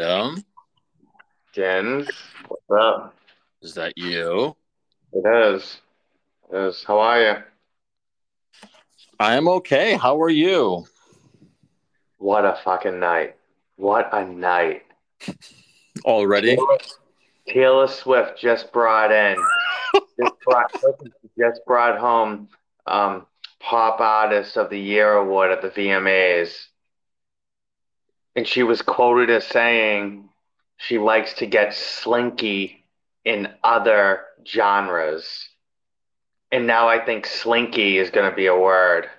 Adam, Jens, what's up? is that you? It is. It is. How are you? I am okay. How are you? What a fucking night. What a night. Already? Taylor Swift just brought in, just brought, just brought home um, Pop Artist of the Year award at the VMAs. And she was quoted as saying she likes to get slinky in other genres. And now I think slinky is going to be a word.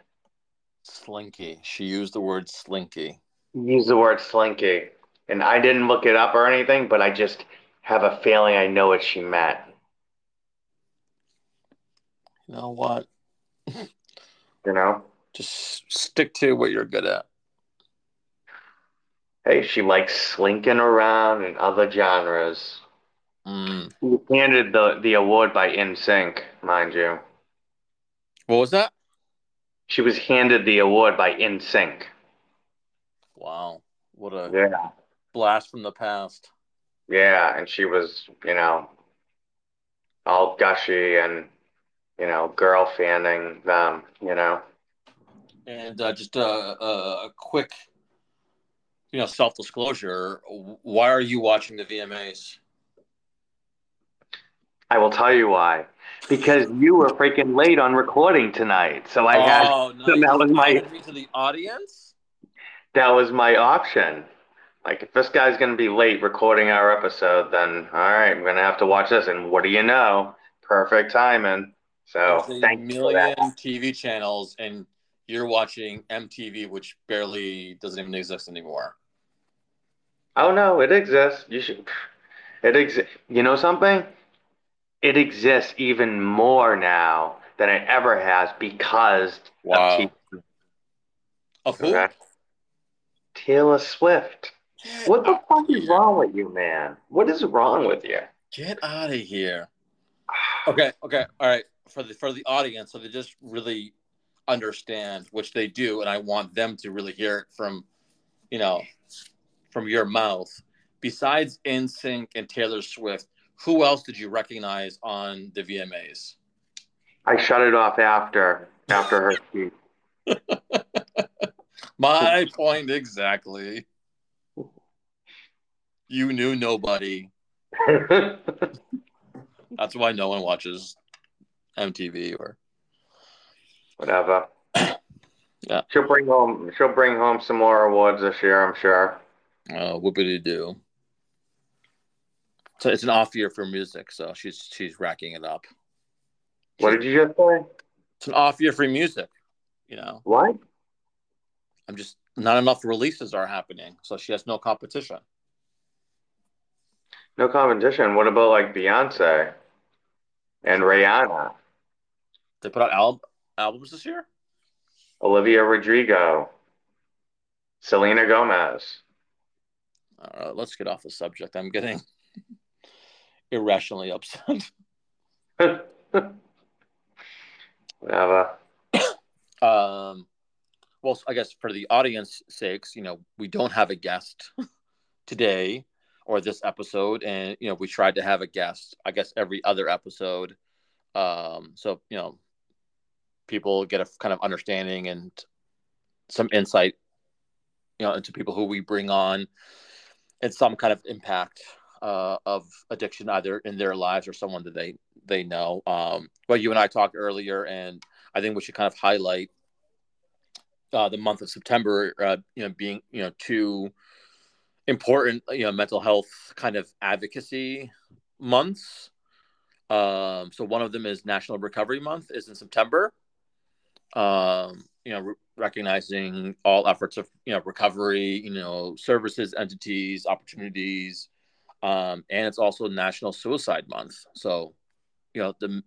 Slinky. She used the word slinky. Use the word slinky. And I didn't look it up or anything, but I just have a feeling I know what she meant. You know what? You know? Just stick to what you're good at. Hey, she likes slinking around in other genres. Mm. She handed the, the award by NSYNC, mind you. What was that? She was handed the award by NSYNC. Wow. What a Yeah. blast from the past. Yeah, and she was, you know, all gushy and, you know, girl fanning them, you know. And uh, just a, a, a quick, you know, self disclosure. Why are you watching the VMAs? I will tell you why. Because you were freaking late on recording tonight. So I had oh, nice. that was my You outed me to the audience. that was my option. Like if this guy's gonna be late recording our episode, then all right, I'm gonna have to watch this. And what do you know? Perfect timing. So There's a thank you for million. TV channels, and you're watching MTV, which barely doesn't even exist anymore. Oh no, it exists. You should. It exists. You know something? It exists even more now than it ever has because Wow. of. Of who? Taylor Swift. What the fuck is wrong with you, man? What is wrong with you? Get out of here. Okay, okay, all right. For the for the audience, so they just really understand, which they do, and I want them to really hear it from, you know, from your mouth. Besides NSYNC and Taylor Swift, who else did you recognize on the VMAs? I shut it off after after her speech. My point exactly. You knew nobody. That's why no one watches MTV or Whatever. Yeah. She'll bring home she'll bring home some more awards this year, I'm sure. Uh, whoopity doo. So it's an off year for music, so she's she's racking it up. What did you just say? It's an off year for music. You know, What? I'm just not enough releases are happening, so she has no competition. No competition. What about like Beyonce and Rihanna, They put out al- albums this year. Olivia Rodrigo, Selena Gomez? Uh, let's get off the subject. I'm getting irrationally upset. Um, well, I guess for the audience sakes, you know, we don't have a guest today or this episode, and you know, we tried to have a guest, I guess, every other episode. Um, so you know, people get a kind of understanding and some insight, you know, into people who we bring on, and some kind of impact uh, of addiction either in their lives or someone that they they know. Um, well, you and I talked earlier, and I think we should kind of highlight uh, the month of September, uh, you know, being you know two important you know mental health kind of advocacy months. Um, so one of them is National Recovery Month, is in September. Um, you know, recognizing all efforts of you know recovery, you know, services, entities, opportunities, um, and it's also National Suicide Month. So, you know, the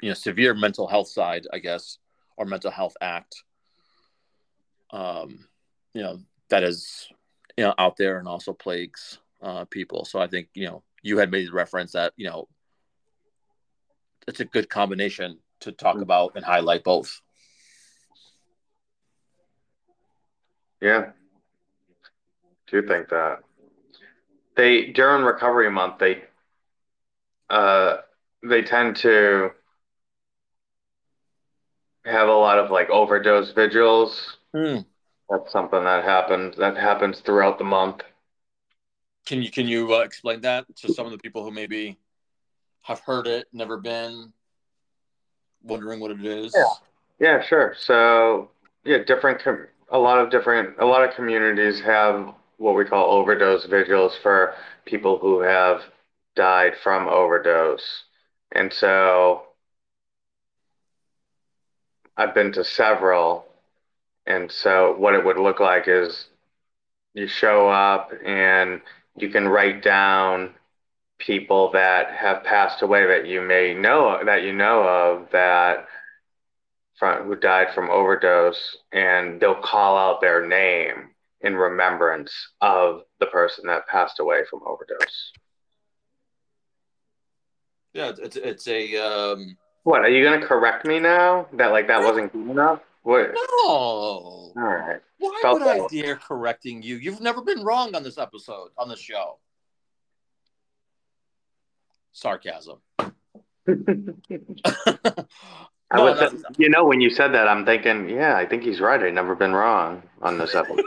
you know severe mental health side, I guess, or Mental Health Act um, you know, that is, you know, out there and also plagues uh, people. So I think, you know, you had made the reference that, you know, it's a good combination to talk about and highlight both. Yeah. Do think that. they during recovery month they uh they tend to have a lot of like overdose vigils. Mm. That's something that happens that happens throughout the month. Can you can you uh, explain that to some of the people who maybe have heard it, never been, wondering what it is? Yeah, yeah, sure. So yeah, different com- a lot of different a lot of communities have what we call overdose vigils for people who have died from overdose. And so I've been to several. And so what it would look like is you show up and you can write down people that have passed away that you may know that you know of that from who died from overdose and they'll call out their name in remembrance of the person that passed away from overdose. Yeah, it's it's a um what are you gonna correct me now? That like that wasn't good enough? What? No. All right. Why Felt would I dare correcting you? You've never been wrong on this episode on the show. Sarcasm. I was, that's- you know, when you said that, I'm thinking, yeah, I think he's right. I've never been wrong on this episode.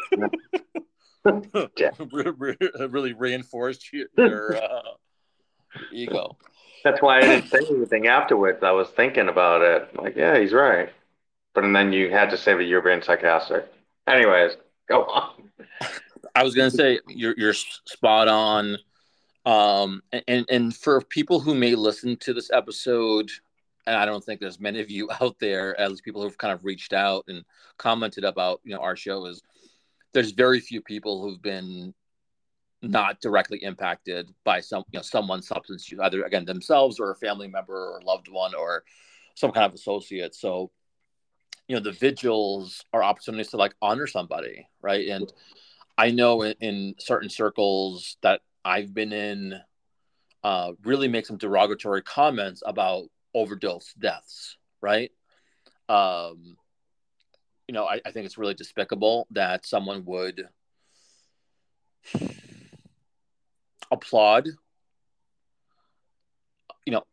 Yeah. Re- re- really reinforced your, your uh, ego. That's why I didn't say anything afterwards. I was thinking about it. Like, yeah, he's right. But and then you had to say that you were being sarcastic. Anyways, go on. I was gonna say you're you're spot on. Um, and and for people who may listen to this episode, and I don't think there's many of you out there, at least people who've kind of reached out and commented about you know our show is there's very few people who've been not directly impacted by some you know someone's substance use, either again themselves or a family member or loved one or some kind of associate. So you know the vigils are opportunities to like honor somebody, right? And I know in, in certain circles that I've been in, uh, really make some derogatory comments about overdose deaths, right? Um, you know, I, I think it's really despicable that someone would applaud, you know,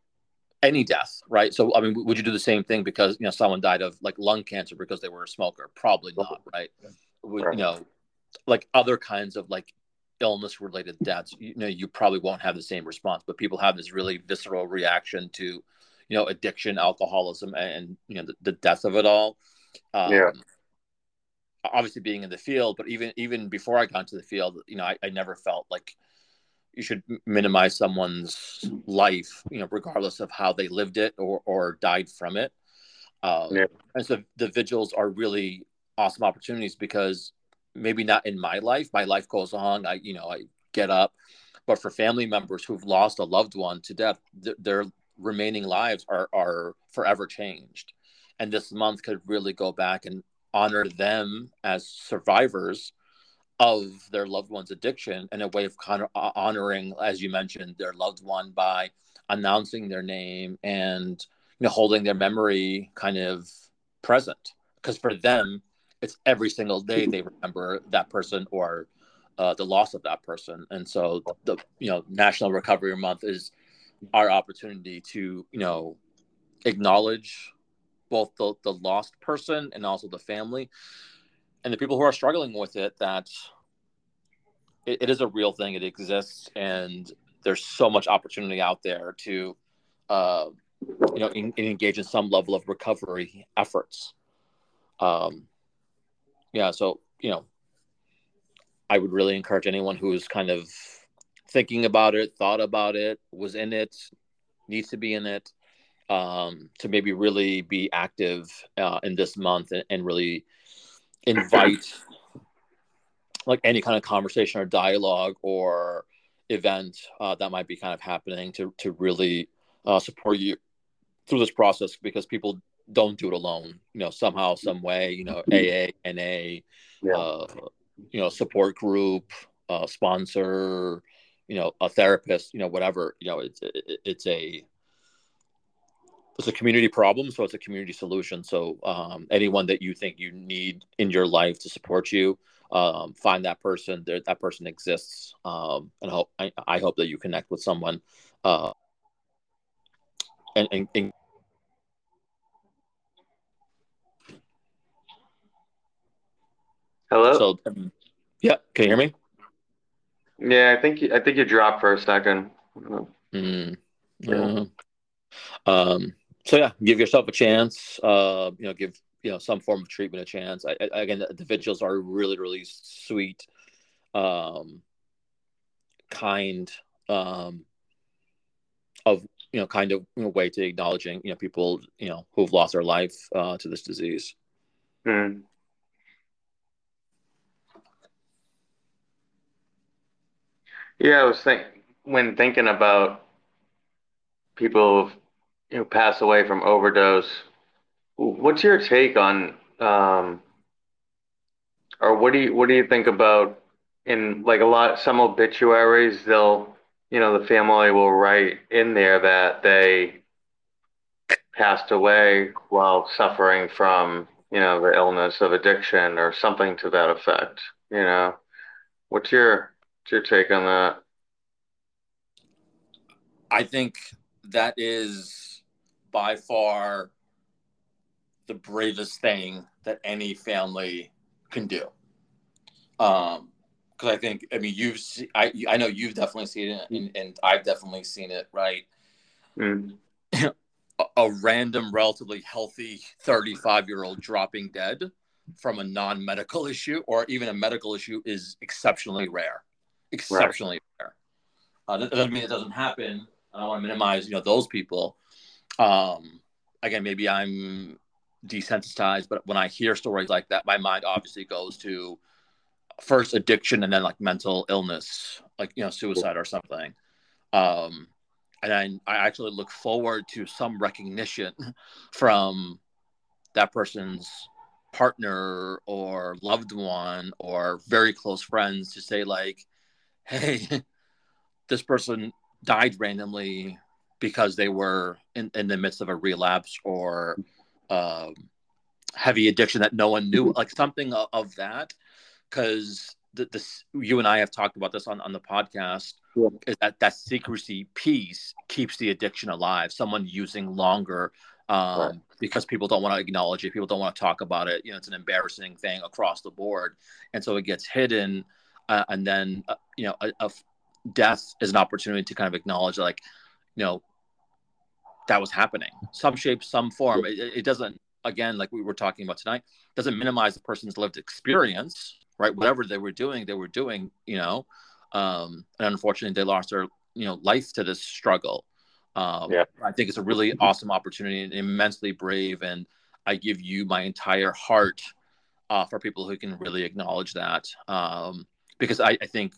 any death, right? So, I mean, would you do the same thing because you know someone died of like lung cancer because they were a smoker? Probably not, right? Would you know, like other kinds of like illness related deaths, you know, you probably won't have the same response. But people have this really visceral reaction to, you know, addiction, alcoholism, and you know the, the death of it all. Um, Yeah. Obviously, being in the field, but even even before I got into the field, you know, I, I never felt like you should minimize someone's life, you know, regardless of how they lived it or or died from it. Um, Yeah. And so the vigils are really awesome opportunities because maybe not in my life. My life goes on. I, you know, I get up. But for family members who've lost a loved one to death, th- their remaining lives are are forever changed. And this month could really go back and honor them as survivors of their loved one's addiction and a way of kind of honoring, as you mentioned, their loved one by announcing their name and you know holding their memory kind of present. Because for them, it's every single day they remember that person or uh, the loss of that person. And so the you know National Recovery Month is our opportunity to you know acknowledge both the, the lost person and also the family and the people who are struggling with it that it, it is a real thing. It exists and there's so much opportunity out there to uh, you know in, engage in some level of recovery efforts. Um, yeah so you know i would really encourage anyone who's kind of thinking about it thought about it was in it needs to be in it um, to maybe really be active uh, in this month and, and really invite like any kind of conversation or dialogue or event uh, that might be kind of happening to to really uh, support you through this process because people don't do it alone. You know, somehow, some way. You know, AA, NA, Yeah. uh, you know, support group, uh, sponsor, you know, a therapist. You know, whatever. You know, it's it, it's a it's a community problem, so it's a community solution. So um, anyone that you think you need in your life to support you, um, find that person. There, that person exists, um, and hope I, I, hope that you connect with someone, uh, and, and, and Hello. So, um, yeah, can you hear me? Yeah, I think you, I think you dropped for a second. Mm, yeah. Um. So yeah, give yourself a chance. Uh, you know, give you know some form of treatment a chance. I, I, again, the vigils are really really sweet, um, kind, um, of you know kind of you know, way to acknowledging you know people you know who've lost their life uh, to this disease. Mm. Yeah, I was think when thinking about people who pass away from overdose. What's your take on, um, or what do you what do you think about in like a lot some obituaries? They'll you know the family will write in there that they passed away while suffering from you know the illness of addiction or something to that effect. You know, what's your your take on that? I think that is by far the bravest thing that any family can do. Um, because I think I mean you've see, I I know you've definitely seen it and, and I've definitely seen it right. Mm. a, a random, relatively healthy 35 year old dropping dead from a non medical issue or even a medical issue is exceptionally rare. Exceptionally right. rare. Uh, that doesn't mean it doesn't happen, I don't want to minimize, you know, those people. Um, again, maybe I'm desensitized, but when I hear stories like that, my mind obviously goes to first addiction and then like mental illness, like you know, suicide or something. Um, and I, I actually look forward to some recognition from that person's partner or loved one or very close friends to say like, hey, this person died randomly because they were in, in the midst of a relapse or um, heavy addiction that no one knew, mm-hmm. like something of, of that. Because the, this, you and I have talked about this on, on the podcast. Yeah. Is that that secrecy piece keeps the addiction alive? Someone using longer um, right. because people don't want to acknowledge it. People don't want to talk about it. You know, it's an embarrassing thing across the board, and so it gets hidden. Uh, and then uh, you know a, a, death is an opportunity to kind of acknowledge like you know that was happening. Some shape some form. It, it doesn't again like we were talking about tonight doesn't minimize the person's lived experience right? Whatever they were doing they were doing you know? Um and unfortunately they lost their you know life to this struggle. Um yeah. i think it's a really awesome opportunity and immensely brave and i give you my entire heart uh, for people who can really acknowledge that. Um because I, I think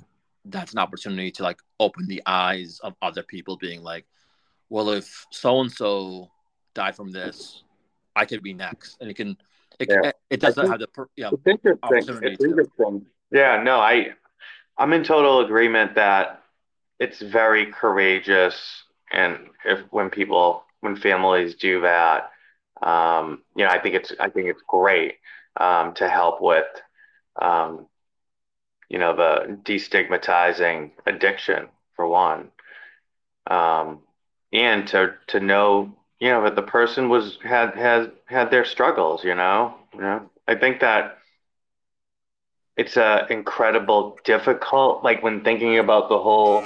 that's an opportunity to like open the eyes of other people being like well if so and so died from this i could be next. And it can it, yeah. it doesn't think, have the yeah it's interesting. It's interesting. Yeah no i i'm in total agreement that it's very courageous and if when people when families do that um you know i think it's i think it's great um to help with um you know, the destigmatizing addiction for one. Um, and to to know, you know, that the person was had has had their struggles, you know. You know, I think that it's a incredible difficult like when thinking about the whole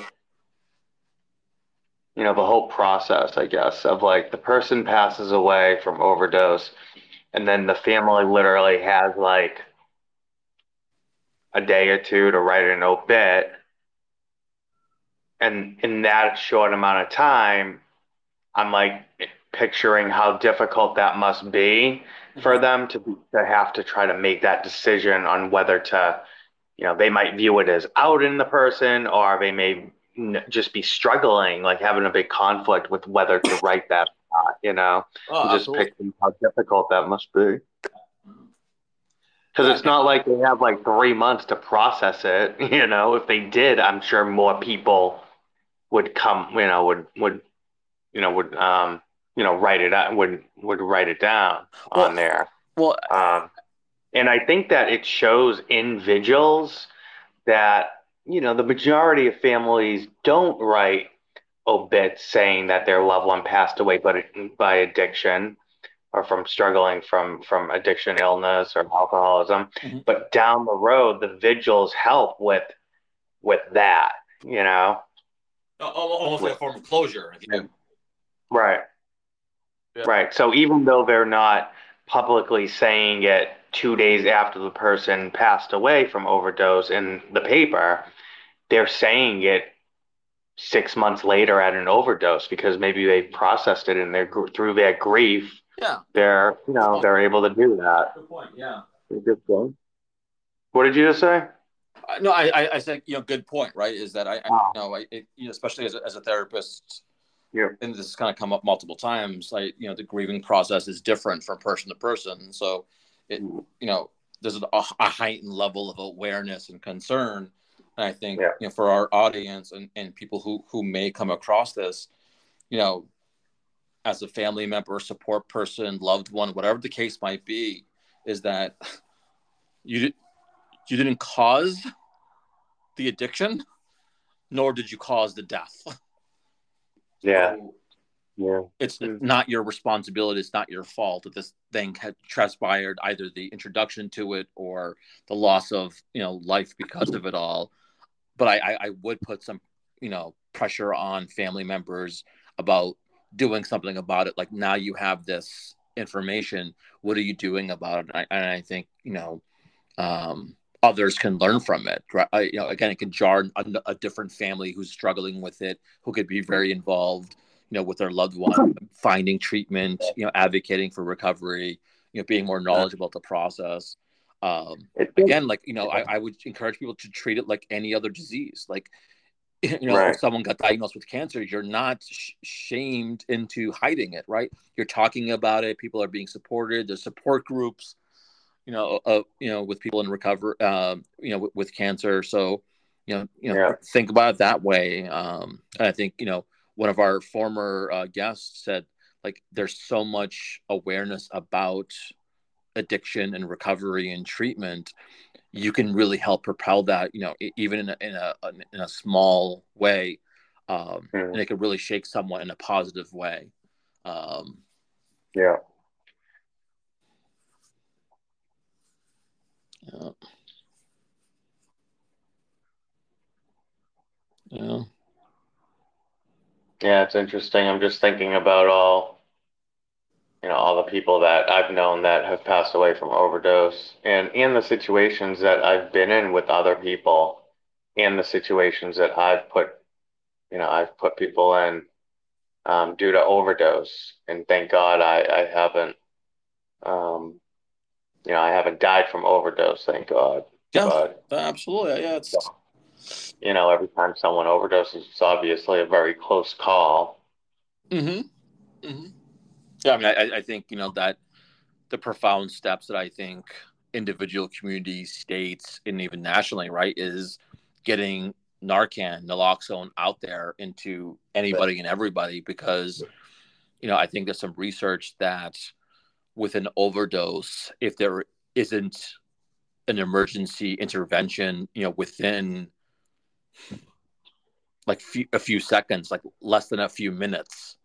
you know the whole process i guess of like the person passes away from overdose and then the family literally has like a day or two to write an obit. And in that short amount of time, I'm like picturing how difficult that must be for mm-hmm. them to to have to try to make that decision on whether to, you know, they might view it as out in the person, or they may just be struggling, like having a big conflict with whether to write that. or not, you know, oh, just picturing how difficult that must be because it's not like they have like three months to process it. You know, if they did, I'm sure more people would come. You know, would would you know would um you know write it out would would write it down well, on there. Well, um, and I think that it shows in vigils that you know the majority of families don't write obits saying that their loved one passed away but by addiction or from struggling from from addiction illness or alcoholism mm-hmm. but down the road the vigils help with with that you know almost with, like a form of closure you know? right yeah. right so even though they're not publicly saying it two days after the person passed away from overdose in the paper they're saying it six months later at an overdose because maybe they processed it and they're through their grief yeah. They're, you know, they're able to do that. Good point. Yeah. Good point. What did you just say? Uh, no, I, I, I said, you know, good point, right? Is that I, wow. I you know, I, it, you know, especially as a, as a therapist, yeah. and this has kind of come up multiple times. Like, you know, the grieving process is different from person to person. So, it, mm. you know, there's a, a heightened level of awareness and concern. And I think, yeah. you know, for our audience and, and people who, who may come across this, you know, as a family member, support person, loved one, whatever the case might be, is that you you didn't cause the addiction, nor did you cause the death. Yeah. So yeah. It's hmm. not your responsibility. It's not your fault that this thing had transpired, either the introduction to it or the loss of, you know, life because of it all. But I, I, I would put some, you know, pressure on family members about doing something about it like now you have this information what are you doing about it? And I, and I think you know um, others can learn from it right? I, you know again it can jar a, a, different family who's struggling with it who could be very involved you know with their loved one finding treatment you know advocating for recovery you know being more knowledgeable about the process. Um, again like you know I, I would encourage people to treat it like any other disease. Like you know, right. if someone got diagnosed with cancer, you're not sh- shamed into hiding it, right? You're talking about it. People are being supported. There's support groups, you know, uh, you know, with people in recovery, um, you know, with, with, cancer. So, you know, you know, yeah. think about it that way. Um, and I think, you know, one of our former uh, guests said, like, there's so much awareness about addiction and recovery and treatment you can really help propel that you know even in a in a, in a small way um, mm. and it could really shake someone in a positive way um, yeah. Yeah. Yeah. Yeah it's interesting. I'm just thinking about all you know all the people that I've known that have passed away from overdose, and in the situations that I've been in with other people, in the situations that I've put, you know, I've put people in um, due to overdose, and thank God I I haven't, um, you know, I haven't died from overdose, thank God. Yeah, but, absolutely. Yeah, it's. You know, every time someone overdoses, it's obviously a very close call. Mm-hmm. Mm-hmm. Yeah, I mean, I, I think you know that the profound steps that I think individual communities, states, and even nationally, right, is getting Narcan, naloxone out there into anybody and everybody because, you know, I think there's some research that with an overdose, if there isn't an emergency intervention, you know, within like few, a few seconds, like less than a few minutes,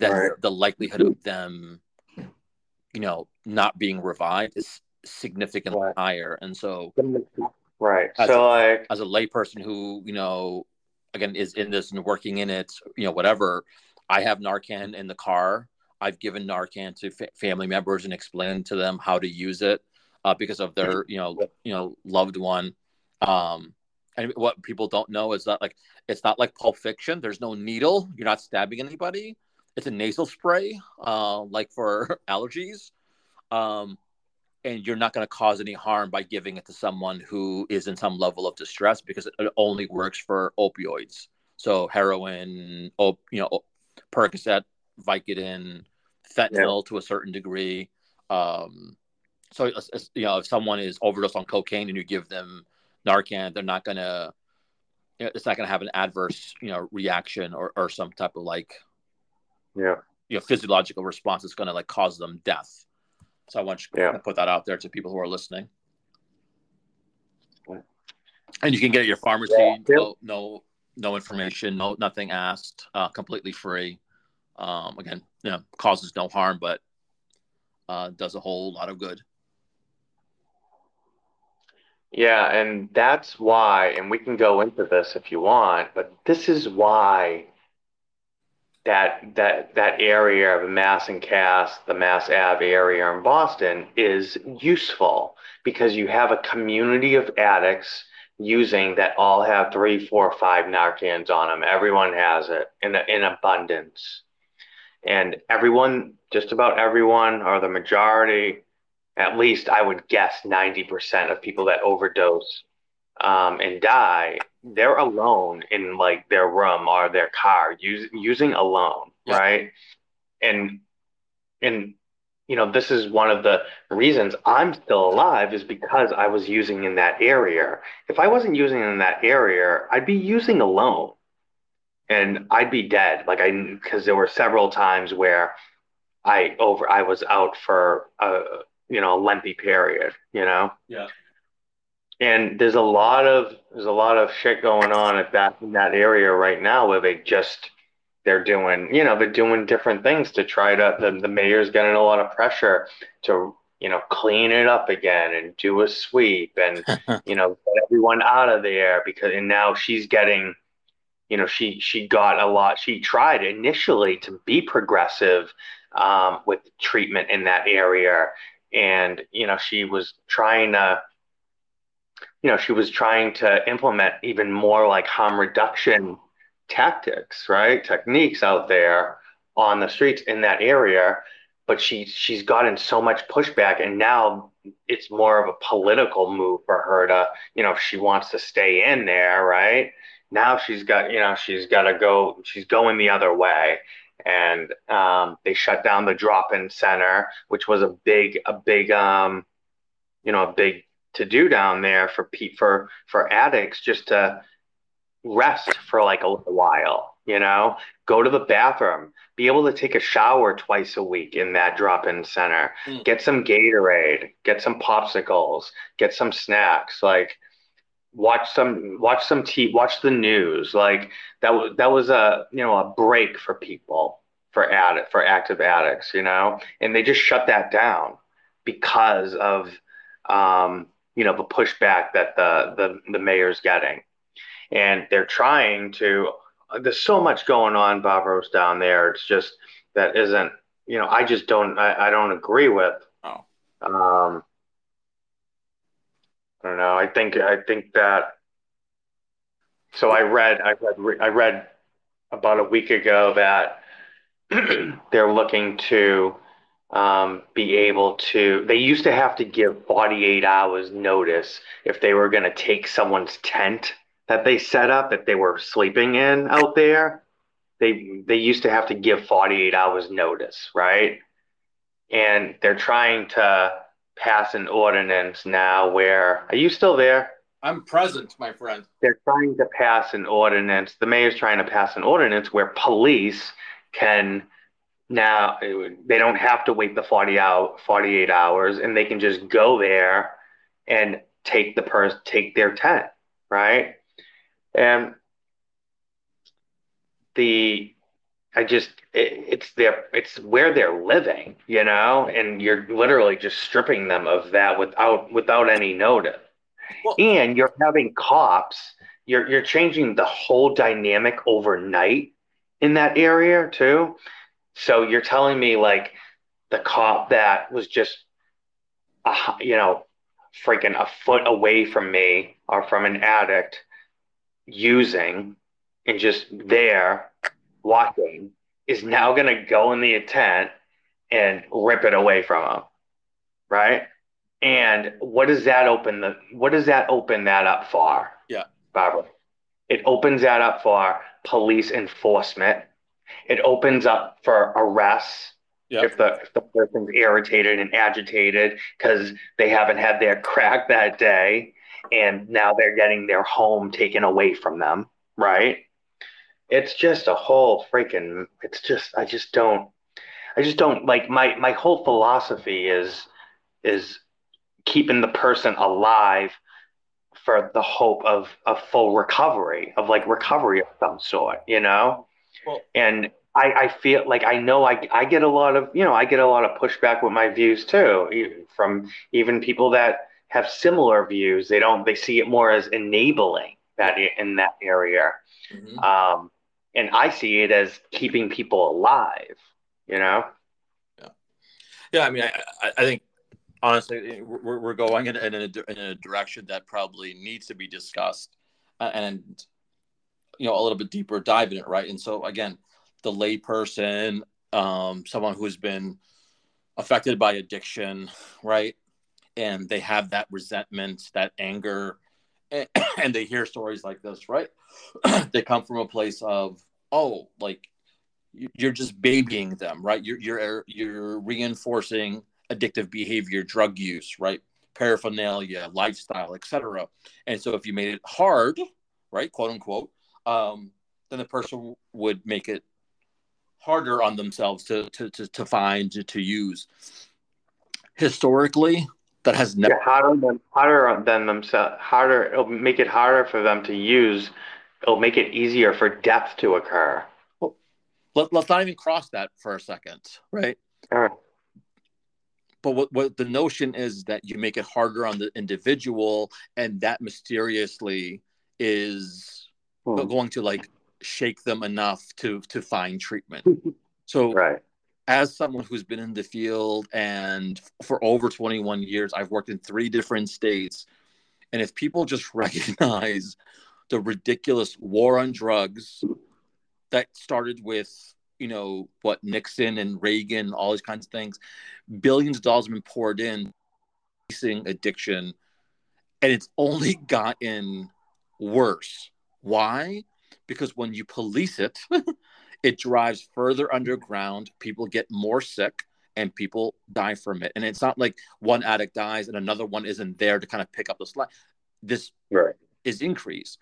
then right. the likelihood of them, you know, not being revived is significantly right. higher. And so, right. As so, a, like, as a layperson who, you know, again is in this and working in it, you know, whatever, I have Narcan in the car. I've given Narcan to fa- family members and explained to them how to use it uh, because of their, you know, you know, loved one. Um, and what people don't know is that like it's not like Pulp Fiction. There's no needle. You're not stabbing anybody it's a nasal spray, uh, like for allergies. Um, and you're not going to cause any harm by giving it to someone who is in some level of distress because it only works for opioids. So heroin, op, you know, Percocet, Vicodin, fentanyl yeah. to a certain degree. Um, so you know, if someone is overdosed on cocaine and you give them Narcan, they're not gonna, it's not gonna have an adverse, you know, reaction or, or some type of like yeah you know physiological response is going to like cause them death So I want you yeah. to put that out there to people who are listening. And you can get your pharmacy, yeah. no, no, no information, no nothing asked, uh, completely free. Um, again, you know, causes no harm, but uh, does a whole lot of good. Yeah, and that's why, and we can go into this if you want, but this is why that that that area of Mass and Cass, the Mass Ave area in Boston, is useful because you have a community of addicts using that all have three, four, five Narcans on them. Everyone has it in in abundance, and everyone, just about everyone, or the majority, at least I would guess ninety percent of people that overdose um, and die, they're alone in like their room or their car, use, using alone, yeah. right? And and you know, this is one of the reasons I'm still alive is because I was using in that area. If I wasn't using in that area, I'd be using alone and I'd be dead. Like I, because there were several times where I over, I was out for a, you know, a lengthy period, you know? Yeah. And there's a lot of, there's a lot of shit going on at that, in that area right now where they just, they're doing, you know, they're doing different things to try to, the, the mayor's getting a lot of pressure to, you know, clean it up again and do a sweep and, you know, get everyone out of there because, and now she's getting, you know, she, she got a lot, she tried initially to be progressive um, with treatment in that area. And, you know, she was trying to, you know, she was trying to implement even more like harm reduction tactics, right? Techniques out there on the streets in that area, but she she's gotten so much pushback and now it's more of a political move for her to, you know, if she wants to stay in there, right? Now she's got, you know, she's got to go, she's going the other way. And um, they shut down the drop-in center, which was a big, a big, um, you know, a big to do down there for for for addicts just to rest for like a little while, you know, go to the bathroom, be able to take a shower twice a week in that drop in center, mm. get some Gatorade, get some popsicles, get some snacks, like watch some watch some tea watch the news. Like that was that was a you know a break for people for addict for active addicts you know? And they just shut that down because of um you know the pushback that the the, the mayor's getting and they're trying to. There's so much going on, Bob Rose, down there. It's just that isn't. You know, I just don't. I, I don't agree with. Oh. Um. I don't know. I think. I think that. So I read. I read. I read about a week ago that they're looking to um, be able to. They used to have to give 48 hours notice if they were going to take someone's tent that they set up that they were sleeping in out there, they they used to have to give 48 hours notice, right? And they're trying to pass an ordinance now where are you still there? I'm present, my friend. They're trying to pass an ordinance. The mayor's trying to pass an ordinance where police can now they don't have to wait the 40 hour 48 hours and they can just go there and take the person take their tent, right? And the I just it, it's their it's where they're living, you know, and you're literally just stripping them of that without without any notice. Well, and you're having cops, you're you're changing the whole dynamic overnight in that area too. So you're telling me like the cop that was just a, you know freaking a foot away from me or from an addict using and just there watching is now going to go in the intent and rip it away from him. Right. And what does that open the what does that open that up for? Yeah. Barbara. It opens that up for police enforcement. It opens up for arrests yep. if the if the person's irritated and agitated because they haven't had their crack that day and now they're getting their home taken away from them, right? It's just a whole freaking it's just I just don't I just don't like my my whole philosophy is is keeping the person alive for the hope of a full recovery of like recovery of some sort you know well, and I, I feel like I know I, I get a lot of you know I get a lot of pushback with my views too from even people that have similar views. They don't they see it more as enabling that in that area. Mm-hmm. um, and I see it as keeping people alive you know? Yeah. Yeah I mean I, I think honestly we're, we're going in, in, a, in a direction that probably needs to be discussed uh, and you know a little bit deeper dive in it right and so again the layperson, um, someone who's been affected by addiction, right? And they have that resentment, that anger, and, and they hear stories like this, right? they come from a place of, oh, like you're just babying them, right? You're you're you're reinforcing addictive behavior, drug use, right? Paraphernalia, lifestyle, etc. And so if you made it hard, right, quote unquote, um, then the person would make it harder on themselves to to to, to find to, to use. Historically, that has never yeah, harder than harder than themselves. Harder. It'll make it harder for them to use. It'll make it easier for death to occur. Well, let, let's not even cross that for a second, right? All right. But what, what the notion is that you make it harder on the individual, and that mysteriously is hmm. going to like shake them enough to to find treatment. So right. as someone who's been in the field and for over 21 years, I've worked in three different states. And if people just recognize the ridiculous war on drugs that started with, you know, what Nixon and Reagan, all these kinds of things, billions of dollars have been poured in facing addiction, and it's only gotten worse. Why? because when you police it, it drives further underground. People get more sick and people die from it. And it's not like one addict dies and another one isn't there to kind of pick up the slack. This right. is increase.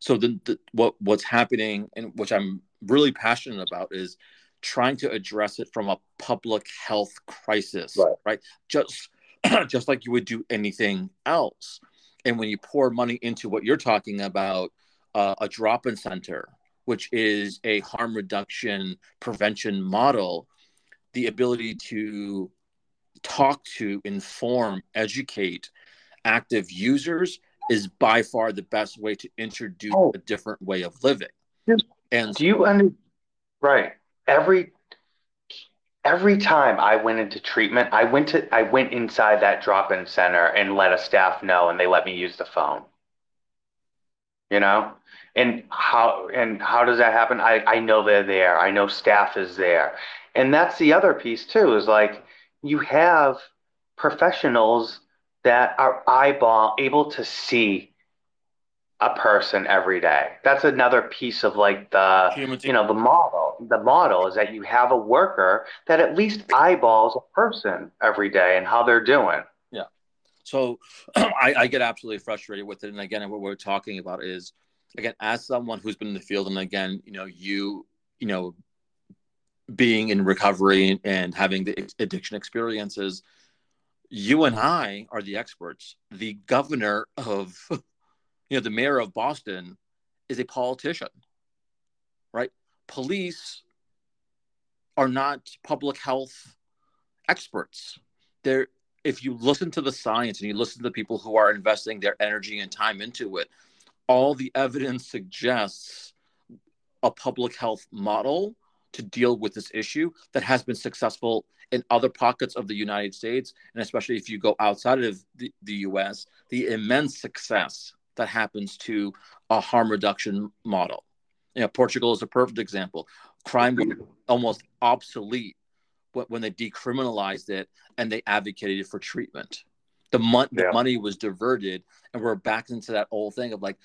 So the, the what what's happening and which I'm really passionate about is trying to address it from a public health crisis, right? right? Just just like you would do anything else. And when you pour money into what you're talking about, uh, a drop-in center, which is a harm reduction prevention model, the ability to talk to, inform, educate active users is by far the best way to introduce oh. a different way of living. And do you under right every every time I went into treatment, I went to I went inside that drop-in center and let a staff know, and they let me use the phone. You know, and how and how does that happen? I i know they're there. I know staff is there. And that's the other piece too is like you have professionals that are eyeball able to see a person every day. That's another piece of like the you know the model the model is that you have a worker that at least eyeballs a person every day and how they're doing. Yeah. So I, I get absolutely frustrated with it. And again what we're talking about is again, as someone who's been in the field, and again, you know, you, you know, being in recovery and having the addiction experiences, you and I are the experts. The governor of, you know, the mayor of Boston is a politician, right? Police are not public health experts. They're, if you listen to the science and you listen to the people who are investing their energy and time into it, all the evidence suggests a public health model to deal with this issue that has been successful in other pockets of the United States, and especially if you go outside of the, the US, the immense success that happens to a harm reduction model. You know, Portugal is a perfect example. Crime was almost obsolete when they decriminalized it and they advocated for treatment. The, mon- yeah. the money was diverted, and we're back into that old thing of like,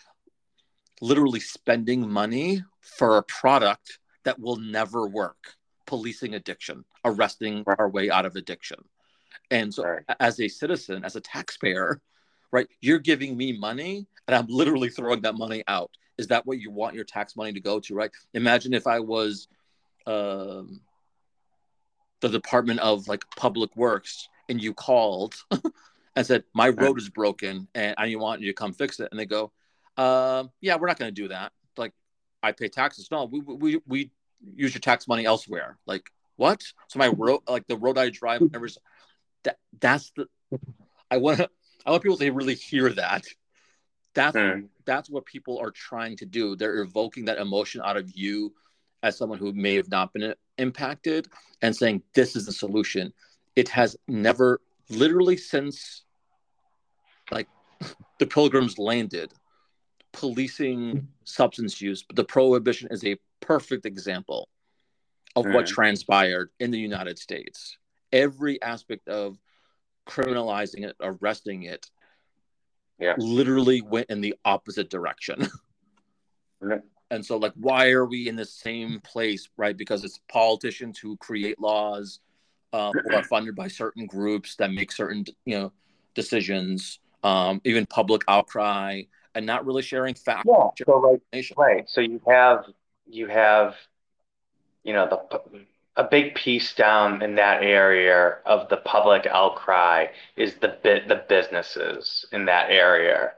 literally spending money for a product that will never work. Policing addiction arresting our way out of addiction. And so right. as a citizen as a taxpayer right you're giving me money and i'm literally throwing that money out. Is that what you want your tax money to go to right? Imagine if i was um, the department of like public works and you called and said my road is broken and I want you to come fix it, and they go, uh, "Yeah, we're not going to do that." Like, I pay taxes. No, we we we use your tax money elsewhere. Like, what? So my road, like the road I drive, never. That that's the. I want to. I want people to really hear that. That's mm. that's what people are trying to do. They're evoking that emotion out of you as someone who may have not been impacted and saying this is the solution. It has never literally since like the pilgrims landed policing substance use but the prohibition is a perfect example of mm. what transpired in the united states every aspect of criminalizing it arresting it yeah. literally went in the opposite direction and so like why are we in the same place right because it's politicians who create laws um, or are funded by certain groups that make certain you know decisions, um, even public outcry, and not really sharing facts. Yeah, so like right. So you have you have you know the a big piece down in that area of the public outcry is the bit the businesses in that area,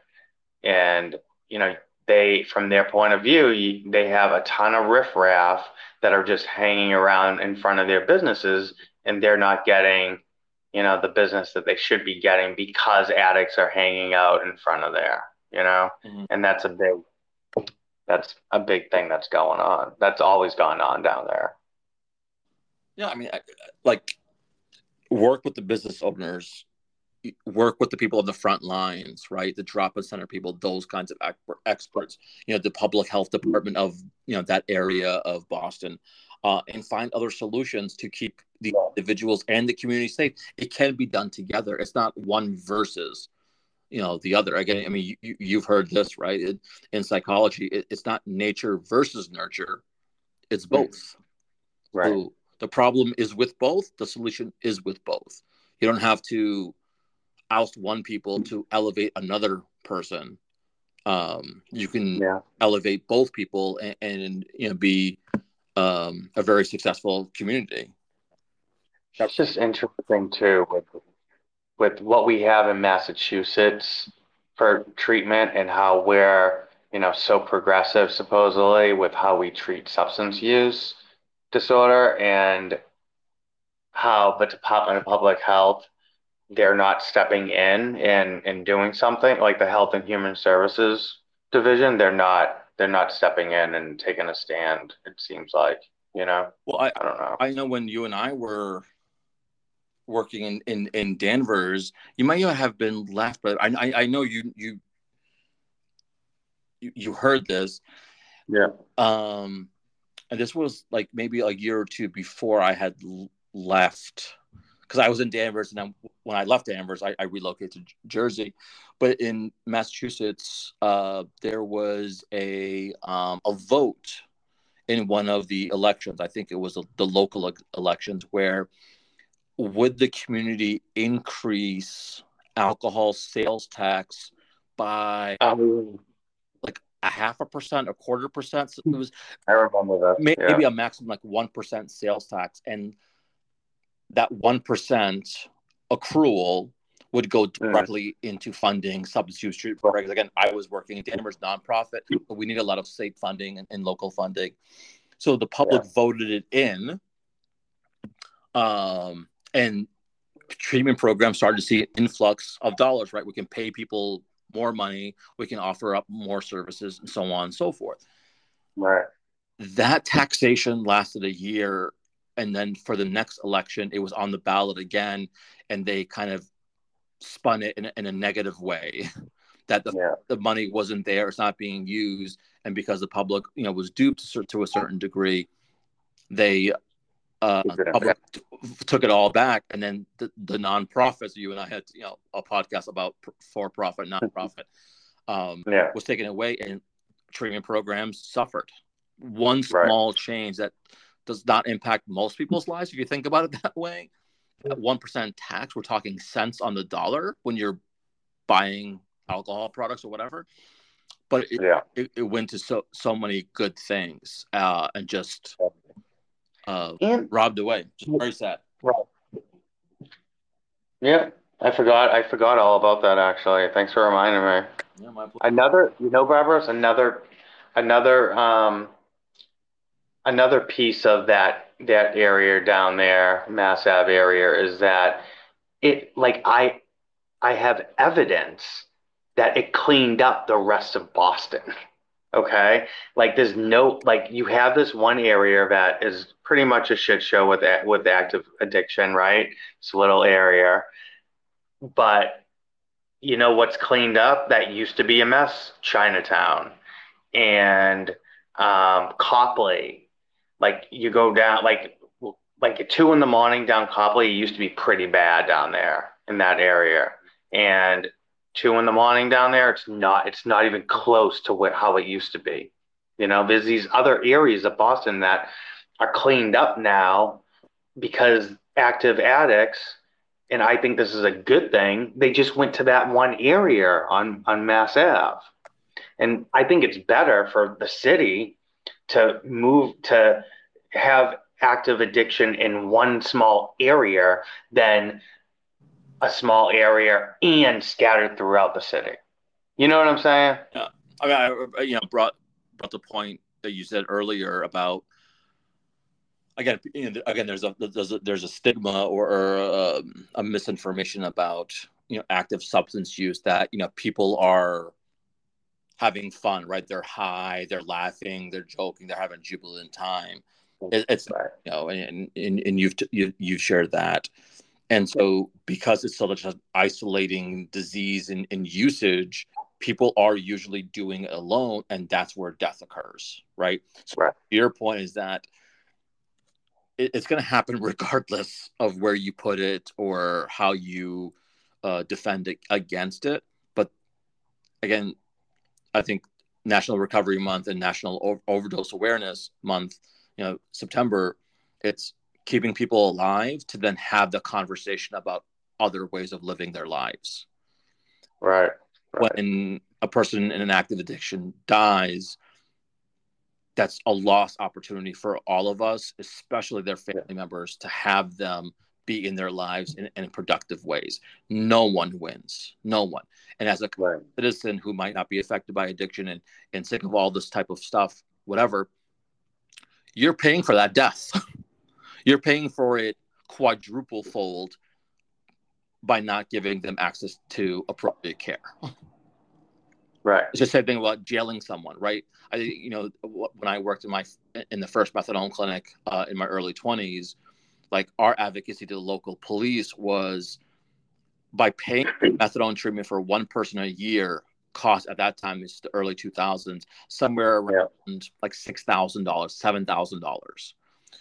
and you know they from their point of view you, they have a ton of riffraff that are just hanging around in front of their businesses and they're not getting you know the business that they should be getting because addicts are hanging out in front of there you know mm-hmm. and that's a big that's a big thing that's going on that's always gone on down there yeah i mean I, like work with the business owners work with the people on the front lines right the drop-in center people those kinds of experts you know the public health department of you know that area of boston uh, and find other solutions to keep the individuals and the community safe. It can be done together. It's not one versus, you know, the other. Again, I mean, you, you've heard this, right? It, in psychology, it, it's not nature versus nurture. It's both. Right. So the problem is with both. The solution is with both. You don't have to oust one people to elevate another person. Um, you can yeah. elevate both people and, and you know be um, a very successful community. that's just interesting too with with what we have in Massachusetts for treatment and how we're you know so progressive supposedly with how we treat substance use disorder and how the Department of Public Health they're not stepping in and and doing something like the Health and Human Services division they're not they're not stepping in and taking a stand. It seems like you know. Well, I, I don't know. I know when you and I were working in in, in Danvers, you might not have been left, but I, I know you you you heard this. Yeah. Um, and this was like maybe a year or two before I had left because I was in Danvers, and then when I left Danvers, I, I relocated to Jersey. But in Massachusetts, uh, there was a um, a vote in one of the elections. I think it was a, the local elections where would the community increase alcohol sales tax by um, like a half a percent, a quarter percent? So it was. I remember that. Maybe yeah. a maximum like one percent sales tax, and that 1% accrual would go directly into funding substance use treatment programs. Again, I was working at Danvers nonprofit, but we need a lot of state funding and, and local funding. So the public yeah. voted it in. Um, and treatment programs started to see an influx of dollars, right? We can pay people more money, we can offer up more services, and so on and so forth. Right. That taxation lasted a year and then for the next election it was on the ballot again and they kind of spun it in, in a negative way that the, yeah. the money wasn't there it's not being used and because the public you know was duped to, to a certain degree they uh, public t- took it all back and then the, the nonprofits you and i had you know a podcast about for profit nonprofit um, yeah. was taken away and treatment programs suffered one small right. change that does not impact most people's lives if you think about it that way. At one percent tax, we're talking cents on the dollar when you're buying alcohol products or whatever. But it, yeah. it, it went to so so many good things uh, and just uh, and, robbed away. Just very sad. Right. Yeah, I forgot. I forgot all about that actually. Thanks for reminding me. Yeah, my pleasure. Another, you know, Barbaros, another, another, um, another piece of that that area down there, Mass Ave area, is that it like I I have evidence that it cleaned up the rest of Boston. Okay, like there's no like you have this one area that is pretty much a shit show with with active addiction, right? It's a little area, but you know what's cleaned up that used to be a mess? Chinatown and um, Copley. Like you go down like like at two in the morning down Copley used to be pretty bad down there in that area, and two in the morning down there, it's not it's not even close to what how it used to be. You know, there's these other areas of Boston that are cleaned up now because active addicts, and I think this is a good thing, they just went to that one area on, on Mass Ave. And I think it's better for the city to move to have active addiction in one small area than a small area and scattered throughout the city. You know what I'm saying? Yeah. I mean, I, you know, brought brought the point that you said earlier about again, you know, again, there's a there's a, there's a stigma or, or a, um, a misinformation about you know active substance use that you know people are having fun, right? They're high, they're laughing, they're joking, they're having jubilant time. It, it's right. you know, and, and and you've you you've shared that. And so, because it's such an isolating disease in, in usage, people are usually doing it alone, and that's where death occurs, right? So, right. your point is that it, it's going to happen regardless of where you put it or how you uh, defend it against it. But again, I think National Recovery Month and National Overdose Awareness Month, you know, September, it's keeping people alive to then have the conversation about other ways of living their lives. Right. right. When a person in an active addiction dies, that's a lost opportunity for all of us, especially their family yeah. members, to have them be in their lives in, in, productive ways. No one wins. No one. And as a right. citizen who might not be affected by addiction and, and sick of all this type of stuff, whatever, you're paying for that death. You're paying for it quadruple fold by not giving them access to appropriate care. Right. It's the same thing about jailing someone, right? I, you know, when I worked in my in the first methadone clinic uh, in my early twenties, like our advocacy to the local police was by paying methadone treatment for one person a year cost at that time is the early 2000s somewhere around yeah. like $6000 $7000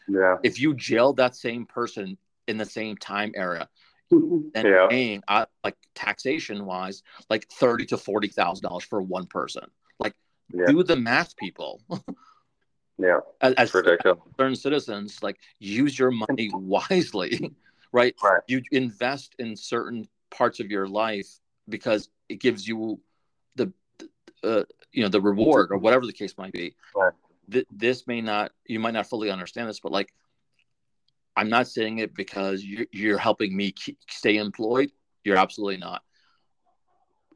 yeah. If you jailed that same person in the same time era, and yeah. paying uh, like taxation wise, like thirty to forty thousand dollars for one person. Like, yeah. do the math, people. yeah, as, as. Certain citizens, like use your money wisely, right? Right. You invest in certain parts of your life because it gives you the, uh, you know, the reward or whatever the case might be. Right th- this may not you might not fully understand this but like i'm not saying it because you're, you're helping me keep, stay employed. You're absolutely not.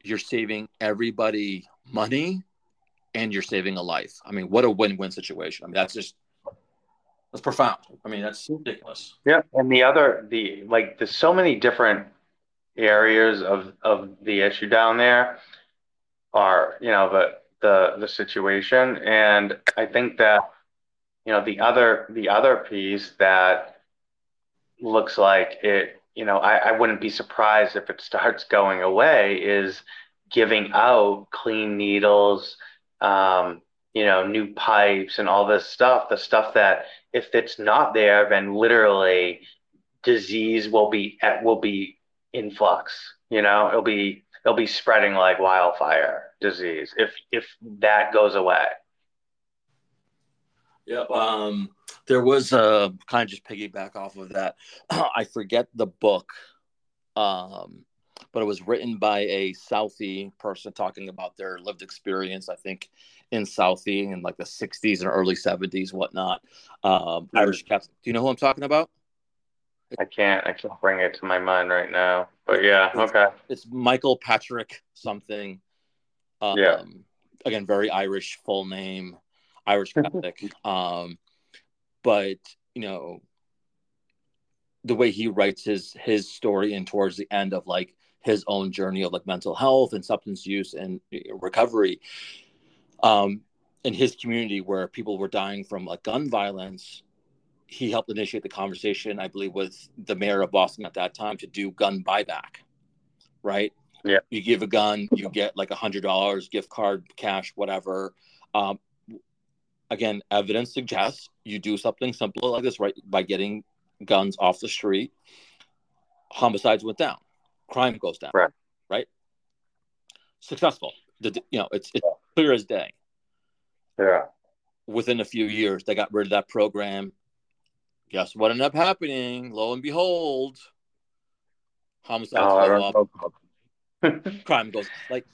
You're saving everybody money and you're saving a life. I mean what a win-win situation. I mean that's just that's profound. I mean that's ridiculous. Yeah and the other the like there's so many different areas of of the issue down there are you know but the the situation. And I think that you know the other the other piece that looks like it you know I, I wouldn't be surprised if it starts going away is giving out clean needles um, you know new pipes and all this stuff the stuff that if it's not there then literally disease will be at will be in flux you know it'll be it'll be spreading like wildfire disease if if that goes away. Yep. Um, there was a kind of just piggyback off of that. I forget the book, um, but it was written by a Southie person talking about their lived experience. I think in Southie in like the '60s and early '70s, whatnot. Um, Irish Catholic. Do you know who I'm talking about? I can't. I can't bring it to my mind right now. But yeah, okay. It's Michael Patrick something. Um, Yeah. Again, very Irish full name, Irish Catholic. um, but you know, the way he writes his his story and towards the end of like his own journey of like mental health and substance use and recovery, um, in his community where people were dying from like gun violence, he helped initiate the conversation, I believe, with the mayor of Boston at that time to do gun buyback. Right? Yeah. You give a gun, you get like a hundred dollars, gift card, cash, whatever. Um, again, evidence suggests you do something simple like this, right? By getting guns off the street, homicides went down, crime goes down. Right. Right. Successful. The, you know, it's it's clear as day Yeah. within a few years, they got rid of that program. Guess what ended up happening? Lo and behold, homicides Oh, I go don't up, know. Crime goes like,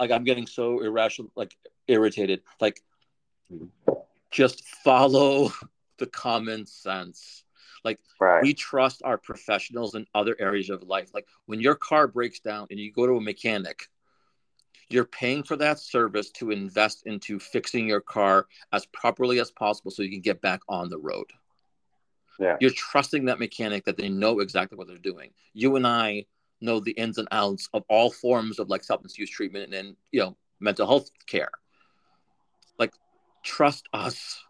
like I'm getting so irrational, like irritated. Like, just follow the common sense. Like Right. we trust our professionals in other areas of life. Like when your car breaks down and you go to a mechanic, you're paying for that service to invest into fixing your car as properly as possible so you can get back on the road. Yeah. You're trusting that mechanic that they know exactly what they're doing. You and I know the ins and outs of all forms of like substance use treatment and you know mental health care. Like trust us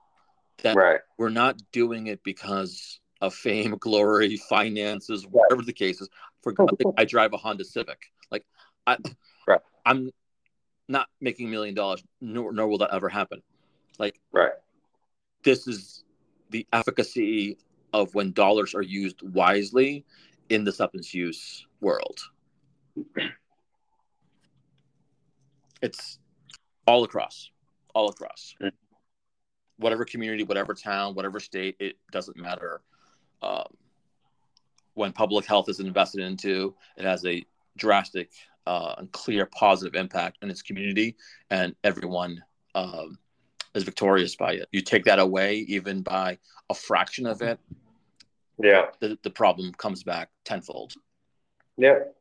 that Right. we're not doing it because of fame, glory, finances, whatever the case is. For sake, I drive a Honda Civic. Like, I, Right. I'm not making a million dollars, nor, nor will that ever happen. Like, Right. this is the efficacy of when dollars are used wisely in the substance use world. It's all across, all across. Whatever community, whatever town, whatever state, it doesn't matter. Um, when public health is invested into, it has a drastic uh, and clear positive impact in its community, and everyone um, is victorious by it. You take that away, even by a fraction of it, Yeah. the, the problem comes back tenfold. Yep.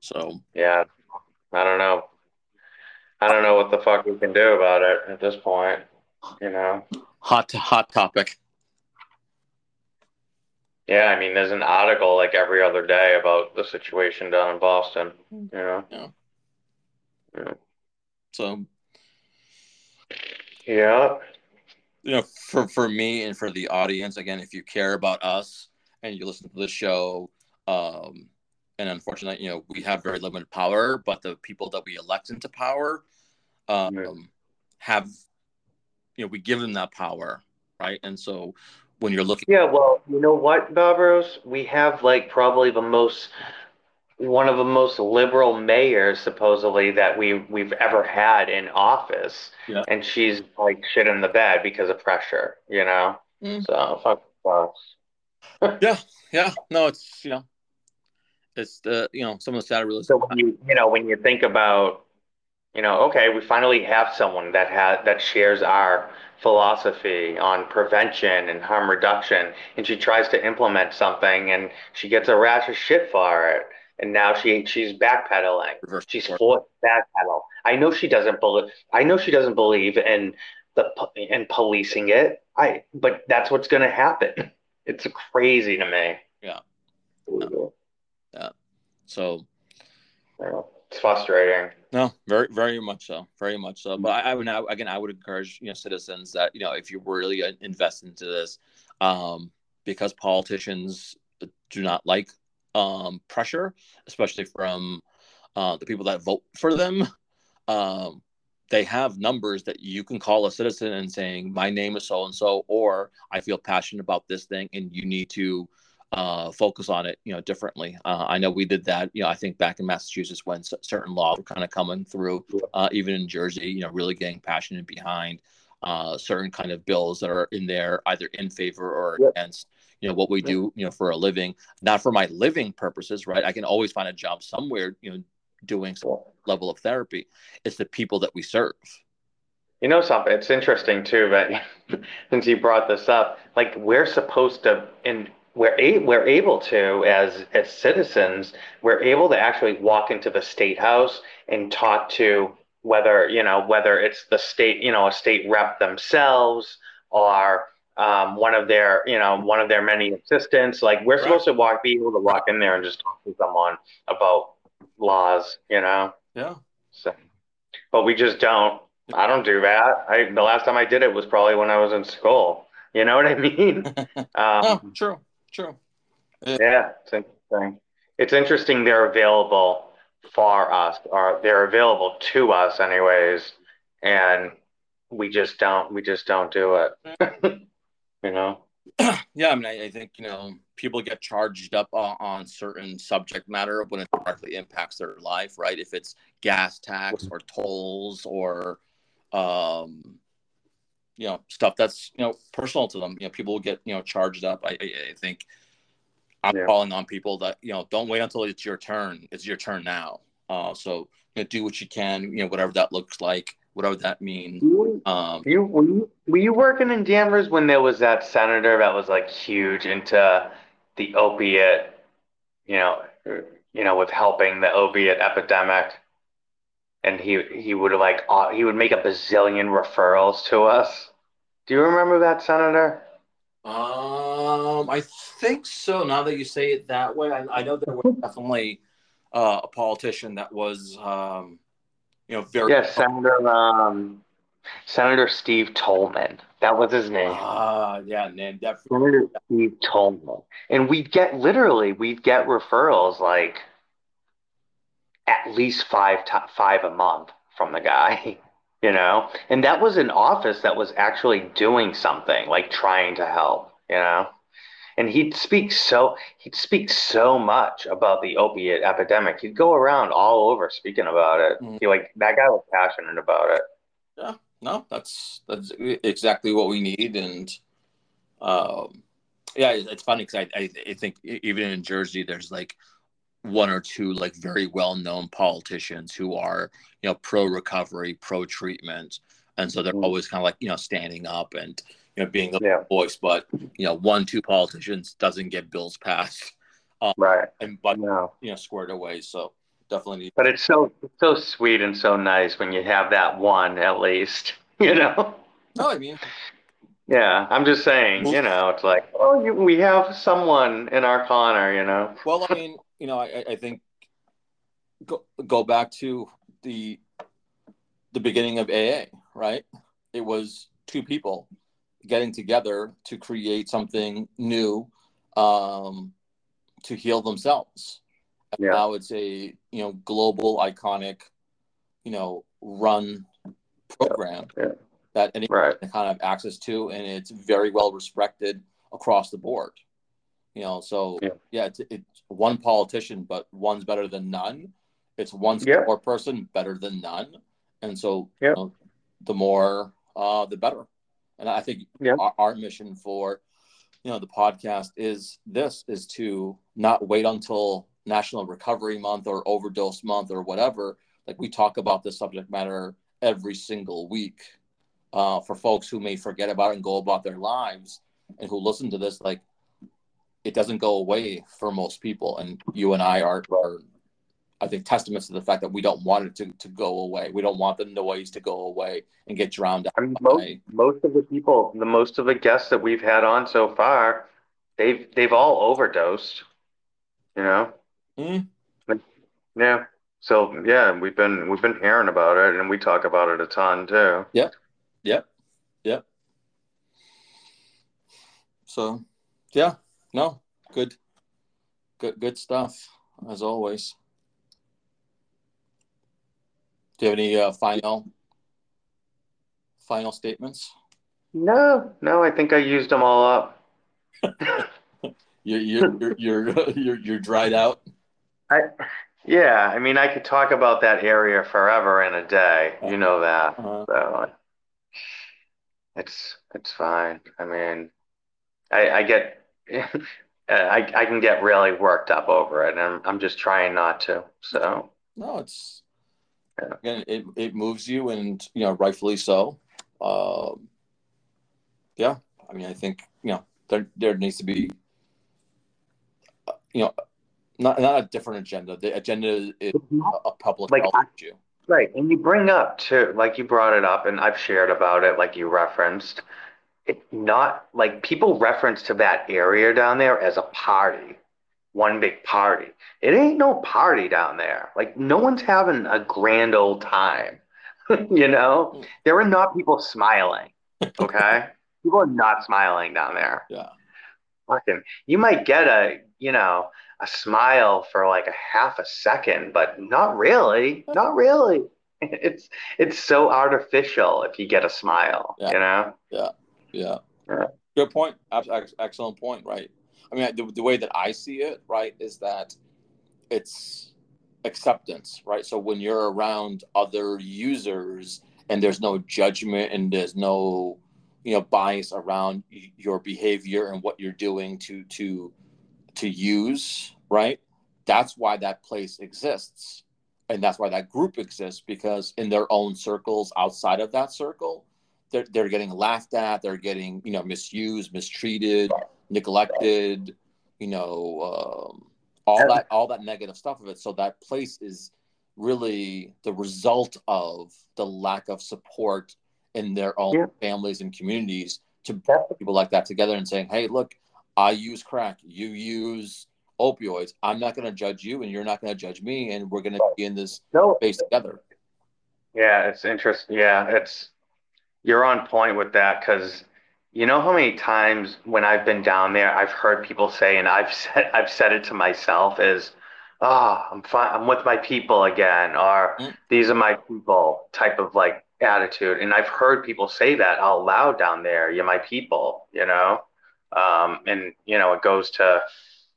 So Yeah. I don't know. I don't know what the fuck we can do about it at this point. You know? hot hot topic. Yeah, I mean, there's an article like every other day about the situation down in Boston. You know? So Yeah. you know, for for me and for the audience, again, if you care about us and you listen to the show, um, and unfortunately, you know, we have very limited power, but the people that we elect into power, um, Yeah. have, you know, we give them that power, right? And so when you're looking, Yeah, well, you know what, Bavros? We have like probably the most one of the most liberal mayors supposedly that we we've ever had in office. Yeah. And she's like shit in the bed because of pressure, you know? Mm. So fuck sucks. yeah, yeah. no, it's you know, it's the you know some of the sad realism. So when you you know when you think about you know okay we finally have someone that has that shares our philosophy on prevention and harm reduction and she tries to implement something and she gets a rash of shit for it and now she she's backpedaling. Reverse she's forced backpedal. I know she doesn't believe I know she doesn't believe in the in policing it. I but that's what's going to happen. It's crazy to me. Yeah. Yeah. So. It's frustrating. No, very, very much so, very much so. But I, I would now, again, I would encourage you know citizens that you know if you really invest into this, um, because politicians do not like um, pressure, especially from uh, the people that vote for them. Um, they have numbers that you can call a citizen and saying, "My name is so and so," or "I feel passionate about this thing," and you need to uh, focus on it, you know, differently. Uh, I know we did that, you know, I think back in Massachusetts when c- certain laws were kind of coming through, uh, even in Jersey, you know, really getting passionate behind uh, certain kind of bills that are in there, either in favor or Yep. against, you know, what we do, you know, for a living, not for my living purposes, right? I can always find a job somewhere, you know, doing some level of therapy. It's the people that we serve. You know something? It's interesting too, but since you brought this up, like we're supposed to, and we're a, we're able to as as citizens, we're able to actually walk into the state house and talk to whether you know whether it's the state, you know, a state rep themselves or um, one of their you know one of their many assistants. Like we're right. supposed to walk, be able to walk in there and just talk to someone about laws, you know. Yeah. So, but we just don't. I don't do that. I the last time I did it was probably when I was in school. You know what I mean? um, oh, true, true. Yeah, it's interesting. It's interesting they're available for us, or they're available to us, anyways, and we just don't. We just don't do it. you know. yeah, I mean, I, I, think you know people get charged up on, on, certain subject matter when it directly impacts their life, right? If it's gas tax or tolls or um, you know stuff that's you know personal to them, you know, people will get you know charged up. I, I, I think I'm yeah. calling on people that you know don't wait until it's your turn. It's your turn now. Uh, so you know, do what you can, you know, whatever that looks like whatever that mean? Um, you were, you were you working in Danvers when there was that senator that was like huge into the opiate, you know, you know, with helping the opiate epidemic, and he he would like uh, he would make a bazillion referrals to us. Do you remember that senator? Um, I think so. Now that you say it that way, I, I know there was definitely uh, a politician that was um, you know, very yeah, Senator um, Senator Steve Tolman. That was his name. Ah, uh, yeah, name definitely. Senator Steve Tolman, and we'd get literally we'd get referrals like at least five to, five a month from the guy, you know, and that was an office that was actually doing something like trying to help, you know and he'd speak so he'd speak so much about the opiate epidemic. He'd go around all over speaking about it. Mm-hmm. He like that guy was passionate about it. Yeah, no, that's that's exactly what we need, and um, yeah, it's funny because I, I I think even in Jersey, there's like one or two like very well known politicians who are you know pro recovery, pro treatment, and so they're mm-hmm. always kind of like you know standing up and you know, being the yeah. voice, but you know, one, two politicians doesn't get bills passed. Um, right. And but no. you know, squared away. So definitely. But it's so so sweet and so nice when you have that one at least. You know. No, I mean. Yeah, I'm just saying. You know, it's like, oh, you, we have someone in our corner. You know. Well, I mean, you know, I, I think go go back to the the beginning of AA, right? It was two people getting together to create something new um, to heal themselves. And yeah. Now it's a you know global iconic, you know, run program yeah. Yeah. that anyone right. can kind of access to, and it's very well respected across the board. You know, so yeah, yeah it's, it's one politician, but one's better than none. It's one support person better than none, and so you know, the more, uh, the better. And I think yeah. our, our mission for you know the podcast is this is to not wait until National Recovery Month or Overdose Month or whatever. Like we talk about this subject matter every single week. Uh, for folks who may forget about it and go about their lives and who listen to this, like it doesn't go away for most people. And you and I are, are I think, testaments to the fact that we don't want it to, to go away. We don't want the noise to go away and get drowned out. I mean, most, most of the people, the most of the guests that we've had on so far, they've they've all overdosed. You know. Mm. Yeah. So yeah, we've been we've been hearing about it, and we talk about it a ton too. Yep. Yep. Yep. So, yeah. No. Good. Good. Good stuff as always. Do you have any uh, final final statements? No, no. I think I used them all up. you're, you're, you're, you're, you're dried out. I, yeah. I mean, I could talk about that area forever in a day. You know that. Uh-huh. So it's it's fine. I mean, I, I get. I, I can get really worked up over it, and I'm, I'm just trying not to. So no, it's. Again, it it moves you, and you know, rightfully so. Um, yeah, I mean, I think you know there there needs to be, uh, you know, not not a different agenda. The agenda is a public like, health issue. Right, and you bring up too, like you brought it up, and I've shared about it, like you referenced. It not like people reference to that area down there as a party one big party. It ain't no party down there. Like no one's having a grand old time. you know, there are not people smiling. Okay, people are not smiling down there. Yeah, fucking. You might get a you know a smile for like a half a second, but not really. Not really. It's it's so artificial if you get a smile. Yeah. You know. Yeah. Yeah. Yeah. Good point. Excellent point. Right. I mean, the, the way that I see it, right, is that it's acceptance, right? So when you're around other users and there's no judgment and there's no, you know, bias around your behavior and what you're doing to to to use, right? That's why that place exists. And that's why that group exists because in their own circles outside of that circle, they're, they're getting laughed at, they're getting, you know, misused, mistreated, neglected, you know, um, all that all that negative stuff of it. So that place is really the result of the lack of support in their own yeah. families and communities to bring people like that together and saying, "Hey, look, I use crack, you use opioids. I'm not going to judge you, and you're not going to judge me, and we're going to be in this no. space together." Yeah, it's interesting. Yeah, it's you're on point with that because you know how many times when I've been down there, I've heard people say, and I've said I've said it to myself, is, "Ah, oh, I'm fine. I'm with my people again," or mm. "These are my people," type of like attitude. And I've heard people say that out loud down there. You're my people, you know. Um, and you know, it goes to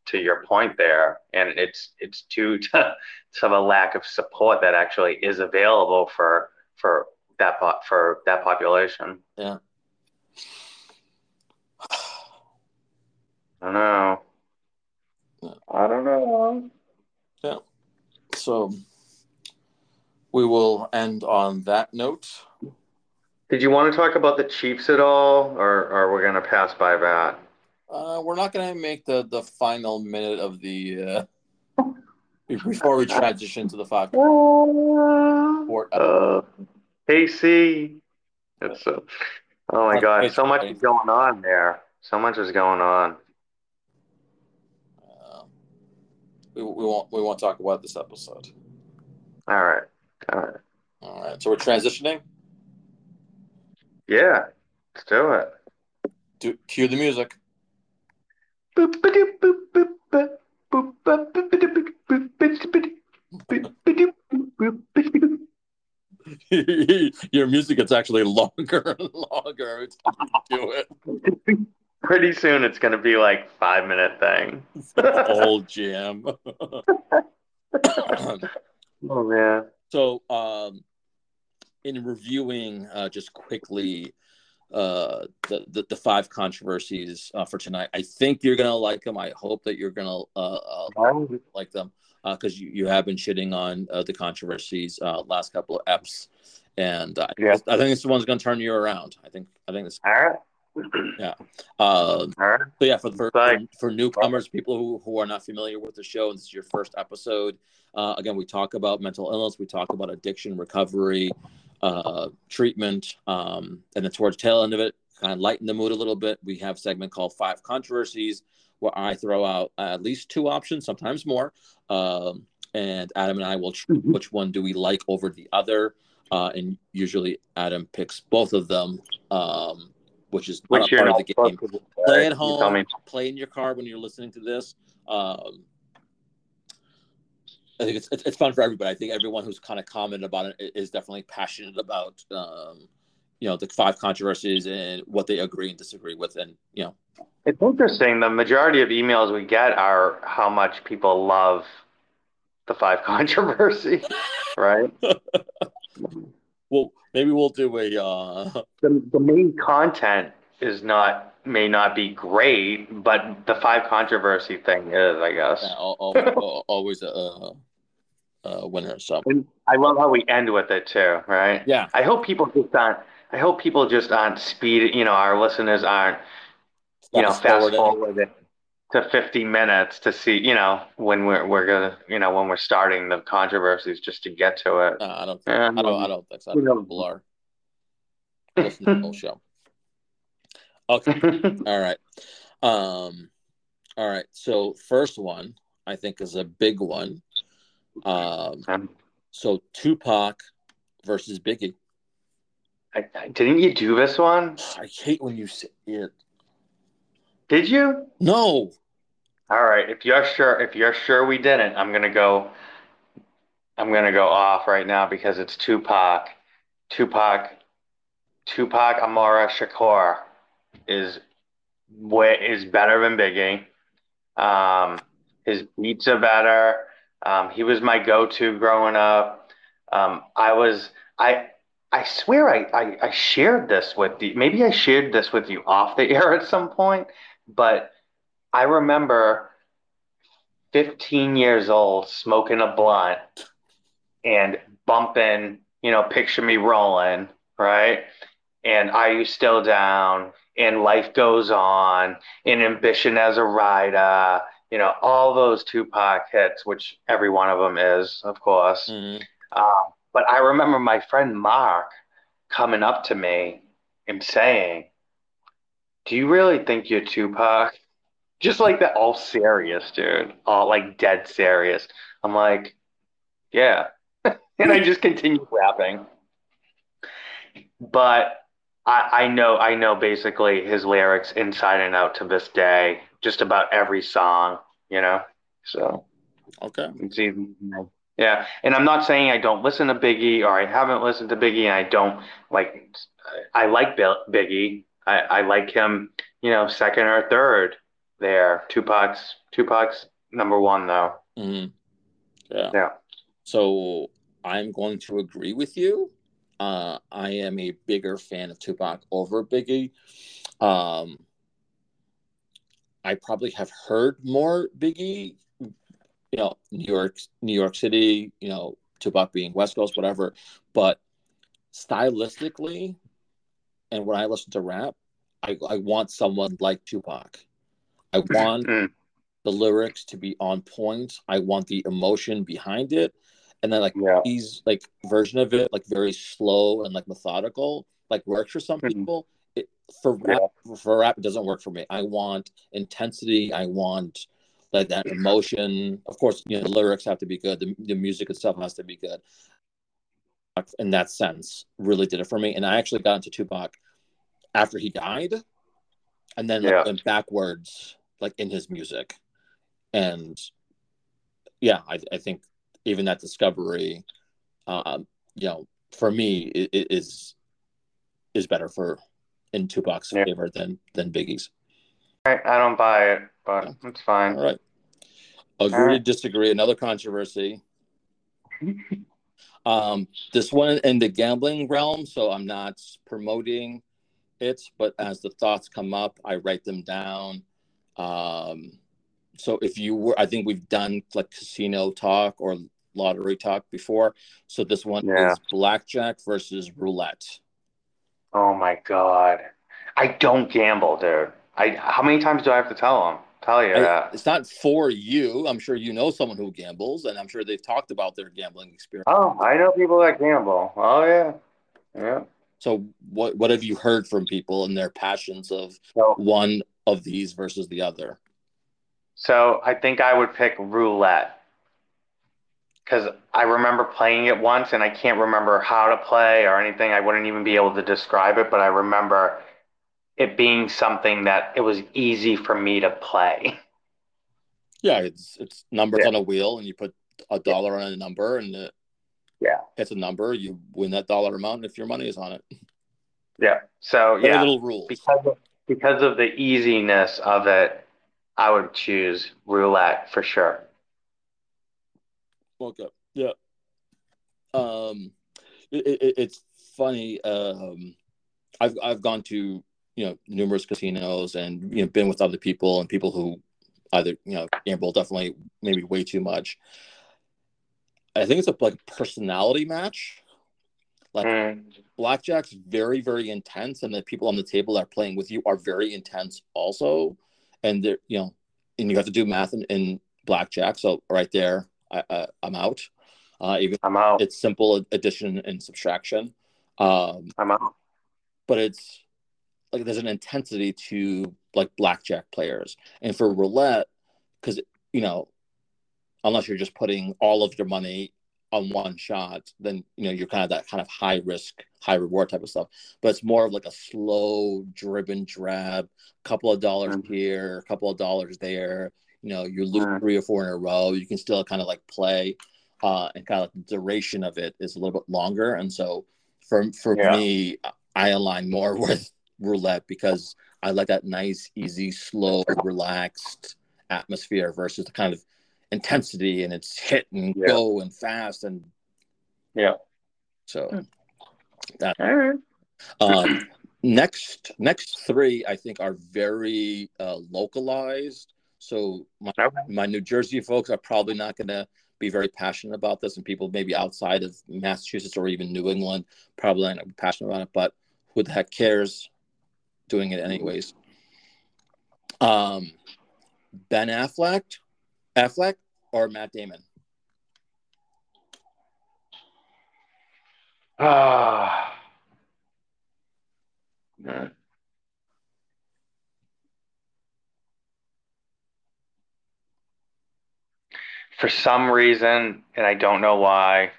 to your point there, and it's it's due to to a lack of support that actually is available for for that for that population. Yeah. I don't know. I don't know. Yeah. So we will end on that note. Did you want to talk about the Chiefs at all, or, are we going to pass by that? Uh, we're not going to make the, the final minute of the uh, before we transition to the five. Uh, KC. It's uh, oh my god, so much is going on there. So much is going on. We, we won't we won't talk about this episode. All right. All right. All right. So we're transitioning. Yeah, let's do it. Do cue the music. Your music gets actually longer and longer every time you do it. Pretty soon it's going to be like five minute thing. Old jam. oh man. So, um, in reviewing uh, just quickly uh, the, the, the five controversies uh, for tonight, I think you're gonna like them. I hope that you're gonna uh, uh like them because uh, you, you have been shitting on uh, the controversies uh, last couple of eps, and uh, yeah. I think this one's gonna turn you around. I think I think this. All right yeah. Uh, right. So yeah, for, for for newcomers, people who, who are not familiar with the show, this is your first episode. Uh, again, we talk about mental illness, we talk about addiction, recovery, uh, treatment, um, and then towards tail end of it, kind of lighten the mood a little bit. We have a segment called Five Controversies, where I throw out at least two options, sometimes more, um, and Adam and I will choose mm-hmm. which one do we like over the other. Uh, and usually Adam picks both of them. Um, which is which part of the game. Play at home, play in your car when you're listening to this. Um, I think it's, it's, it's fun for everybody. I think everyone who's kind of commented about it is definitely passionate about um, you know the five controversies and what they agree and disagree with, and you know. It's interesting. The majority of emails we get are how much people love the five controversy, right? well, maybe we'll do a. Uh... The, the main content is not may not be great, but the five controversy thing is, I guess. Yeah, always a, uh, winner. So And I love how we end with it too, right? yeah, I hope people just aren't. I hope people just aren't speed. You know, our listeners aren't. You know, Fast forward it to 50 minutes to see. You know, when we're we're gonna. You know, when we're starting the controversies, just to get to it. uh, I don't. Yeah, I don't. I don't think so. I think knows? people are listening to the whole show. Okay. All right. Um. All right. So first one I think is a big one. Um. Um, So Tupac versus Biggie. I, I- didn't you do this one? I hate when you say it. Did you? No. All right. If you're sure, if you're sure we didn't, I'm gonna go. I'm gonna go off right now because it's Tupac. Tupac. Tupac Amaru Shakur is way is better than Biggie. Um, his beats are better. Um, he was my go-to growing up. Um, I was I I swear I, I I shared this with you. maybe I shared this with you off the air at some point, but I remember 15 years old smoking a blunt and bumping, you know, picture me rolling, right? And Are You Still Down? And Life Goes On, and Ambitionz Az a Ridah, you know, all those Tupac hits, which every one of them is, of course. Mhm. Um, but I remember my friend Mark coming up to me and saying, Do you really think you're Tupac? Just like that, all serious, dude. All like dead serious. I'm like, Yeah. And I just continue rapping. But I, I know I know basically his lyrics inside and out to this day, just about every song, you know? So Okay. it's easy. Yeah, and I'm not saying I don't listen to Biggie or I haven't listened to Biggie and I don't like I like Biggie. I, I like him, you know, second or third there. Tupac's Tupac's number one though. Mhm. Yeah. Yeah. So I'm going to agree with you. Uh, I am a bigger fan of Tupac over Biggie. Um, I probably have heard more Biggie, you know, New York, New York City, you know, Tupac being West Coast, whatever. But stylistically, and when I listen to rap, I, I want someone like Tupac. I want the lyrics to be on point. I want the emotion behind it. And then like yeah. he's like version of it, like very slow and like methodical, like works for some Mhm. people. It, for rap, for rap, it doesn't work for me. I want intensity. I want like that emotion. Of course, you know the lyrics have to be good. The, the music itself has to be good. In that sense, really did it for me. And I actually got into Tupac after he died, and then like, went backwards, like in his music, and yeah, I, I think even that discovery, um, you know, for me is is better for in Tupac's Yeah. favor than than Biggie's. I, I don't buy it, but it's fine. All right, agree All to disagree. Another controversy. Um, this one in the gambling realm, so I'm not promoting it, but as the thoughts come up, I write them down. Um, so if you were, I think we've done like casino talk or lottery talk before. So this one Yeah. is blackjack versus roulette. Oh my God. I don't gamble, dude. I how many times do I have to tell them? Tell you I- that. it's not for you. I'm sure you know someone who gambles, and I'm sure they've talked about their gambling experience. Oh, I know people that gamble. Oh yeah. Yeah. So what what have you heard from people and their passions of So one of these versus the other? So I think I would pick roulette because I remember playing it once and I can't remember how to play or anything. I wouldn't even be able to describe it, but I remember it being something that it was easy for me to play. Yeah, it's it's numbers Yeah. on a wheel, and you put a dollar on a number, and it Yeah. hits a number. You win that dollar amount if your money is on it. Yeah. So yeah, little rules. because of, because of the easiness of it, I would choose roulette for sure. Okay. Yeah. Um, it, it, it's funny. Um, I've I've gone to you know numerous casinos and you know been with other people and people who either you know gamble definitely maybe way too much. I think it's a like personality match. Like Mm. blackjack's very very intense, and the people on the table that are playing with you are very intense also. And they're you know, and you have to do math in, in blackjack. So right there, I, I'm out. Uh, even I'm out. it's simple addition and subtraction. Um, I'm out. but it's like there's an intensity to like blackjack players and for roulette because you know unless you're just putting all of your money on one shot then you know you're kind of that kind of high risk high reward type of stuff but it's more of like a slow driven drab couple of dollars Mhm. here a couple of dollars there you know you lose Mhm. three or four in a row you can still kind of like play uh and kind of like the duration of it is a little bit longer and so for for Yeah. me i align more with roulette because I like that nice, easy, slow, relaxed atmosphere versus the kind of intensity and it's hit and Yeah. go and fast and Yeah. so Hmm. that All right. um next next three I think are very uh localized. So my Okay. my New Jersey folks are probably not gonna be very passionate about this and people maybe outside of Massachusetts or even New England probably aren't be passionate about it, but who the heck cares doing it anyways. Um, Ben Affleck, Affleck or Matt Damon? Ah. Mm. For some reason, and I don't know why,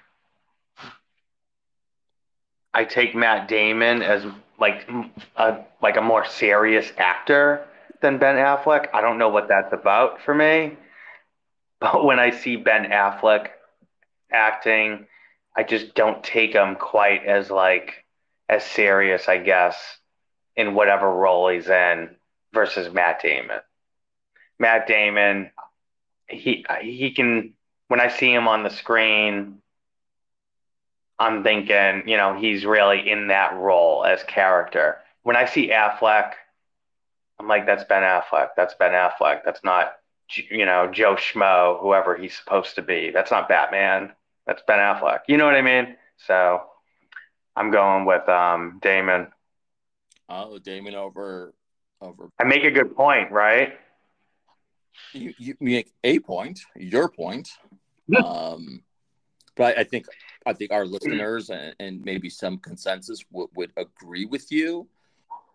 I take Matt Damon as like a like a more serious actor than Ben Affleck. I don't know what that's about for me. But when I see Ben Affleck acting, I just don't take him quite as like as serious, I guess, in whatever role he's in versus Matt Damon. Matt Damon, he he can when I see him on the screen, I'm thinking, you know, he's really in that role as character. When I see Affleck, I'm like, that's Ben Affleck. That's Ben Affleck. That's not, you know, Joe Schmo, whoever he's supposed to be. That's not Batman. That's Ben Affleck. You know what I mean? So I'm going with um, Damon. Oh, Damon over over. I make a good point, right? You, you make a point, your point. Um, but I, I think I think our listeners and, and maybe some consensus would, would agree with you.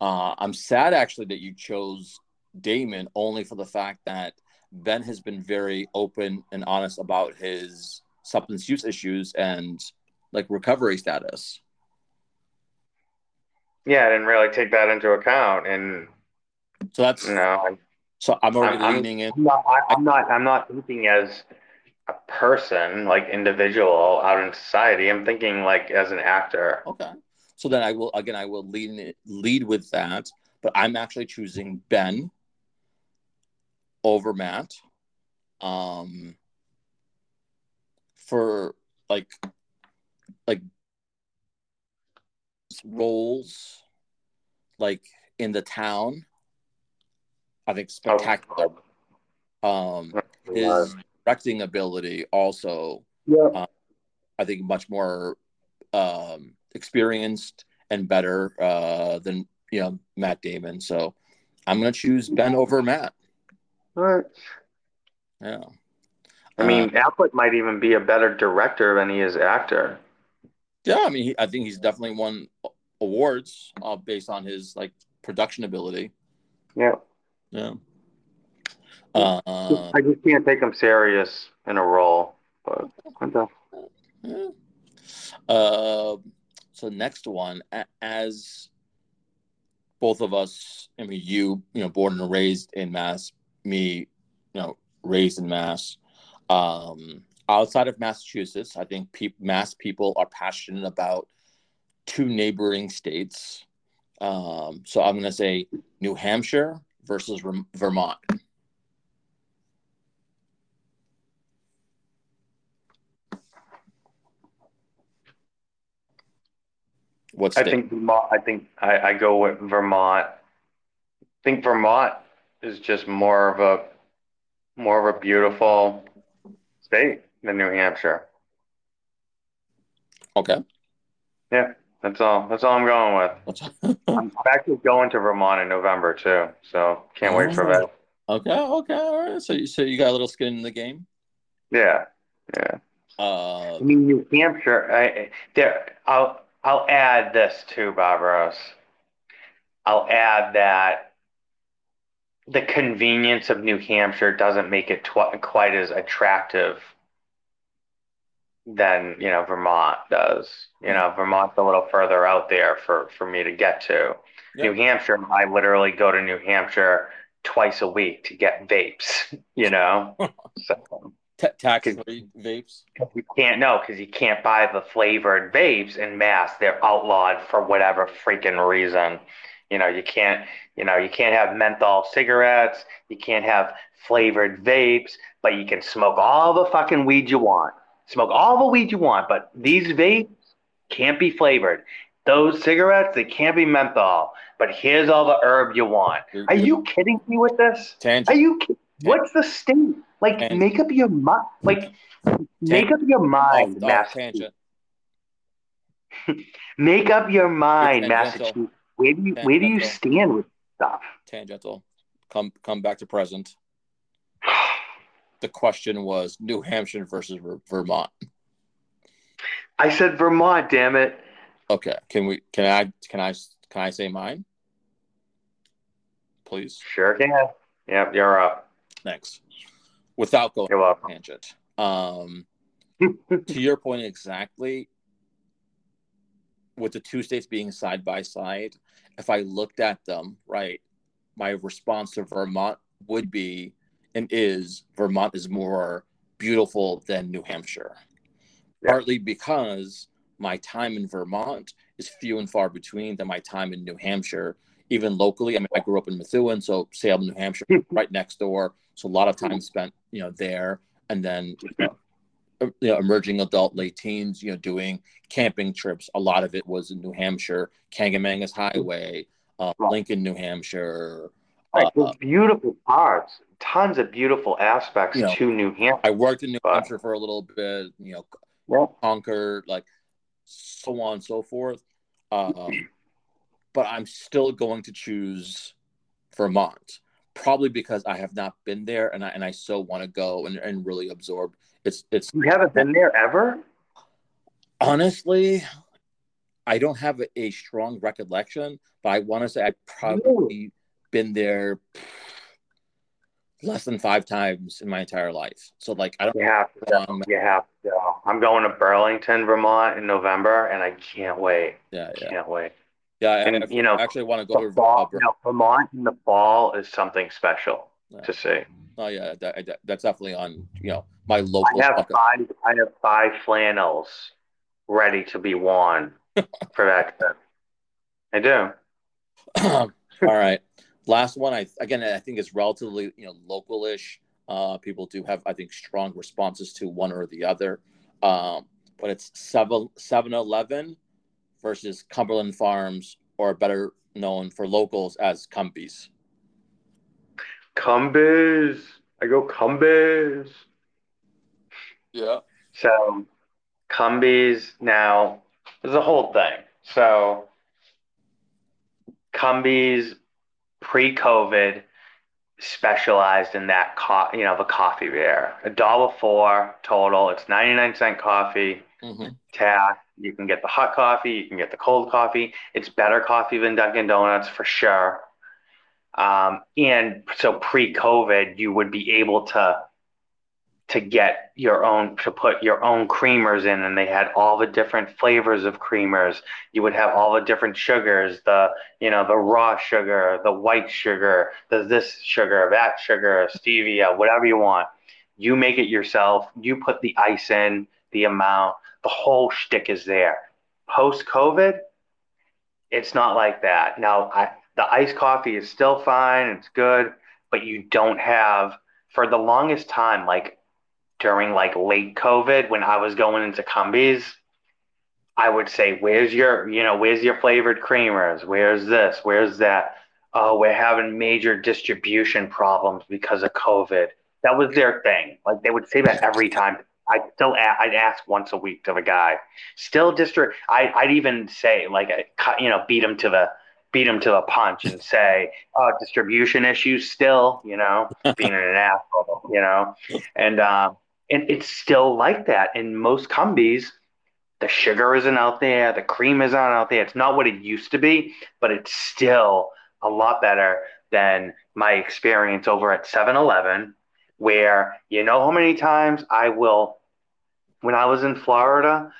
Uh, I'm sad actually that you chose Damon only for the fact that Ben has been very open and honest about his substance use issues and like recovery status. Yeah, I didn't really take that into account, and So that's you know, so I'm already I'm- leaning in. I'm not, I'm not, I'm not thinking as a person, like individual out in society. I'm thinking like as an actor. Okay. So then I will again I will lead lead with that, but I'm actually choosing Ben over Matt. Um for like like roles like in the town. I think spectacular. Um his directing ability also yeah. I think much more um, experienced and better uh, than you know Matt Damon. So I'm gonna choose Ben over Matt. All right. Yeah. I mean, Affleck might even be a better director than he is actor. Yeah, I mean, he, I think he's definitely won awards uh, based on his like production ability. Yeah. Yeah. Uh, I just can't take him serious in a role. But yeah. Uh, so next one, as both of us, I mean, you, you know, born and raised in Mass, me, you know, raised in Mass. Um, outside of Massachusetts, I think pe- Mass people are passionate about two neighboring states. Um, so I'm going to say New Hampshire versus Rem- Vermont. What I think Vermont. I think I, I go with Vermont. I think Vermont is just more of a more of a beautiful state than New Hampshire. Okay. Yeah, that's all. That's all I'm going with. I'm actually going to Vermont in November too, so can't wait for that. Okay, okay, all right. So, you, so you got a little skin in the game. Yeah, yeah. Uh, I mean, New Hampshire. I there. I'll I'll add this too, Barbaros. I'll add that the convenience of New Hampshire doesn't make it tw- quite as attractive than you know Vermont does. You know, Vermont's a little further out there for for me to get to. Yep. New Hampshire, I literally go to New Hampshire twice a week to get vapes. You know, so t- tax free vapes. you can't no because you can't buy the flavored vapes in mass. They're outlawed for whatever freaking reason. You know, you can't. You know, you can't have menthol cigarettes. You can't have flavored vapes, but you can smoke all the fucking weed you want. Smoke all the weed you want, but these vapes can't be flavored. Those cigarettes, they can't be menthol. But here's all the herb you want. You're- you're- kidding me with this? Are you? ki- What's the state? Like, Tangent. make up your mind. Like, make up your mind, Off- off Massachusetts. Make up your mind. Massachusetts. Where do you where do you stand with stuff? Tangential. Come come back to present. The question was New Hampshire versus Vermont. I said Vermont, damn it. Okay. Can we? Can I? Can I? Can I say mine? Please. Sure can. Yep, you're up. Next. Without going You're tangent. Um, to your point exactly, with the two states being side by side, if I looked at them, right, my response to Vermont would be and is Vermont is more beautiful than New Hampshire. Yeah. Partly because my time in Vermont is few and far between than my time in New Hampshire. Even locally, I mean, I grew up in Methuen, so Salem, New Hampshire, right next door. So a lot of time spent, you know, there, and then you know, you know, emerging adult, late teens, you know, doing camping trips. A lot of it was in New Hampshire, Kancamagus Highway, uh, Right. Lincoln, New Hampshire. Like, Uh, beautiful parts, tons of beautiful aspects You know, to New Hampshire. I worked in New Right. Hampshire for a little bit, you know, Yeah. Concord, like so on and so forth. Um, but I'm still going to choose Vermont, probably because I have not been there and I and I so want to go and, and really absorb. It's it's You haven't been there ever? honestly, I don't have a, a strong recollection, but I want to say I've probably been there less than five times in my entire life. So like I don't You have to um, You have to. I'm going to Burlington, Vermont in November, and I can't wait. yeah yeah Can't wait. yeah. And, I you know, I actually want to go to uh, you know, Vermont in the fall is something special To see. Oh yeah, that, that- that's definitely on you know my local. I have bucket. five. I have five flannels ready to be worn for that trip. I do. All right, last one. I again I think is relatively you know localish. Uh, people do have I think strong responses to one or the other. Um, but it's seven Seven Eleven versus Cumberland Farms, or better known for locals as Cumbies. Cumbies. I go Cumbies. Yeah. So Cumbies now there's a whole thing. So Cumbies pre-COVID specialized in that co- you know the coffee beer. A dollar four total. It's 99 cent coffee. hmm tap. You can get the hot coffee, you can get the cold coffee. It's better coffee than Dunkin' Donuts for sure. Um, and so pre-COVID, you would be able to to get your own to put your own creamers in, and they had all the different flavors of creamers. You would have all the different sugars, the you know the raw sugar, the white sugar, the this sugar, that sugar, stevia, whatever you want. You make it yourself. You put the ice in, the amount the whole shtick is there. Post COVID, it's not like that. Now, I, the iced coffee is still fine, it's good, but you don't have for the longest time, like during like late COVID, when I was going into Cumbies, I would say, "Where's your, you know, where's your flavored creamers? Where's this? Where's that? Oh, we're having major distribution problems because of COVID." That was their thing. Like they would say that every time I still I'd ask once a week to a guy. Still district. I I'd even say like you know beat him to the beat him to the punch and say oh distribution issues still you know being an asshole you know and um and it's still like that in most Cumbies. The sugar isn't out there. The cream isn't out there. It's not what it used to be, but it's still a lot better than my experience over at 7 Eleven where you know how many times I will when I was in Florida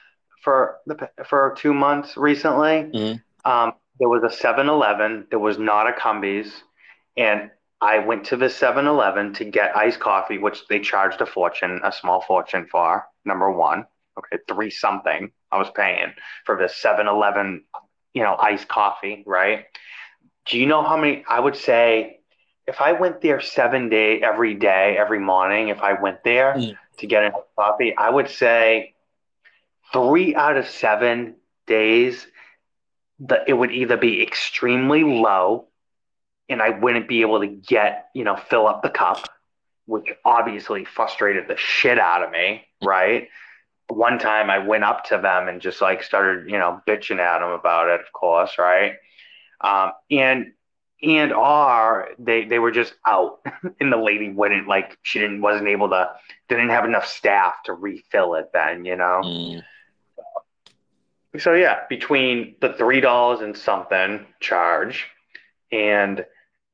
for the for two months recently, mm-hmm. um, there was a 7-Eleven. There was not a Cumbies, and I went to the 7-Eleven to get iced coffee, which they charged a fortune, a small fortune for. Number one, okay, three something I was paying for this 7-Eleven, you know, iced coffee, right? Do you know how many? I would say if I went there seven day every day, every morning, if I went there mm. to get a coffee, I would say three out of seven days that it would either be extremely low and I wouldn't be able to get, you know, fill up the cup, which obviously frustrated the shit out of me, right? One time I went up to them and just like started, you know, bitching at them about it, of course, right? Um, and and are they they were just out and the lady wouldn't like she didn't wasn't able to didn't have enough staff to refill it then you know mm. So yeah between the three dollars and something charge and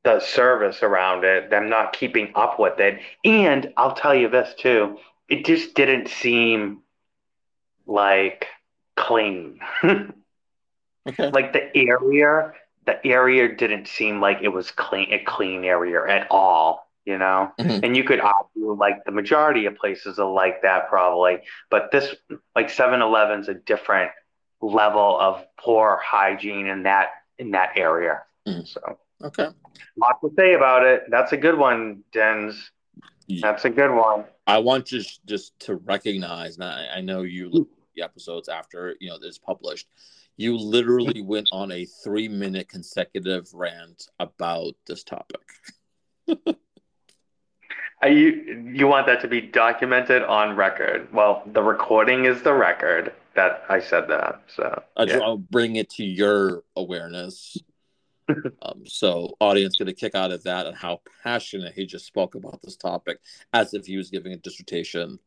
the service around it them not keeping up with it and i'll tell you this too it just didn't seem like clean okay. like the area the area didn't seem like it was clean a clean area at all you know mm-hmm. and you could argue like the majority of places are like that probably but this like 7-eleven's a different level of poor hygiene in that in that area. Mm. so okay. lot to say about it. That's a good one dens. That's a good one. I want just just to recognize and I, I know you the episodes after you know this published. You literally went on a three minute consecutive rant about this topic. Are you you want that to be documented on record? Well, the recording is the record that I said that. So yeah. I'll bring it to your awareness. um, so audience get a kick out of that and how passionate he just spoke about this topic as if he was giving a dissertation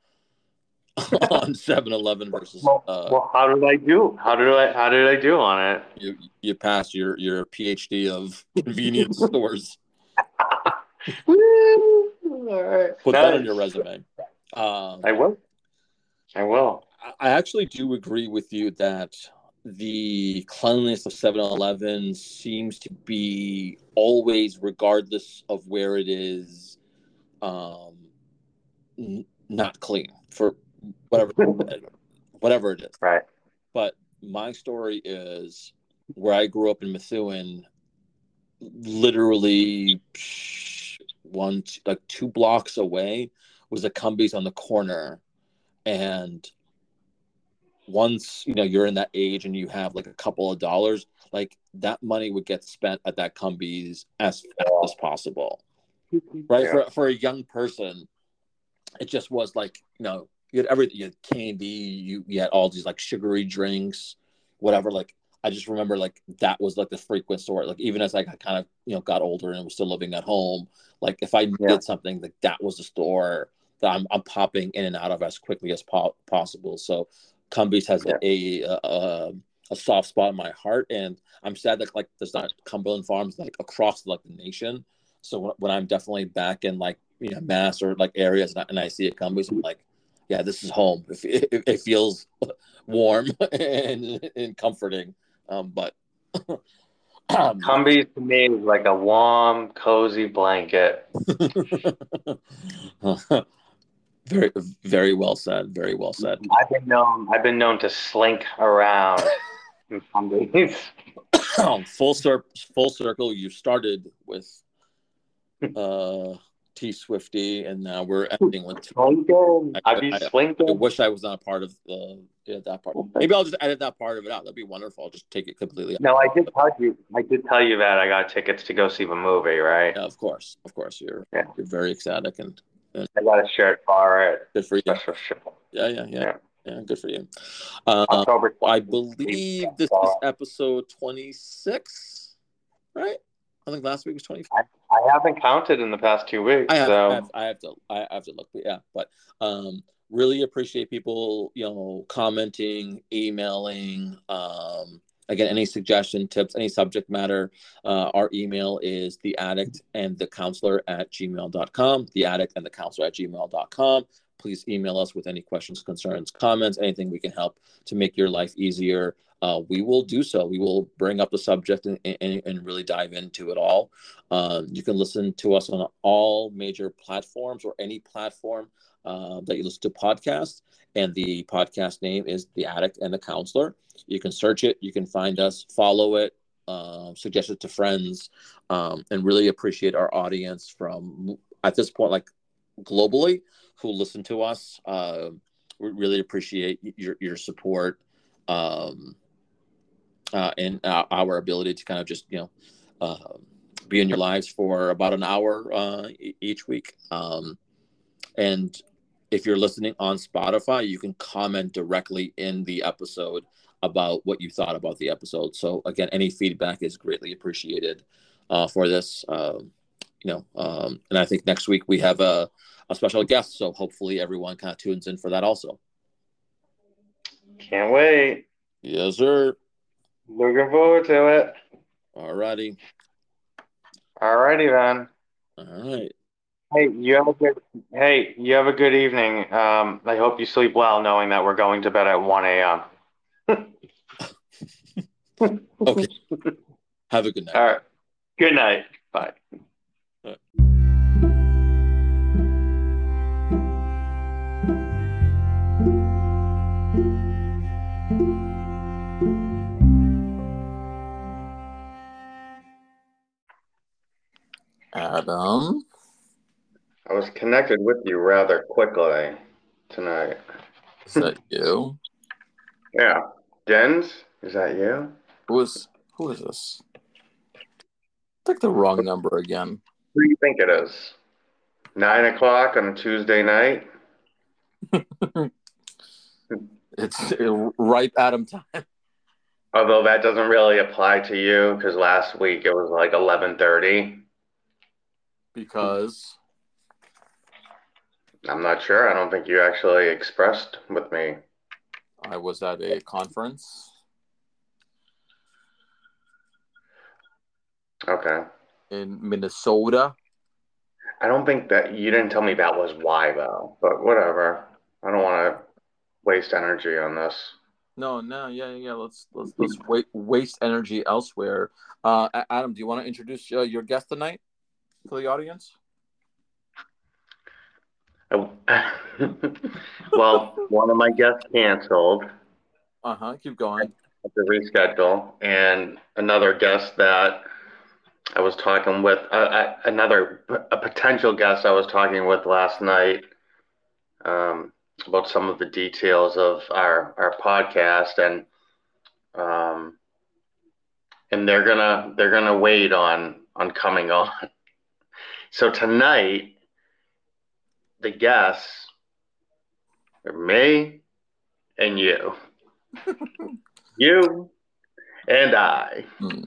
on 7-Eleven versus. Well, uh, well, how did I do? How did I how did I do on it? You you passed your your PhD of convenience stores. All right. Put that on your resume. Um, I will. I will. I actually do agree with you that the cleanliness of 7-Eleven seems to be always, regardless of where it is, um, n- not clean for whatever whatever it is. Right. But my story is where I grew up in Methuen, literally one like two blocks away was a Cumbies on the corner. And once you know you're in that age and you have like a couple of dollars, like that money would get spent at that Cumbies as fast as possible. Right. Yeah. For for a young person, it just was like, you know, you had everything. You had candy. You you had all these like sugary drinks, whatever. Like I just remember like that was like the frequent store. Like even as I kind of you know got older and was still living at home, like if I yeah. did something, like that was the store that I'm I'm popping in and out of as quickly as po- possible. So Cumbies has yeah. a, a, a soft spot in my heart, and I'm sad that like there's not Cumberland Farms like across like the nation. So when, when I'm definitely back in like you know mass or like areas and I, and I see a Cumbies, I'm like yeah, this is home. It, it, it feels warm and, and comforting. Um, but um, to me is like a warm, cozy blanket. very, very well said. Very well said. I've been known. I've been known to slink around in full, cir- full circle. You started with uh, T Swifty, and now we're ending with Swinkin. I, I, I, I, wish I was not a part of the yeah, that part. Maybe I'll just edit that part of it out. That'd be wonderful. I'll just take it completely. No, I did tell you. I did tell you that I got tickets to go see the movie, right? Yeah, of course, of course. You're yeah. you're very ecstatic, and I got a shirt for it. good for you. Special shirt. Yeah, yeah, yeah, Yeah. yeah. good for you. Um, October. I believe this is episode twenty six, right? I think last week was twenty. I haven't counted in the past two weeks, I have, so I have, I have to, I have to look, but yeah, but um, really appreciate people, you know, commenting, emailing. Um, again, any suggestion, tips, any subject matter. Uh, our email is the addict and the counselor at gmail.com. The addict and the counselor at gmail.com. Please email us with any questions, concerns, comments, anything we can help to make your life easier. Uh, we will do so. We will bring up the subject and, and, and really dive into it all. Um, you can listen to us on all major platforms or any platform uh, that you listen to podcasts. And the podcast name is The Addict and the Counselor. You can search it, you can find us, follow it, uh, suggest it to friends, um, and really appreciate our audience from at this point, like globally, who listen to us. Uh, we really appreciate your, your support. Um, uh, and uh, our ability to kind of just you know uh, be in your lives for about an hour uh, each week. Um, and if you're listening on Spotify, you can comment directly in the episode about what you thought about the episode. So again, any feedback is greatly appreciated uh, for this. Um, you know, um, and I think next week we have a, a special guest, so hopefully everyone kind of tunes in for that also. can't wait. Yes, sir. Looking forward to it. All righty. Alrighty then. All right. Hey, you have a good. Hey, you have a good evening. Um, I hope you sleep well, knowing that we're going to bed at one a.m. Okay. Have a good night. All right. Good night. Bye. Adam. I was connected with you rather quickly tonight. Is that you? Yeah. Jens, is that you? Who is who is this? Take the wrong number again. Who do you think it is? Nine o'clock on a Tuesday night. It's ripe Adam time. Although that doesn't really apply to you because last week it was like eleven thirty. Because I'm not sure. I don't think you actually expressed with me. I was at a conference. Okay. in Minnesota. I don't think that you didn't tell me that was why though, but whatever. I don't want to waste energy on this. No, no, yeah, yeah. Let's let's let's wait, waste energy elsewhere. Uh, Adam, do you want to introduce uh, your guest tonight to the audience? I- well, one of my guests canceled. Uh huh. Keep going. have to reschedule. And another guest that I was talking with, uh, uh, another a potential guest I was talking with last night um, about some of the details of our our podcast, and um, and they're gonna they're gonna wait on on coming on. So tonight, the guests are me and you. you and I. Hmm.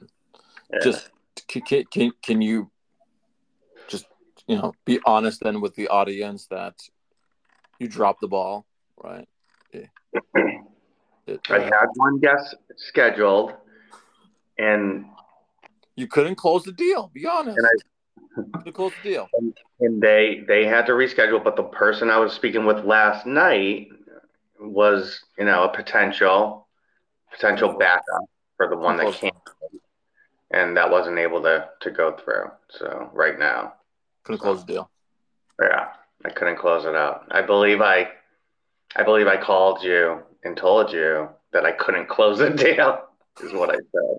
Yeah. Just can, can can you just you know be honest then with the audience that you dropped the ball, right? It, it, I uh, had one guest scheduled, and you couldn't close the deal. Be honest. And I- couldn't close the deal. and they they had to reschedule. But the person I was speaking with last night was, you know, a potential potential backup for the one that can't, and that wasn't able to to go through. So right now, Couldn't close the deal. yeah, I couldn't close it out. I believe I, I believe I called you and told you that I couldn't close the deal. Is what I said.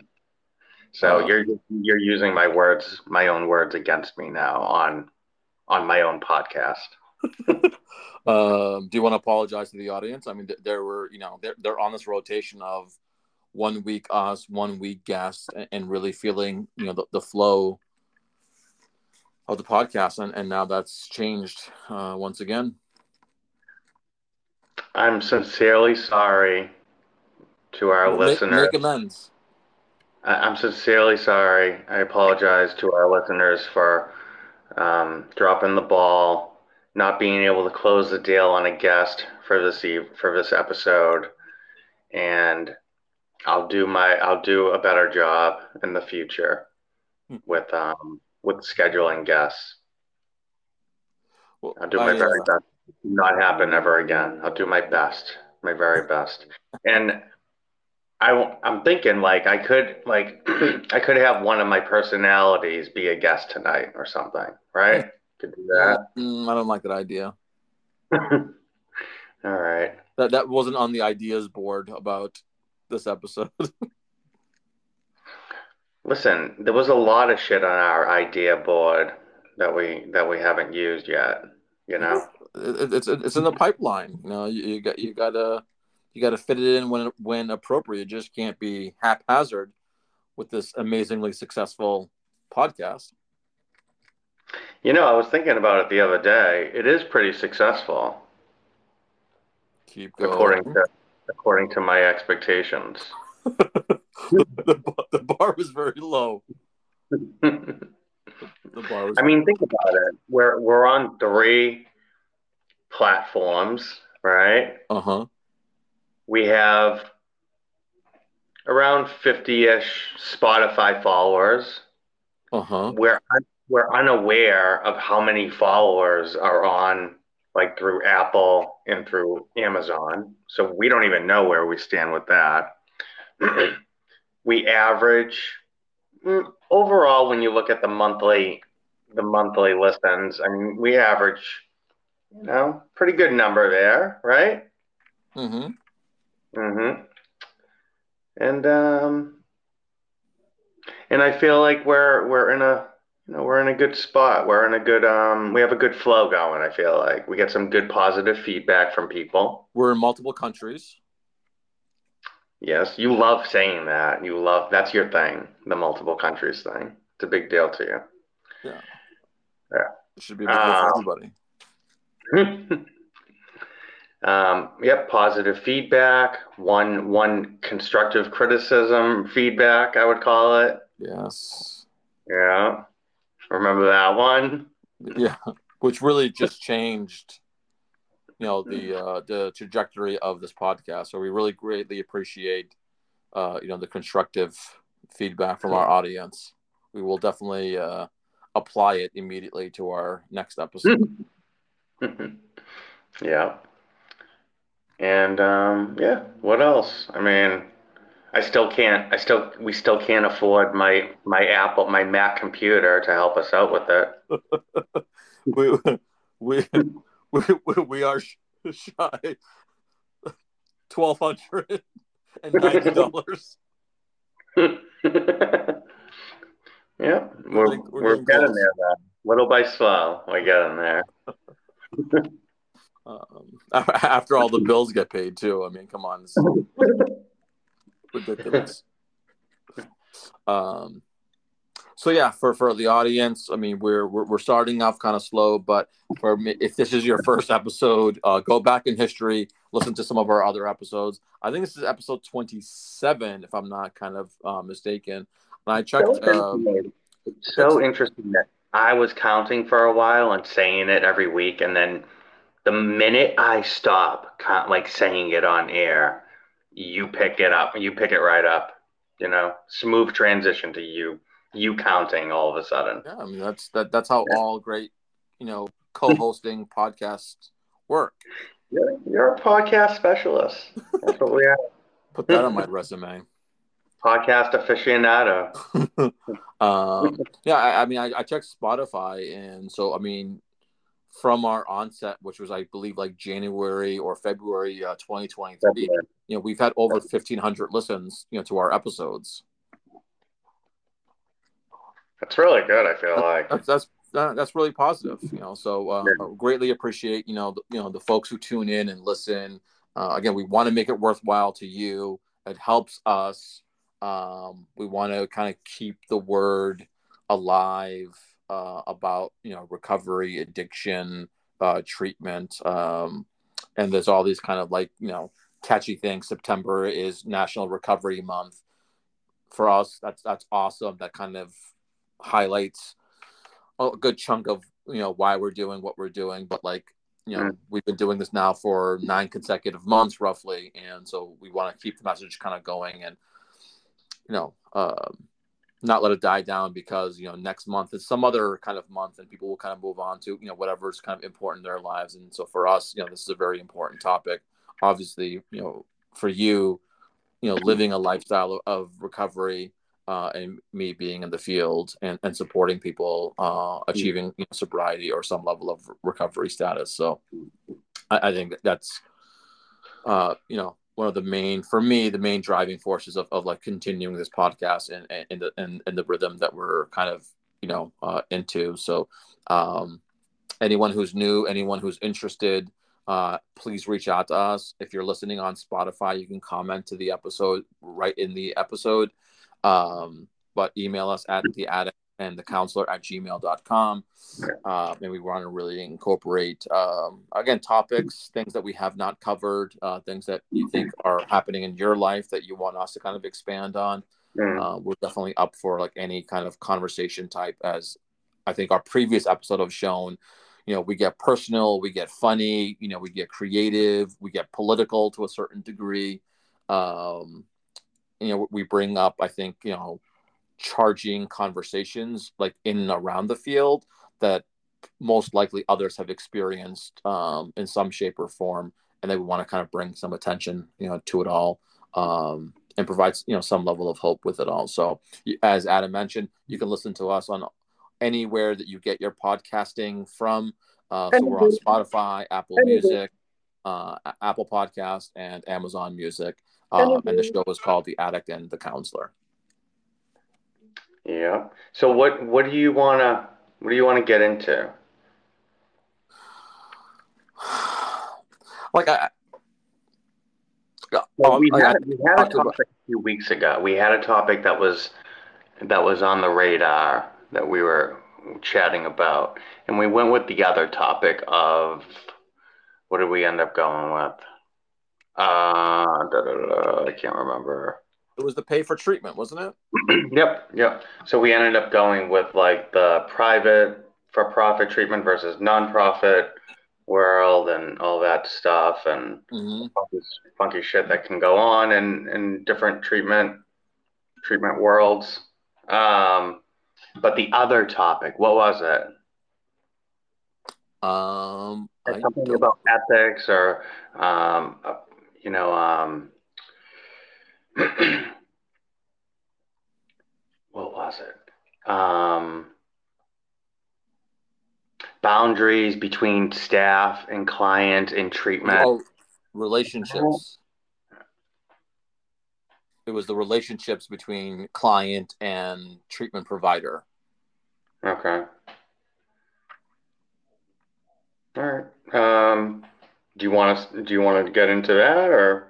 So Uh. you're you're using my words, my own words against me now on on my own podcast. Um, do you want to apologize to the audience? I mean, th- there were, you know, they're, they're on this rotation of one week us, one week guest, and, and really feeling, you know, the, the flow of the podcast, and, and now that's changed uh, once again. I'm sincerely sorry to our make, listeners. Make amends. I'm sincerely sorry. I apologize to our listeners for um, dropping the ball, not being able to close the deal on a guest for this eve- for this episode, and I'll do my I'll do a better job in the future Hmm. with um with scheduling guests. Well, I'll do my I, very uh, best. Not happen ever again. I'll do my best, my very best. And I, I'm thinking like I could like I could have one of my personalities be a guest tonight or something, right? Could do that. mm, I don't like that idea. All right. That that wasn't on the ideas board about this episode. Listen, there was a lot of shit on our idea board that we that we haven't used yet. You know. It- it's it's in the pipeline. You know, you, you got you gotta you gotta fit it in when when appropriate. It just can't be haphazard with this amazingly successful podcast. You know, I was thinking about it the other day. It is pretty successful Keep going. according to according to my expectations. the, bar- the bar was very low. The bar was. I mean, think about it. We're we're on three platforms, right? uh huh. We have around 50-ish Spotify followers. Uh huh. We're we're unaware of how many followers are on like through Apple and through Amazon. So we don't even know where we stand with that. we average mm, overall when you look at the monthly the monthly listens, I mean we average you know, pretty good number there, right? Mm-hmm. Mm-hmm. And um, and I feel like we're we're in a you know we're in a good spot. We're in a good um, we have a good flow going. I feel like we get some good positive feedback from people. We're in multiple countries. Yes, you love saying that. You love that's your thing, the multiple countries thing. It's a big deal to you. Yeah. Yeah. It should be a big deal for Uh, everybody. um, yep, positive feedback. One one constructive criticism feedback. I would call it. Yes. Yeah. Remember that one? Yeah. Which really just changed, you know, the uh, the trajectory of this podcast. So we really greatly appreciate, uh, you know, the constructive feedback from our audience. We will definitely uh, apply it immediately to our next episode. yeah. And um, yeah, what else? I mean, I still can't. I still. We still can't afford my my Apple, my Mac computer to help us out with it. we, we, we, we, we are shy twelve hundred and ninety dollars. yeah, we're getting- we're we're getting close. there. Then. Little by slow, we're getting there. Um, after all the bills get paid too. I mean, come on, it's ridiculous. Um, so yeah, for for the audience, I mean, we're we're, we're starting off kind of slow, but for me, if this is your first episode, uh, go back in history, listen to some of our other episodes. I think this is episode twenty seven, if I'm not kind of uh, mistaken. And I checked. So, Uh, interesting. It's so interesting that I was counting for a while and saying it every week, and then the minute I stop, like saying it on air, you pick it up. You pick it right up. You know, smooth transition to you, you counting all of a sudden. yeah, I mean that's that that's how all great, you know, co-hosting podcasts work. You're, you're a podcast specialist. That's what we are. Put that on my resume. Podcast aficionado. um, yeah, I, I mean, I, I checked Spotify, and so I mean, from our onset, which was I believe like January or February uh, 2023, you know, we've had over 1,500 listens, you know, to our episodes. That's really good. I feel like. That's that's uh, that's really positive, you know. So uh, Yeah. greatly appreciate you know the, you know the folks who tune in and listen. Uh, again, we want to make it worthwhile to you. It helps us. Um, we want to kind of keep the word alive uh, about you know recovery, addiction, uh, treatment, um, and there's all these kind of like you know catchy things. September is National Recovery Month. For us, that's that's awesome. That kind of highlights a good chunk of you know why we're doing what we're doing. But like you know, mm. we've been doing this now for nine consecutive months roughly, and so we want to keep the message kind of going and you know. Um, not let it die down because you know next month is some other kind of month and people will kind of move on to you know whatever's kind of important in their lives. And so for us you know this is a very important topic. Obviously you know for you you know living a lifestyle of recovery uh, and me being in the field and, and supporting people uh, achieving you know, sobriety or some level of recovery status. So i, I think that's uh, you know one of the main for me the main driving forces of, of like continuing this podcast and and the and, and the rhythm that we're kind of you know uh, into. So um, anyone who's new anyone who's interested uh, please reach out to us. If you're listening on spotify you can comment to the episode right in the episode. Um, but email us at the addict and the counselor at gmail.com. Uh, and we want to really incorporate, um, again, topics, things that we have not covered, uh, things that you think are happening in your life that you want us to kind of expand on. Uh, we're definitely up for like any kind of conversation type, as I think our previous episode have shown. You know, we get personal, we get funny, you know, we get creative, we get political to a certain degree. Um, you know, we bring up, I think, you know, charging conversations like in and around the field that most likely others have experienced um, in some shape or form and they would want to kind of bring some attention you know to it all um, and provides you know some level of hope with it all. So as adam mentioned you can listen to us on anywhere that you get your podcasting from uh, so we're on spotify apple music uh, apple podcast and amazon music uh, and the show is called the addict and the counselor yeah. So what what do you wanna what do you want to get into? Like I, well, we, had, we had a topic a few weeks ago. We had a topic that was that was on the radar that we were chatting about, and we went with the other topic of what did we end up going with? Uh, da, da, da, I can't remember. It was the pay for treatment, wasn't it? yep, yep. So we ended up going with like the private for profit treatment versus nonprofit world and all that stuff and mm-hmm. funky, funky shit that can go on in, in different treatment treatment worlds. Um, but the other topic, what was it? Um, something about ethics or, um, uh, you know, um, what was it? Um, boundaries between staff and client in treatment. Oh, relationships. It was the relationships between client and treatment provider. Okay. All right. Um, do you want to Do you want to get into that, or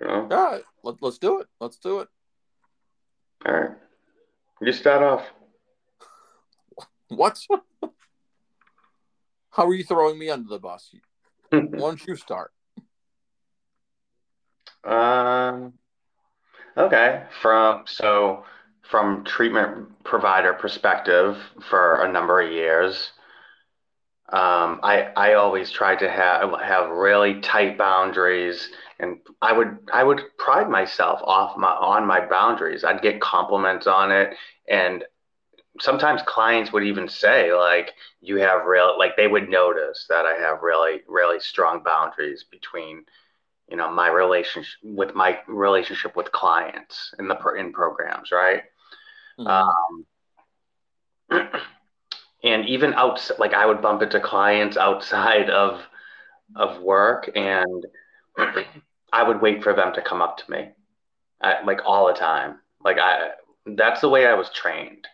you know? Yeah, let, let's do it. Let's do it. All right. You start off. What? How are you throwing me under the bus? Why don't you start? Um. Okay. From so from treatment provider perspective for a number of years, um, I I always tried to have have really tight boundaries and I would I would pride myself off my on my boundaries. I'd get compliments on it, and sometimes clients would even say like you have real like they would notice that I have really really strong boundaries between you know my relationship with my relationship with clients in the in programs, right? Mm-hmm. Um, and even outside, like I would bump into clients outside of of work and I would wait for them to come up to me, I, like all the time. Like I, that's the way I was trained.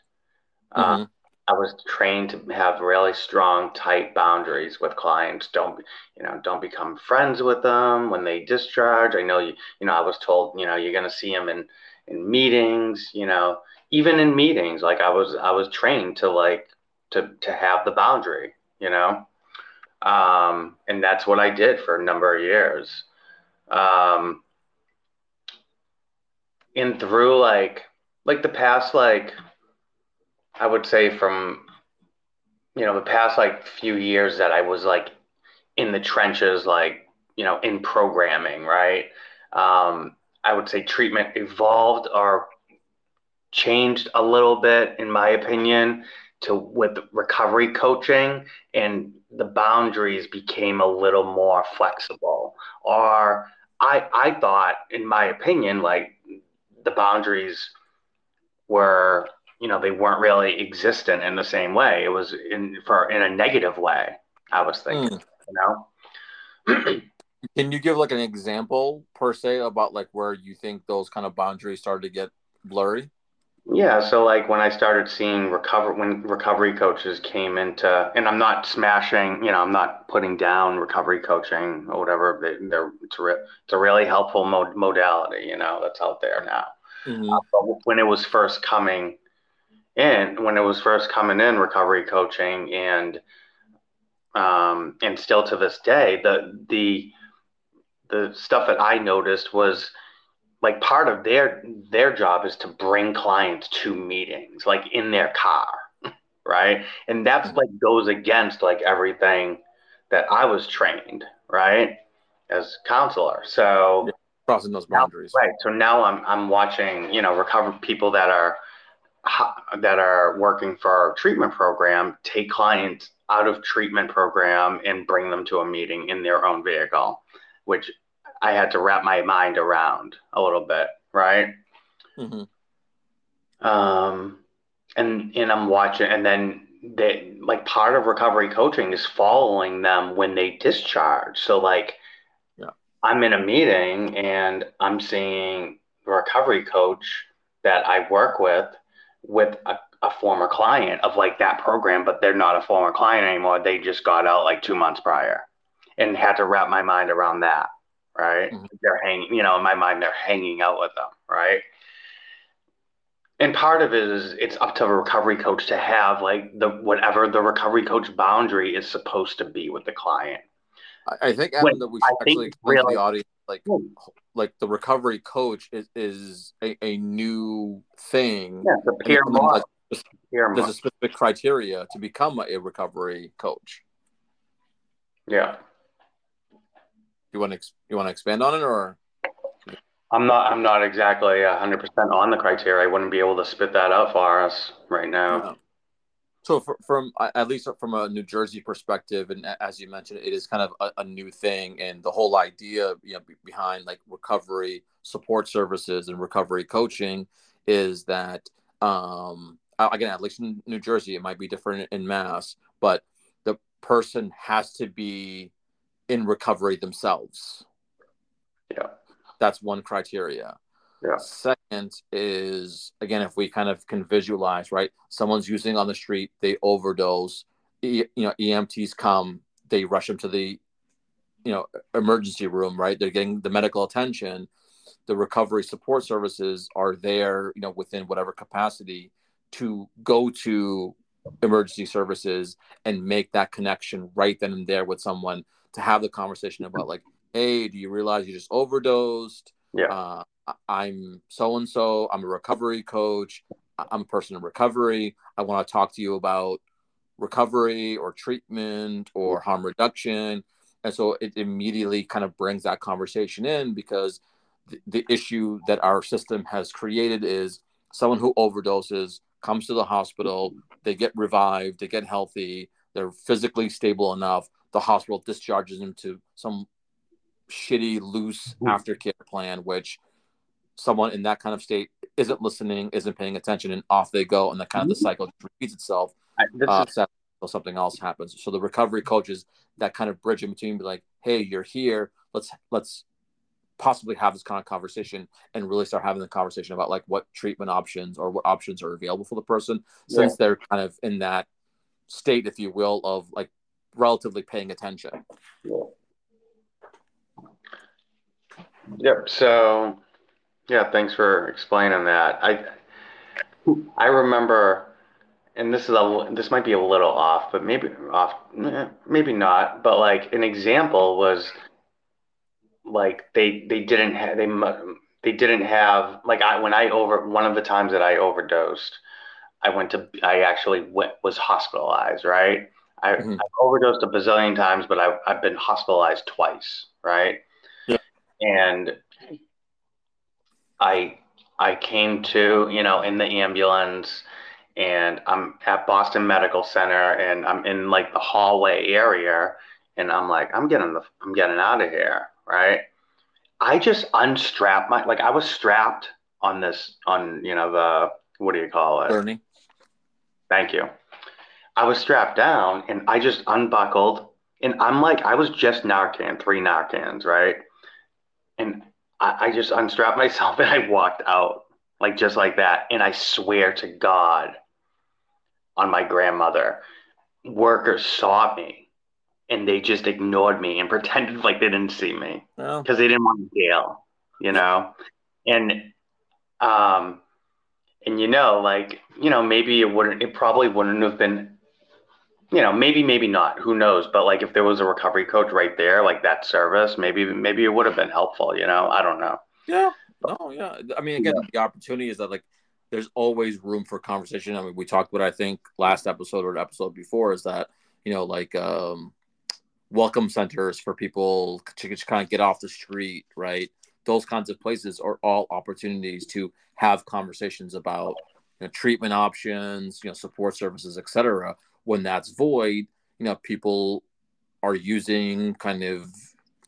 Uh, mm-hmm. I was trained to have really strong, tight boundaries with clients. Don't, you know, don't become friends with them when they discharge. I know you, you know, I was told, you know, you're going to see them in, in meetings, you know, even in meetings, like I was, I was trained to like to to have the boundary, you know. Um, and that's what I did for a number of years. Um, and through like like the past like I would say from you know the past like few years that I was like in the trenches like you know in programming right um, I would say treatment evolved or changed a little bit in my opinion to with recovery coaching and the boundaries became a little more flexible. Or I I thought in my opinion like the boundaries were you know they weren't really existent in the same way. It was in for in a negative way i was thinking mm. you know? Can you give like an example per se about like where you think those kind of boundaries started to get blurry yeah so like when i started seeing recover when recovery coaches came into and i'm not smashing you know i'm not putting down recovery coaching or whatever they, are it's, re, it's a really helpful mod, modality you know that's out there now mm-hmm. uh, but when it was first coming in when it was first coming in recovery coaching and um, and still to this day the the the stuff that I noticed was like part of their their job is to bring clients to meetings like in their car right? And that's mm-hmm. like goes against like everything that I was trained right as counselor. So yeah, crossing those boundaries. now, right so now I'm I'm watching you know recover people that are that are working for our treatment program take clients out of treatment program and bring them to a meeting in their own vehicle, which I had to wrap my mind around a little bit, right? Mm-hmm. Um, and and I'm watching, and then they like part of recovery coaching is following them when they discharge. So like, yeah. I'm in a meeting and I'm seeing the recovery coach that I work with with a, a former client of like that program, but they're not a former client anymore. They just got out like two months prior and had to wrap my mind around that. Right. Mm-hmm. They're hanging, you know, in my mind, they're hanging out with them. Right. And part of it is it's up to a recovery coach to have like the whatever the recovery coach boundary is supposed to be with the client. I think Adam, that we should I actually explain really, the audience like like the recovery coach is, is a, a new thing. Yeah, the peer model. There's a specific criteria to become a recovery coach. Yeah. You want to you want to expand on it, or I'm not I'm not exactly hundred percent on the criteria. I wouldn't be able to spit that out for us right now. Yeah. So for, from at least from a New Jersey perspective, and as you mentioned, it is kind of a, a new thing, and the whole idea, you know, behind like recovery support services and recovery coaching is that, um, again, at least in New Jersey, it might be different in Mass, but the person has to be in recovery themselves. Yeah, that's one criteria. Yeah. Second is again, if we kind of can visualize, right? Someone's using on the street, they overdose. E, you know, EMTs come, they rush them to the, you know, emergency room, right? They're getting the medical attention. The recovery support services are there, you know, within whatever capacity to go to emergency services and make that connection right then and there with someone to have the conversation about like, hey, do you realize you just overdosed? Yeah. Uh, I'm so and so. I'm a recovery coach. I'm a person in recovery. I want to talk to you about recovery or treatment or harm reduction. And so it immediately kind of brings that conversation in because the, the issue that our system has created is someone who overdoses comes to the hospital, they get revived, they get healthy, they're physically stable enough. The hospital discharges them to some shitty, loose aftercare plan, which someone in that kind of state isn't listening, isn't paying attention, and off they go, and the kind of the mm-hmm. cycle repeats itself. Uh, is... something else happens. So the recovery coaches that kind of bridge in between, be like, "Hey, you're here. Let's let's possibly have this kind of conversation and really start having the conversation about like what treatment options or what options are available for the person since yeah. they're kind of in that state, if you will, of like relatively paying attention." Yep. So yeah, thanks for explaining that. I I remember and this is a this might be a little off, but maybe off, maybe not. But like an example was like they they didn't have they they didn't have like I when I over one of the times that I overdosed, I went to I actually went was hospitalized. Right, I, mm-hmm. I've overdosed a bazillion times, but I've I've been hospitalized twice. Right, yeah. and I I came to you know in the ambulance and I'm at Boston Medical Center and I'm in like the hallway area and I'm like I'm getting the I'm getting out of here, right? I just unstrapped my like I was strapped on this on you know the what do you call it? gurney. Thank you. I was strapped down and I just unbuckled and I'm like I was just Narcan, three Narcans, right? And I, I just unstrapped myself and I walked out like just like that. And I swear to God, on my grandmother. Workers saw me and they just ignored me and pretended like they didn't see me because well. they didn't want to deal, you know? And, um, and you know, like, you know, maybe it wouldn't, it probably wouldn't have been, you know, maybe, maybe not, who knows? But like, if there was a recovery coach right there, like that service, maybe, maybe it would have been helpful, you know? I don't know. Yeah. Oh, yeah. I mean, again, yeah. the opportunity is that like there's always room for conversation. I mean, we talked about I think last episode or episode before is that you know like um, welcome centers for people to just kind of get off the street, right? Those kinds of places are all opportunities to have conversations about you know, treatment options, you know, support services, etc. When that's void, you know, people are using kind of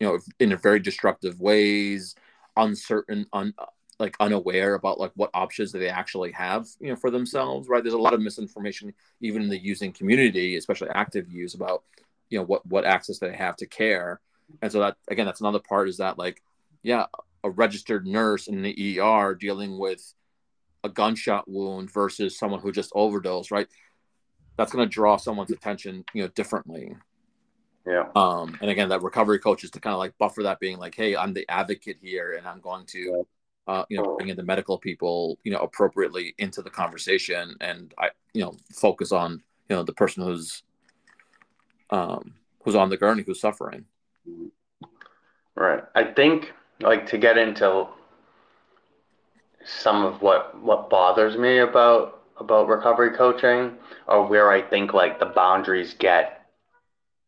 you know in a very destructive ways, uncertain, un, like unaware about like what options they actually have you know for themselves right? There's a lot of misinformation even in the using community especially active use about you know what what access they have to care. And so that again that's another part is that like yeah a registered nurse in the er dealing with a gunshot wound versus someone who just overdosed right that's going to draw someone's attention you know differently yeah um and again that recovery coach is to kind of like buffer that being like hey i'm the advocate here and i'm going to uh, you know, oh. bringing the medical people, you know, appropriately into the conversation, and I, you know, focus on you know the person who's um, who's on the gurney who's suffering. Right. I think like to get into some of what what bothers me about about recovery coaching or where I think like the boundaries get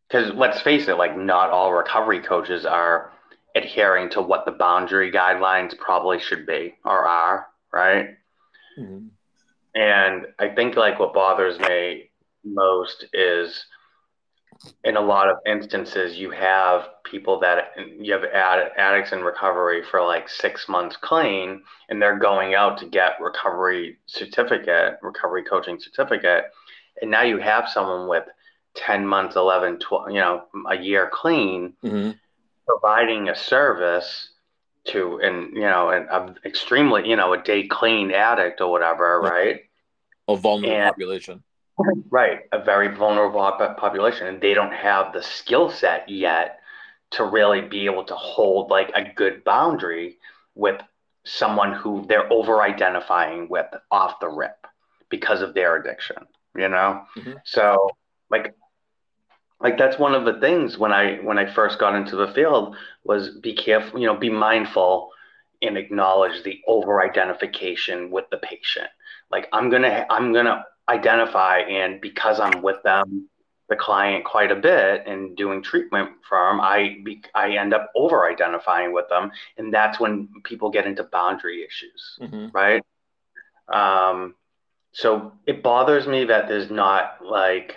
because let's face it like not all recovery coaches are adhering to what the boundary guidelines probably should be or are, right? Mm-hmm. And I think like what bothers me most is in a lot of instances you have people that you have ad- addicts in recovery for like six months clean and they're going out to get recovery certificate recovery coaching certificate and now you have someone with 10 months 11 12 you know a year clean mm-hmm. providing a service to and you know an extremely you know a day clean addict or whatever right? A vulnerable and, population right a very vulnerable population and they don't have the skill set yet to really be able to hold like a good boundary with someone who they're over identifying with off the rip because of their addiction you know mm-hmm. so like like that's one of the things when I when I first got into the field was be careful, you know, be mindful and acknowledge the over identification with the patient. Like I'm gonna I'm gonna identify and because I'm with them the client quite a bit and doing treatment for them, I be, I end up over identifying with them, and that's when people get into boundary issues, mm-hmm. right? Um, so it bothers me that there's not like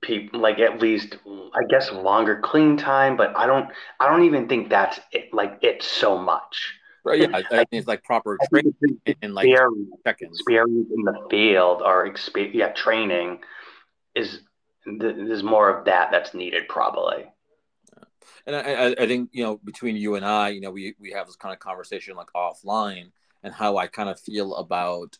people like at least I guess longer clean time, but I don't I don't even think that's it, like it so much. Right, yeah, I, think it's like proper training in like seconds. Experience in the field or experience, yeah, training is there's more of that that's needed probably. And I, I think you know between you and I, you know, we we have this kind of conversation like offline and how I kind of feel about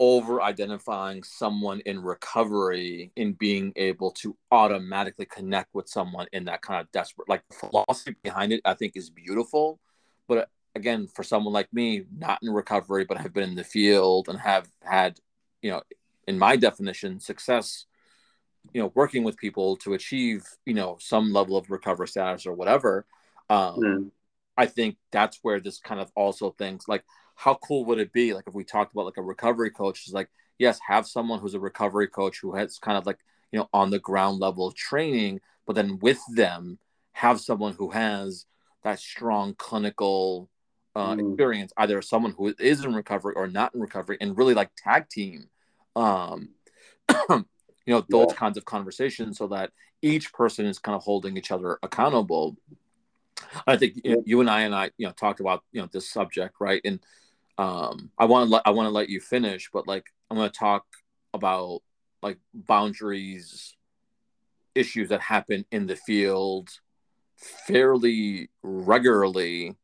over identifying someone in recovery in being able to automatically connect with someone in that kind of desperate like the philosophy behind it i think is beautiful but again, for someone like me, not in recovery, but have been in the field and have had, you know, in my definition, success, you know, working with people to achieve, you know, some level of recovery status or whatever. Um, mm. I think that's where this kind of also thinks like, how cool would it be? Like if we talked about like a recovery coach is like, yes, have someone who's a recovery coach who has kind of like, you know, on the ground level training, but then with them have someone who has that strong clinical uh, mm. experience, either someone who is in recovery or not in recovery, and really like tag team, um, you know, those yeah. kinds of conversations, so that each person is kind of holding each other accountable. I think yeah. you and I and I, you know, talked about you know this subject, right? And um, I want to let I want to let you finish, but like I'm going to talk about like boundaries issues that happen in the field fairly regularly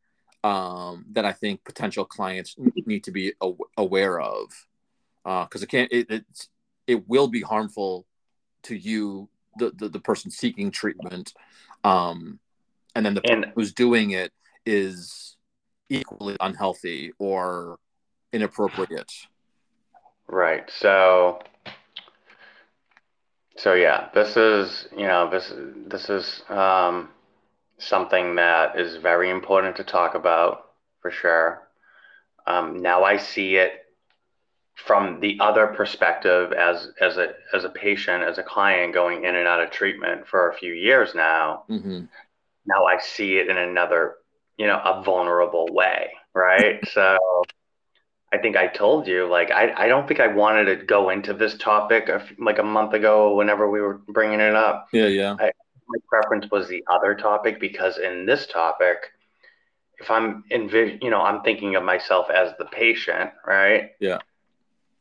um, that I think potential clients need to be aware of. Because uh, it can't it, it's it will be harmful to you the the, the person seeking treatment um, and then the and, person who's doing it is equally unhealthy or inappropriate. Right so so yeah this is you know this this is um something that is very important to talk about for sure. Um, now I see it from the other perspective as as a as a patient, as a client going in and out of treatment for a few years now. Mm-hmm. Now I see it in another, you know, a vulnerable way, right? so I think I told you, like, I, I don't think I wanted to go into this topic like a month ago, whenever we were bringing it up. Yeah, yeah. I, my preference was the other topic because in this topic, if I'm envis- you know, I'm thinking of myself as the patient, right? Yeah.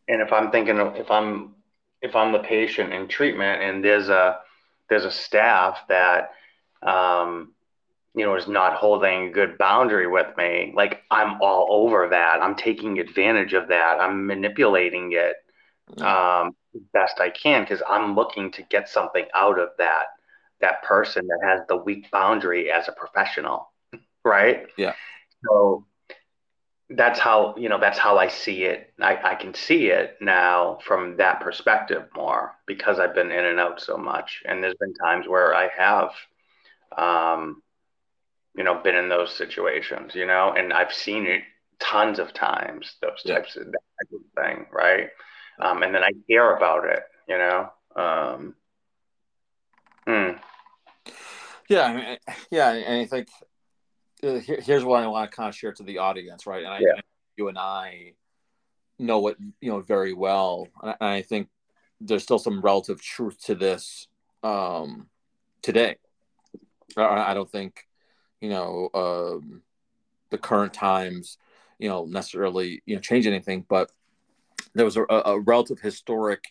And if I'm thinking of, if I'm if I'm the patient in treatment and there's a there's a staff that um, you know is not holding a good boundary with me, like I'm all over that. I'm taking advantage of that. I'm manipulating it mm. um, best I can because I'm looking to get something out of that that person that has the weak boundary as a professional, right? Yeah. So that's how you know that's how I see it. I, I can see it now from that perspective more because I've been in and out so much, and there's been times where I have, um, you know, been in those situations, you know, and I've seen it tons of times. Those types yeah. of that type of thing, right? Um, and then I hear about it, you know. Um, hmm. Yeah, I mean, yeah, and I think uh, here, here's what I want to kind of share to the audience, right? And I, yeah. you and I know it, you know, very well, and I think there's still some relative truth to this um, today. I, I don't think, you know, um, the current times, you know, necessarily, you know, change anything, but there was a, a relative historic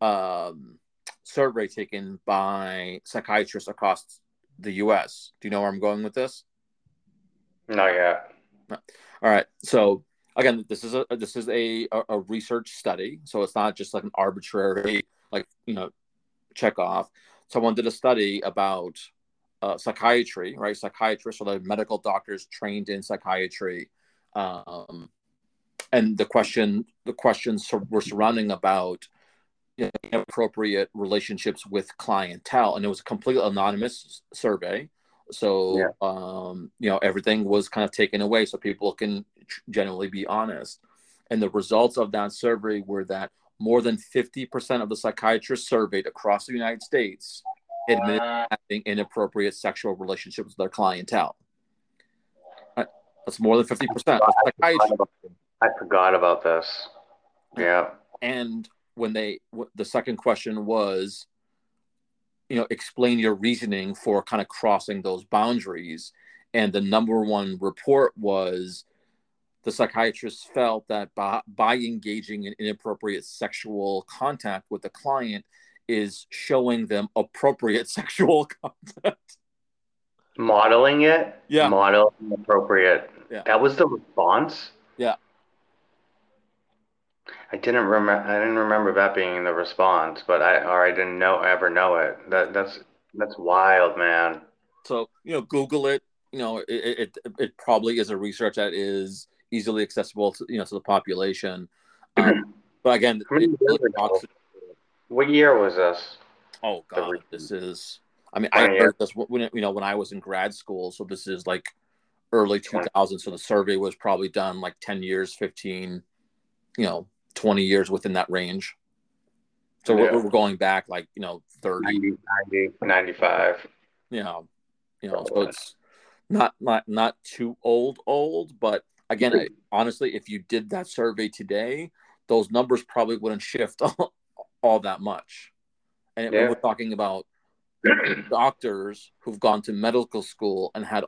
um, survey taken by psychiatrists across the U.S. Do you know where I'm going with this? Not yet. All right. So again, this is a this is a a research study, so it's not just like an arbitrary like you know check off. Someone did a study about uh, psychiatry, right? Psychiatrists or the medical doctors trained in psychiatry, um, and the question the questions were surrounding about inappropriate relationships with clientele, and it was a completely anonymous survey. So, yeah. um, you know, everything was kind of taken away so people can generally be honest. And the results of that survey were that more than 50% of the psychiatrists surveyed across the United States admitted having inappropriate sexual relationships with their clientele. Right? That's more than 50%. I forgot, I forgot about this. Yeah. And when they the second question was you know explain your reasoning for kind of crossing those boundaries. And the number one report was the psychiatrist felt that by, by engaging in inappropriate sexual contact with the client is showing them appropriate sexual content modeling it? Yeah. Modeling appropriate. Yeah. that was the response? Yeah I didn't remember. I didn't remember that being the response, but I or I didn't know ever know it. That that's that's wild, man. So you know, Google it. you know, it, it, it probably is a research that is easily accessible to, you know, to the population. Um, but again, it really talks, what year was this? Oh God, this is. I mean, I heard this when you know when I was in grad school. So this is like early 2000s. So the survey was probably done like 10 years, 15, you know, 20 years within that range. So yeah. we're, we're, going back like you know 30, 90, 90 95. You know, you know, so it's not not not too old old, but again, I, honestly, if you did that survey today, those numbers probably wouldn't shift all, all that much. And yeah. we're talking about doctors who've gone to medical school and had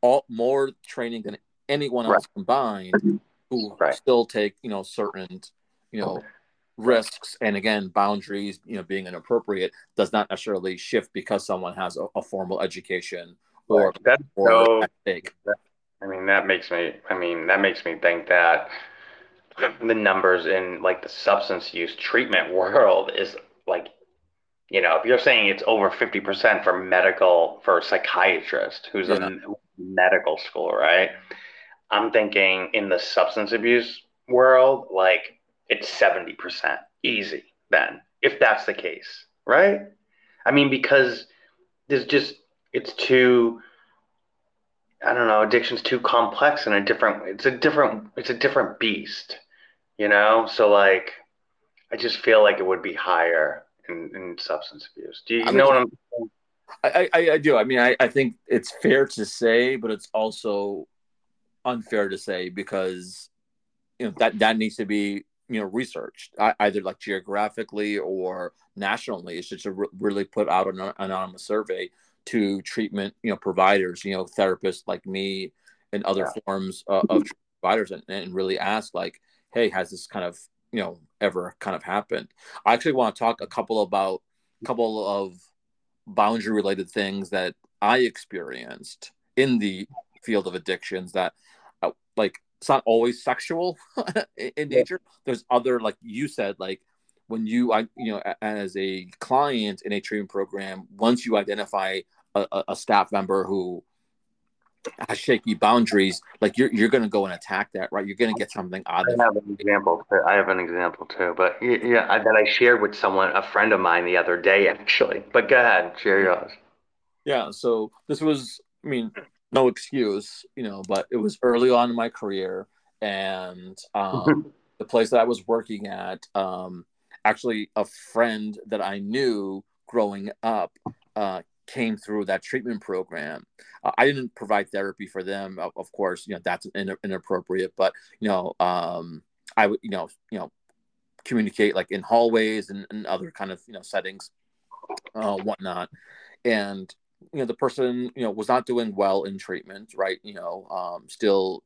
all more training than anyone else right. combined, who right. still take you know certain you know risks and again boundaries you know being inappropriate does not necessarily shift because someone has a, a formal education or, right. or so, I mean that makes me I mean that makes me think that the numbers in like the substance use treatment world is like you know if you're saying it's over 50% for medical for a psychiatrist who's yeah. in medical school right i'm thinking in the substance abuse world like it's 70% easy then if that's the case right? I mean because there's just it's too I don't know, addiction's too complex and a different it's a different it's a different beast you know? So like i just feel like it would be higher in, in substance abuse. Do you, know what i'm I, I, I do. I mean I, I think it's fair to say but it's also unfair to say because you know that that needs to be you know researched either like geographically or nationally it's just to re- really put out an anonymous survey to treatment you know providers you know therapists like me and other yeah. forms uh, of providers and, and really ask like hey, has this kind of you know ever kind of happened? I actually want to talk a couple about a couple of boundary related things that I experienced in the field of addictions that uh, like it's not always sexual in nature. There's other like you said like when you I you know as a client in a treatment program once you identify a, a staff member who has shaky boundaries, like you're you're going to go and attack that, right? You're going to get something out of it. I have an example. I have an example too, but yeah, that I shared with someone, a friend of mine, the other day, actually. But go ahead, share yours. Yeah. So this was, I mean, no excuse, you know, but it was early on in my career, and um, the place that I was working at, um, actually, a friend that I knew growing up uh, came through that treatment program. Uh, I didn't provide therapy for them, of, of course. You know that's in, inappropriate, but you know, um, I would you know you know communicate like in hallways and, and other kind of you know settings, uh, whatnot, and you know the person you know was not doing well in treatment, right? You know, um, still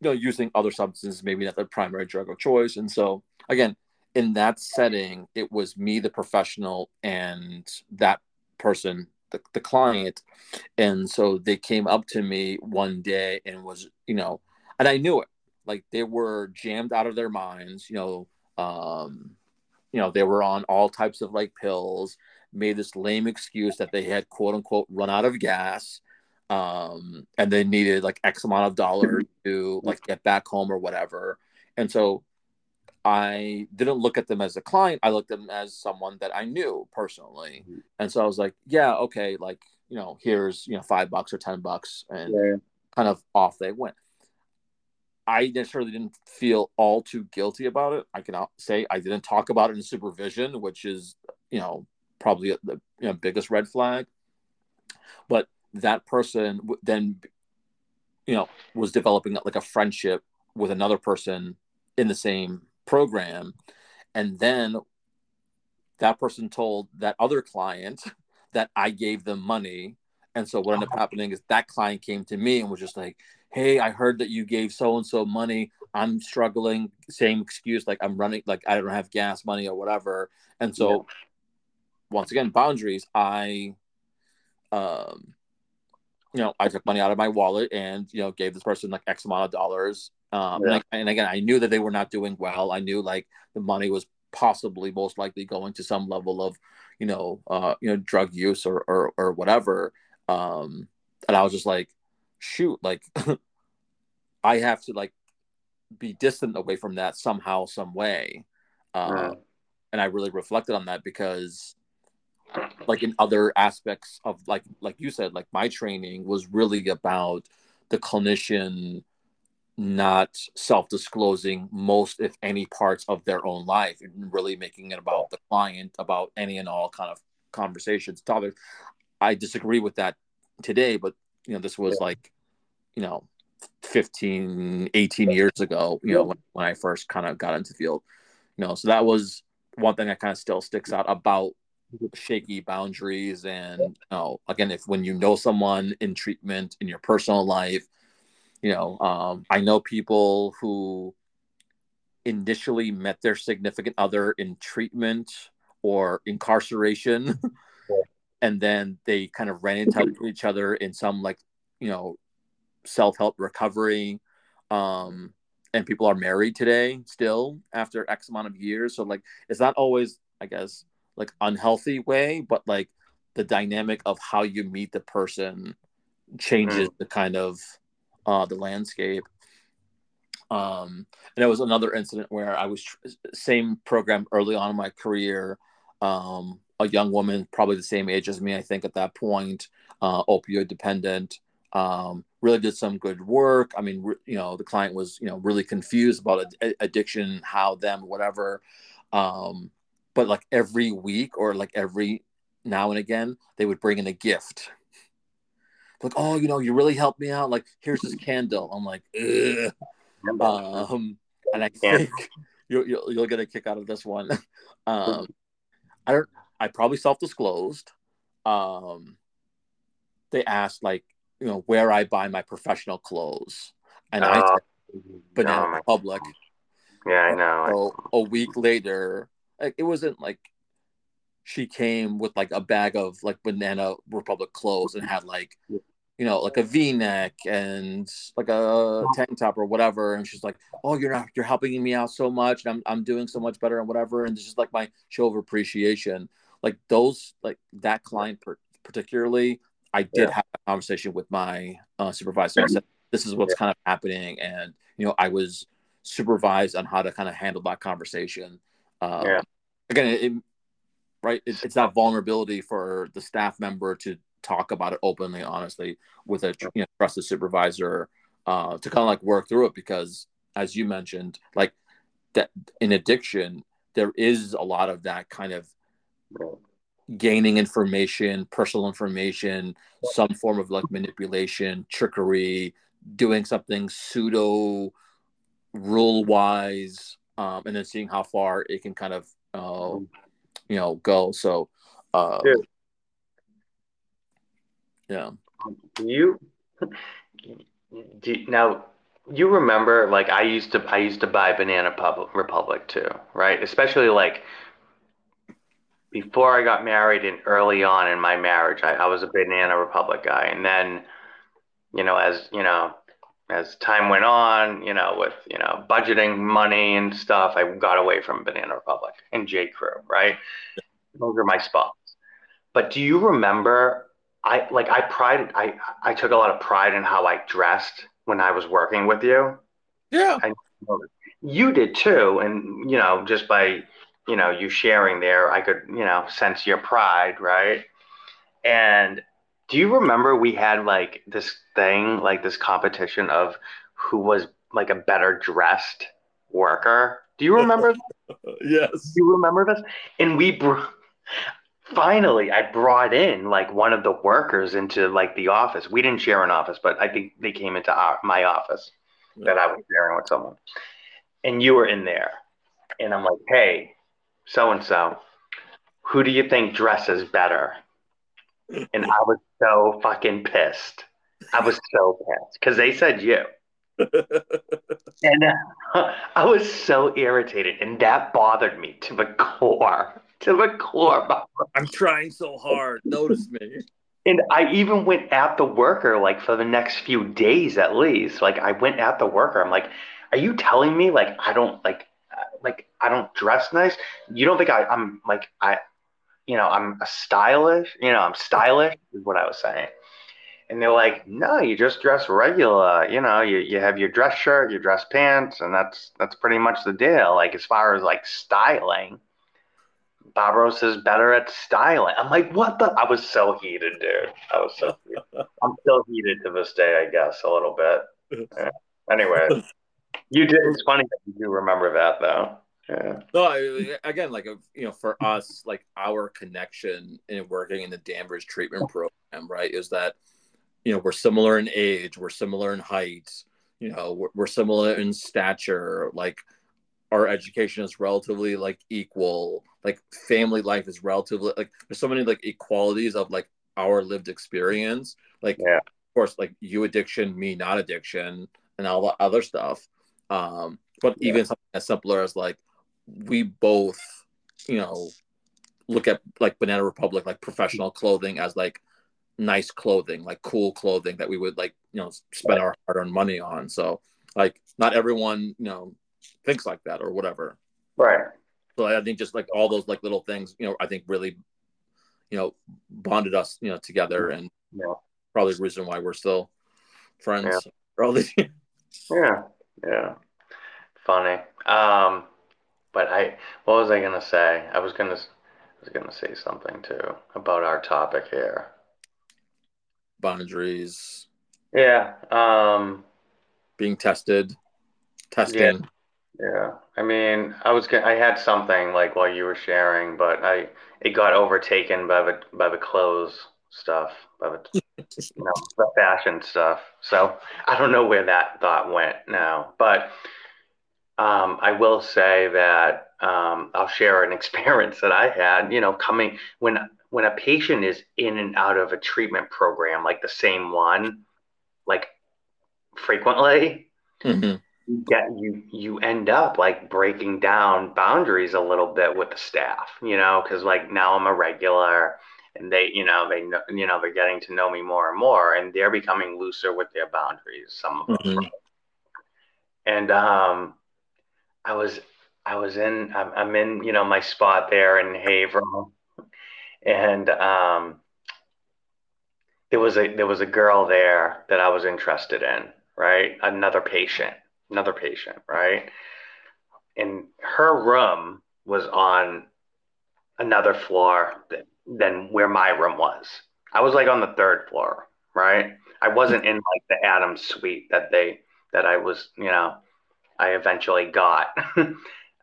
you know using other substances, maybe not their primary drug of choice, and so again in that setting, it was me, the professional, and that person the, the client. And so they came up to me one day and was you know and i knew it. Like they were jammed out of their minds you know um you know they were on all types of like pills made this lame excuse that they had quote unquote run out of gas um and they needed like x amount of dollars to like get back home or whatever and so I didn't look at them as a client. I looked at them as someone that I knew personally. Mm-hmm. And so I was like, yeah, okay, like, you know, here's, you know, five bucks or 10 bucks and yeah. kind of off they went. I necessarily didn't feel all too guilty about it. I can say I didn't talk about it in supervision, which is, you know, probably the you know, biggest red flag. But that person then, you know, was developing like a friendship with another person in the same program and then that person told that other client that I gave them money. And so what ended up happening is that client came to me and was just like, Hey, I heard that you gave so and so money. I'm struggling. Same excuse, like I'm running, like I don't have gas money or whatever. And so, yeah. Once again, boundaries. I, um, you know, I took money out of my wallet and you know gave this person like X amount of dollars, um, yeah. and, I, and, again, I knew that they were not doing well. I knew like the money was possibly most likely going to some level of, you know, uh, you know, drug use or or, or whatever. Um, and I was just like, shoot, like I have to like be distant away from that somehow, some way. Uh. And I really reflected on that because, like in other aspects of like like you said, like my training was really about the clinician not self-disclosing most if any parts of their own life and really making it about the client about any and all kind of conversations topics i disagree with that today but you know this was yeah. like you know 15 18 years ago you know when, when i first kind of got into the field you know so that was one thing that kind of still sticks out about shaky boundaries and you know again if when you know someone in treatment in your personal life you know um, i know people who initially met their significant other in treatment or incarceration and then they kind of ran into each other in some like you know self-help recovery um and people are married today still after x amount of years. So like it's not always i guess like unhealthy way but like the dynamic of how you meet the person changes mm. the kind of uh, the landscape. Um, and there was another incident where I was same program early on in my career. Um, a young woman, probably the same age as me, I think at that point, uh, opioid dependent. Um, really did some good work. I mean, re- you know, the client was, you know, really confused about ad- addiction, how them, whatever. Um, but like every week or like every now and again, they would bring in a gift like, oh, you know, you really helped me out. Like, here's this candle. I'm like, Ugh. um, and I think you'll, you'll, you'll get a kick out of this one. um, I don't. I probably self disclosed. Um, they asked like, you know, where I buy my professional clothes, and I oh, Banana no, Republic. Yeah, I know. So a week later, like, it wasn't like she came with like a bag of like Banana Republic clothes and had like you know, like a V-neck and like a tank top or whatever. And she's like, "Oh, you're not, you're helping me out so much, and I'm, I'm doing so much better and whatever." And it's just like my show of appreciation. Like those, like that client per- particularly, I did yeah. have a conversation with my uh, supervisor. I said, "This is what's yeah. kind of happening," and you know, I was supervised on how to kind of handle that conversation. Um, yeah. Again, it, right, it, it's that vulnerability for the staff member to talk about it openly, honestly, with a you know, trusted supervisor uh, to kind of like work through it. Because as you mentioned, like that in addiction, there is a lot of that kind of gaining information, personal information, some form of like manipulation, trickery, doing something pseudo rule wise, um, and then seeing how far it can kind of uh, you know go. So. Uh, yeah yeah. You do you, now you remember like I used to I used to buy Banana Republic too, right? Especially like before I got married and early on in my marriage, I, I was a Banana Republic guy. And then, you know, as you know, as time went on, you know, with you know budgeting money and stuff, I got away from Banana Republic and J Crew, right? Those are my spots. But do you remember I like I pride I I took a lot of pride in how I dressed when I was working with you. Yeah. I, you did too and you know just by you know you sharing there I could you know sense your pride, right? And do you remember we had like this thing like this competition of who was like a better dressed worker? Do you remember? yes. Do you remember this? And we br- finally I brought in like one of the workers into like the office. We didn't share an office, but I think they came into our, my office yeah. that I was sharing with someone. And you were in there. And I'm like, hey, so and so, who do you think dresses better? And I was so fucking pissed. I was so pissed because they said you. and uh, I was so irritated, and that bothered me to the core to the core. I'm trying so hard. Notice me. And I even went at the worker like for the next few days at least. Like I went at the worker. I'm like, are you telling me like I don't like like I don't dress nice? You don't think I, I'm like I you know, I'm a stylish, you know, I'm stylish is what I was saying. And they're like, no, you just dress regular. You know, you, you have your dress shirt, your dress pants, and that's that's pretty much the deal. Like as far as like styling, Barbaros is better at styling. I'm like, what the? I was so heated, dude. I was so heated. I'm still heated to this day, I guess, a little bit. Yeah. Anyway, you did. It's funny that you do remember that, though. Yeah. No, again, like you know, for us, like our connection in working in the Danvers treatment program, right, is that you know we're similar in age, we're similar in height, you know, we're, we're similar in stature, like our education is relatively like equal like family life is relatively like there's so many like equalities of like our lived experience like yeah. of course like you addiction me not addiction and all the other stuff um but yeah. even something as simpler as like we both you know look at like banana republic like professional clothing as like nice clothing like cool clothing that we would like you know spend our hard-earned money on so like not everyone you know thinks like that or whatever. Right. So I think just like all those like little things, you know, I think really, you know, bonded us, you know, together and yeah. probably the reason why we're still friends yeah. for all these years. Yeah. Yeah. Funny. Um, but I, what was I gonna say? I was gonna, I was gonna say something too about our topic here. Boundaries. Yeah. Um, being tested, testing. Yeah, I mean, I was I had something like while you were sharing, but I it got overtaken by the by the clothes stuff, by the you know the fashion stuff. So I don't know where that thought went now, but um, I will say that um, I'll share an experience that I had. You know, coming when when a patient is in and out of a treatment program, like the same one, like frequently. Mm-hmm get you you end up like breaking down boundaries a little bit with the staff you know because like now i'm a regular and they you know they know you know they're getting to know me more and more and they're becoming looser with their boundaries some of them mm-hmm. and um i was i was in I'm, in you know my spot there in haverhill and um there was a there was a girl there that i was interested in right another patient another patient, right? And her room was on another floor than, than where my room was. I was like on the third floor, right? I wasn't in like the Adams suite that they that I was, you know, I eventually got.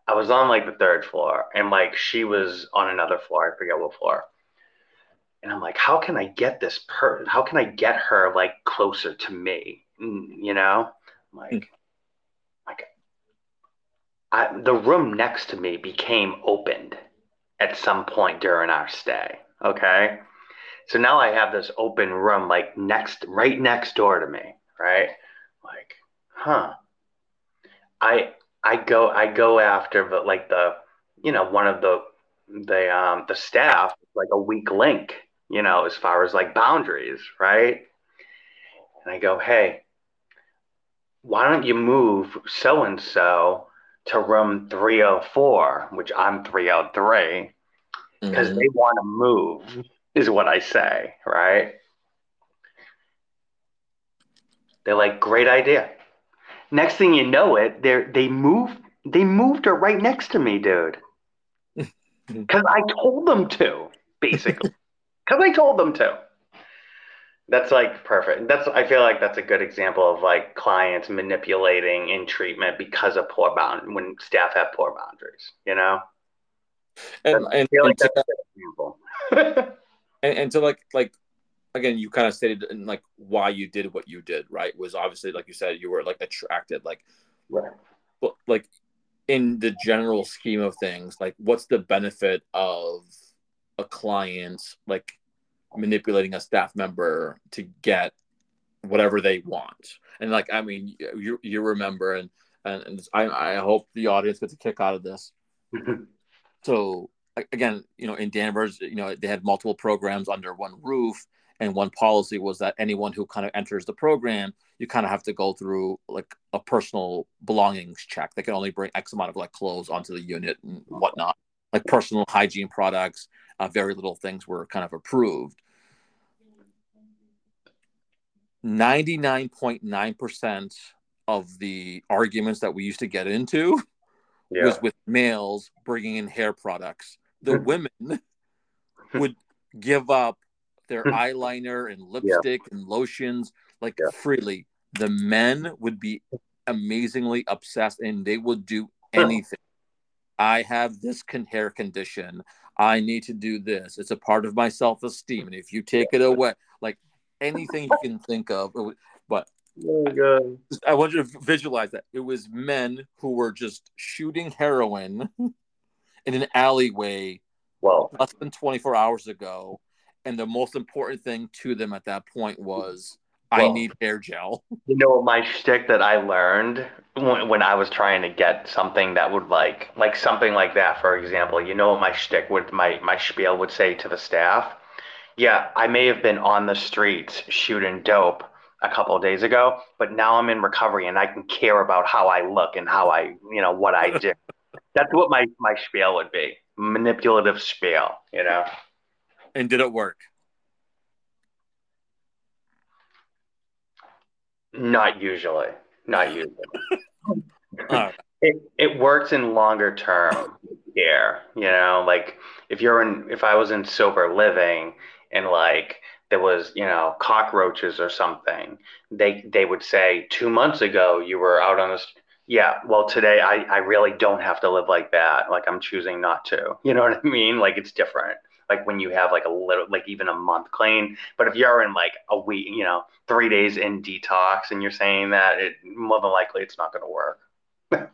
I was on like the third floor and like she was on another floor, I forget what floor. And I'm like, how can I get this per how can I get her like closer to me? Mm, you know? like, Like I, the room next to me became opened at some point during our stay. Okay. So now I have this open room like next, right next door to me. Right. Like, huh. I, I go, I go after the, like the, you know, one of the, the, um, the staff, like a weak link, you know, as far as like boundaries. Right. And I go, Hey, why don't you move so and so to room 304, which I'm 303, because mm-hmm. they want to move, is what I say, right? They're like, great idea. Next thing you know it, they they move they moved her right next to me, dude. Because I told them to, basically. Because I told them to. That's like perfect. That's I feel like that's a good example of like clients manipulating in treatment because of poor bound when staff have poor boundaries, you know. And and, I feel like that's a and, and so like like again, you kind of stated in like why you did what you did, right? Was obviously like you said you were like attracted, like right. But like in the general scheme of things, like what's the benefit of a client like manipulating a staff member to get whatever they want. And like, I mean, you you remember, and and, and I I hope the audience gets a kick out of this. Mm-hmm. so again, you know, in Danvers, you know, they had multiple programs under one roof, and one policy was that anyone who kind of enters the program, you kind of have to go through like a personal belongings check. They can only bring X amount of like clothes onto the unit and whatnot, like personal hygiene products. Uh, very little things were kind of approved 99.9% of the arguments that we used to get into yeah. was with males bringing in hair products. The women would give up their hmm. eyeliner and lipstick yeah. and lotions like yeah. freely. The men would be amazingly obsessed and they would do anything. I have this con- hair condition. I need to do this. It's a part of my self esteem. And if you take it away, like anything you can think of, but oh I, I want you to visualize that. It was men who were just shooting heroin in an alleyway well, less than 24 hours ago. And the most important thing to them at that point was well, I need hair gel. You know my shtick that I learned when, when I was trying to get something that would like like something like that, for example. You know what my shtick would my my spiel would say to the staff? Yeah, I may have been on the streets shooting dope a couple of days ago, but now I'm in recovery and I can care about how I look and how I, you know, what I do. That's what my my spiel would be. Manipulative spiel, you know. And did it work? Not usually. Not usually. It it works in longer term care, you know, like if you're in if I was in sober living and like there was, you know, cockroaches or something, they they would say two months ago you were out on the yeah, well today I, I really don't have to live like that. Like I'm choosing not to. You know what I mean? Like it's different like when you have like a little like even a month clean. But if you're in like a week you know three days in detox and you're saying that it more than likely it's not going to work.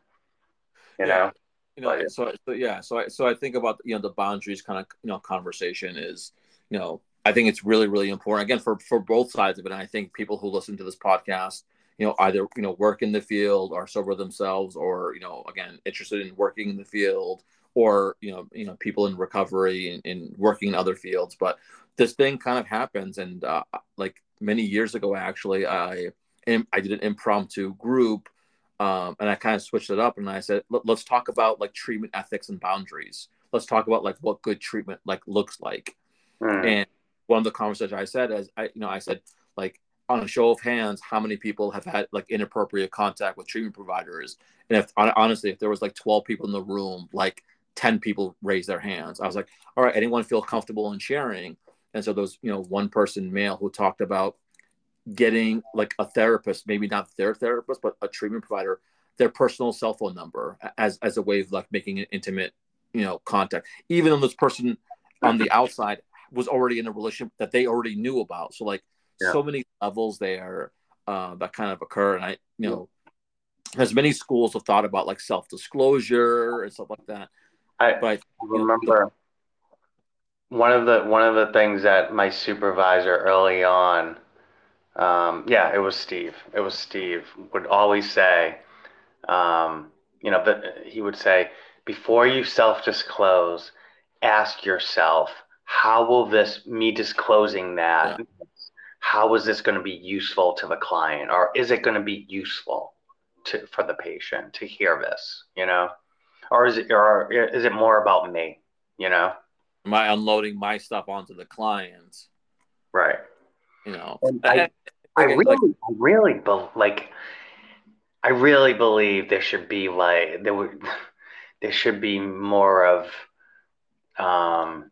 You yeah. know? You know but, so, so yeah so I, so I think about you know the boundaries kind of you know conversation is you know I think it's really really important. Again for for both sides of it and I think people who listen to this podcast you know either you know work in the field or sober themselves or you know again interested in working in the field or you know you know people in recovery and, and working in other fields but this thing kind of happens. And uh, like many years ago actually i i did an impromptu group um, and i kind of switched it up and i said let's talk about like treatment ethics and boundaries. Let's talk about like what good treatment like looks like. Mm. and one of the conversations i said is i you know i said like on a show of hands how many people have had like inappropriate contact with treatment providers? And if honestly if there was like 12 people in the room like 10 people raised their hands. I was like, all right, anyone feel comfortable in sharing? And so those, you know, one person male who talked about getting like a therapist, maybe not their therapist, but a treatment provider, their personal cell phone number as, as a way of like making an intimate, you know, contact, even though this person on the outside was already in a relationship that they already knew about. So like yeah. so many levels there uh, that kind of occur. And I, you know, as many schools have thought about like self-disclosure and stuff like that I, but, remember one of the one of the things that my supervisor early on, um, yeah, it was Steve. It was Steve would always say, um, you know, that he would say, before you self-disclose, ask yourself, how will this me disclosing that? Yeah. How is this going to be useful to the client, or is it going to be useful to for the patient to hear this? You know or is it or is it more about me? You know, am I unloading my stuff onto the clients? Right. You know, I, I really, like, I really be, like, I really believe there should be like there would there should be more of um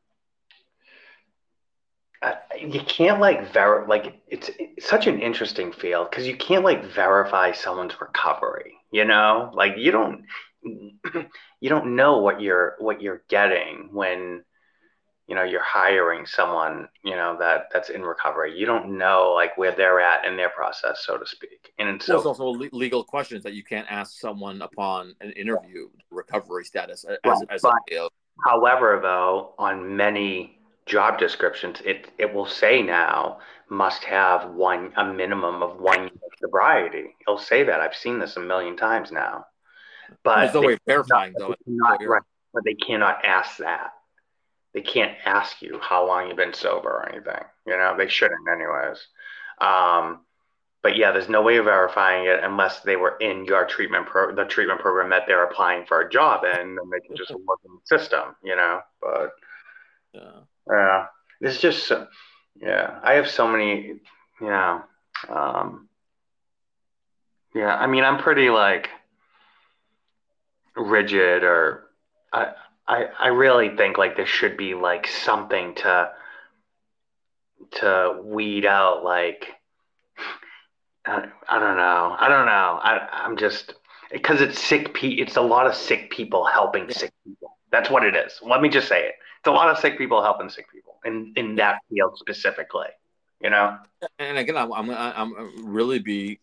uh, you can't like ver like it's, it's such an interesting field because you can't like verify someone's recovery you know like you don't you don't know what you're what you're getting when you know you're hiring someone you know that that's in recovery. You don't know like where they're at in their process so to speak. And so there's also legal questions that you can't ask someone upon an interview recovery status as, as but, a, however though on many job descriptions it it will say now must have one a minimum of one year of sobriety. It'll say that. I've seen this a million times now but way of verifying though. Not, right, but they cannot ask that. They can't ask you how long you've been sober or anything. You know, they shouldn't anyways. Um, but yeah, there's no way of verifying it unless they were in your treatment pro the treatment program that they're applying for a job in, and they can just look in the system, you know. But yeah, yeah, it's just so, yeah. I have so many, you know, Um, yeah, I mean, I'm pretty like rigid, or I, I, I really think like there should be like something to to weed out like I, I don't know. I don't know. I, I'm just because it's sick. Pe- it's a lot of sick people helping yeah. sick people. That's what it is. Let me just say it. It's a lot of sick people helping sick people in in that field specifically. You know. And again, I'm I'm I'm really be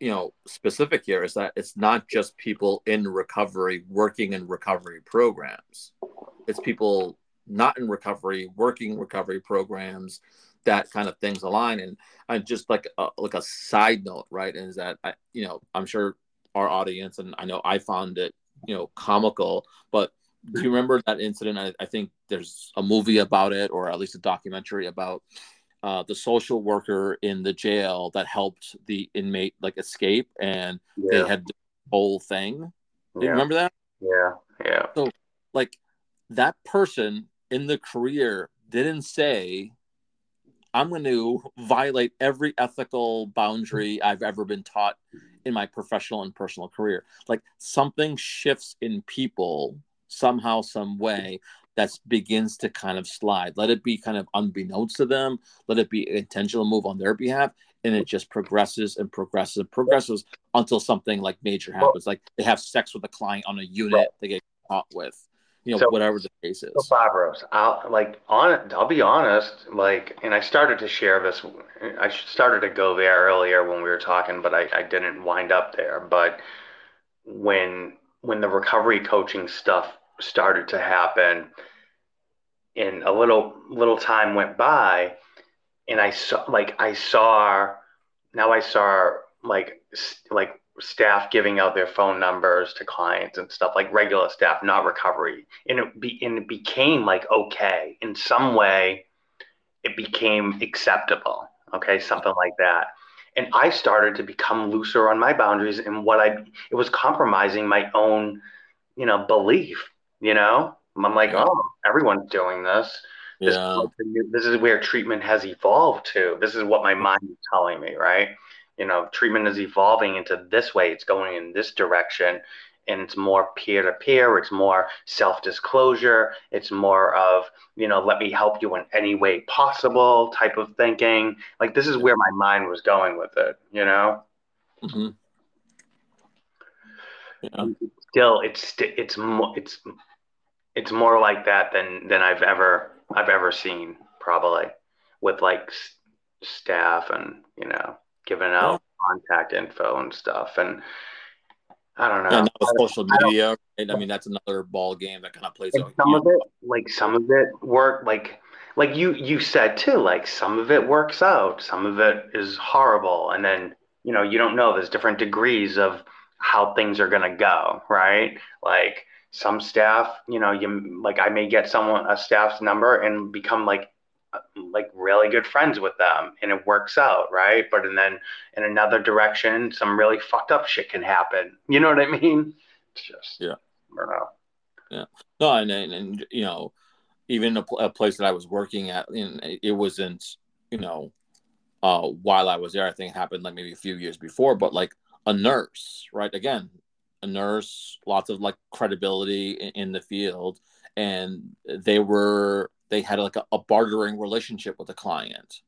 you know specific here is that it's not just people in recovery working in recovery programs. It's people not in recovery working recovery programs that kind of things align. And and just like a, like a side note right is that I, you know i'm sure our audience and i know i found it you know comical but do you remember that incident? I, I think there's a movie about it or at least a documentary about uh, the social worker in the jail that helped the inmate like escape and yeah. they had the whole thing. Do you remember that? Yeah yeah. So like that person in the career didn't say I'm going to violate every ethical boundary I've ever been taught in my professional and personal career. Like something shifts in people somehow, some way that begins to kind of slide. Let it be kind of unbeknownst to them. Let it be an intentional move on their behalf. And it just progresses and progresses and progresses until something like major happens. Like they have sex with a client on a unit they get caught with you know, so, whatever the case is. So I'll like on I'll be honest, like and I started to share this I started to go there earlier when we were talking, but I, I didn't wind up there. But when when the recovery coaching stuff started to happen and a little little time went by and I saw like I saw now I saw like like staff giving out their phone numbers to clients and stuff like regular staff, not recovery. And it be and it became like okay in some way. It became acceptable. Okay, something like that. And I started to become looser on my boundaries and what I it was compromising my own, you know, belief. You know, I'm like, oh, everyone's doing this. This, yeah. this is where treatment has evolved to. This is what my mind is telling me, right? you know treatment is evolving into this way it's going in this direction and it's more peer to peer it's more self disclosure it's more of you know let me help you in any way possible type of thinking like this is where my mind was going with it you know mm-hmm. yeah. still it's it's more it's it's more like that than than I've ever I've ever seen probably with like staff and you know giving out yeah. contact info and stuff. And I don't know. Yeah, social media. I, I, mean, that's another ball game that kind of plays out. Some of it, like some of it work, like like you you said too. Like some of it works out, some of it is horrible, and then you know you don't know. There's different degrees of how things are gonna go, right? Like some staff, you know, you like I may get someone a staff's number and become like like really good friends with them and it works out right? But and then in another direction some really fucked up shit can happen. You know what i mean? It's just yeah. I don't know. Yeah. No and and, and you know even a, a, place that i was working at and it wasn't you know uh while i was there i think it happened like maybe a few years before but like a nurse right? Again a nurse lots of like credibility in, in the field and they were they had like a, a bartering relationship with the client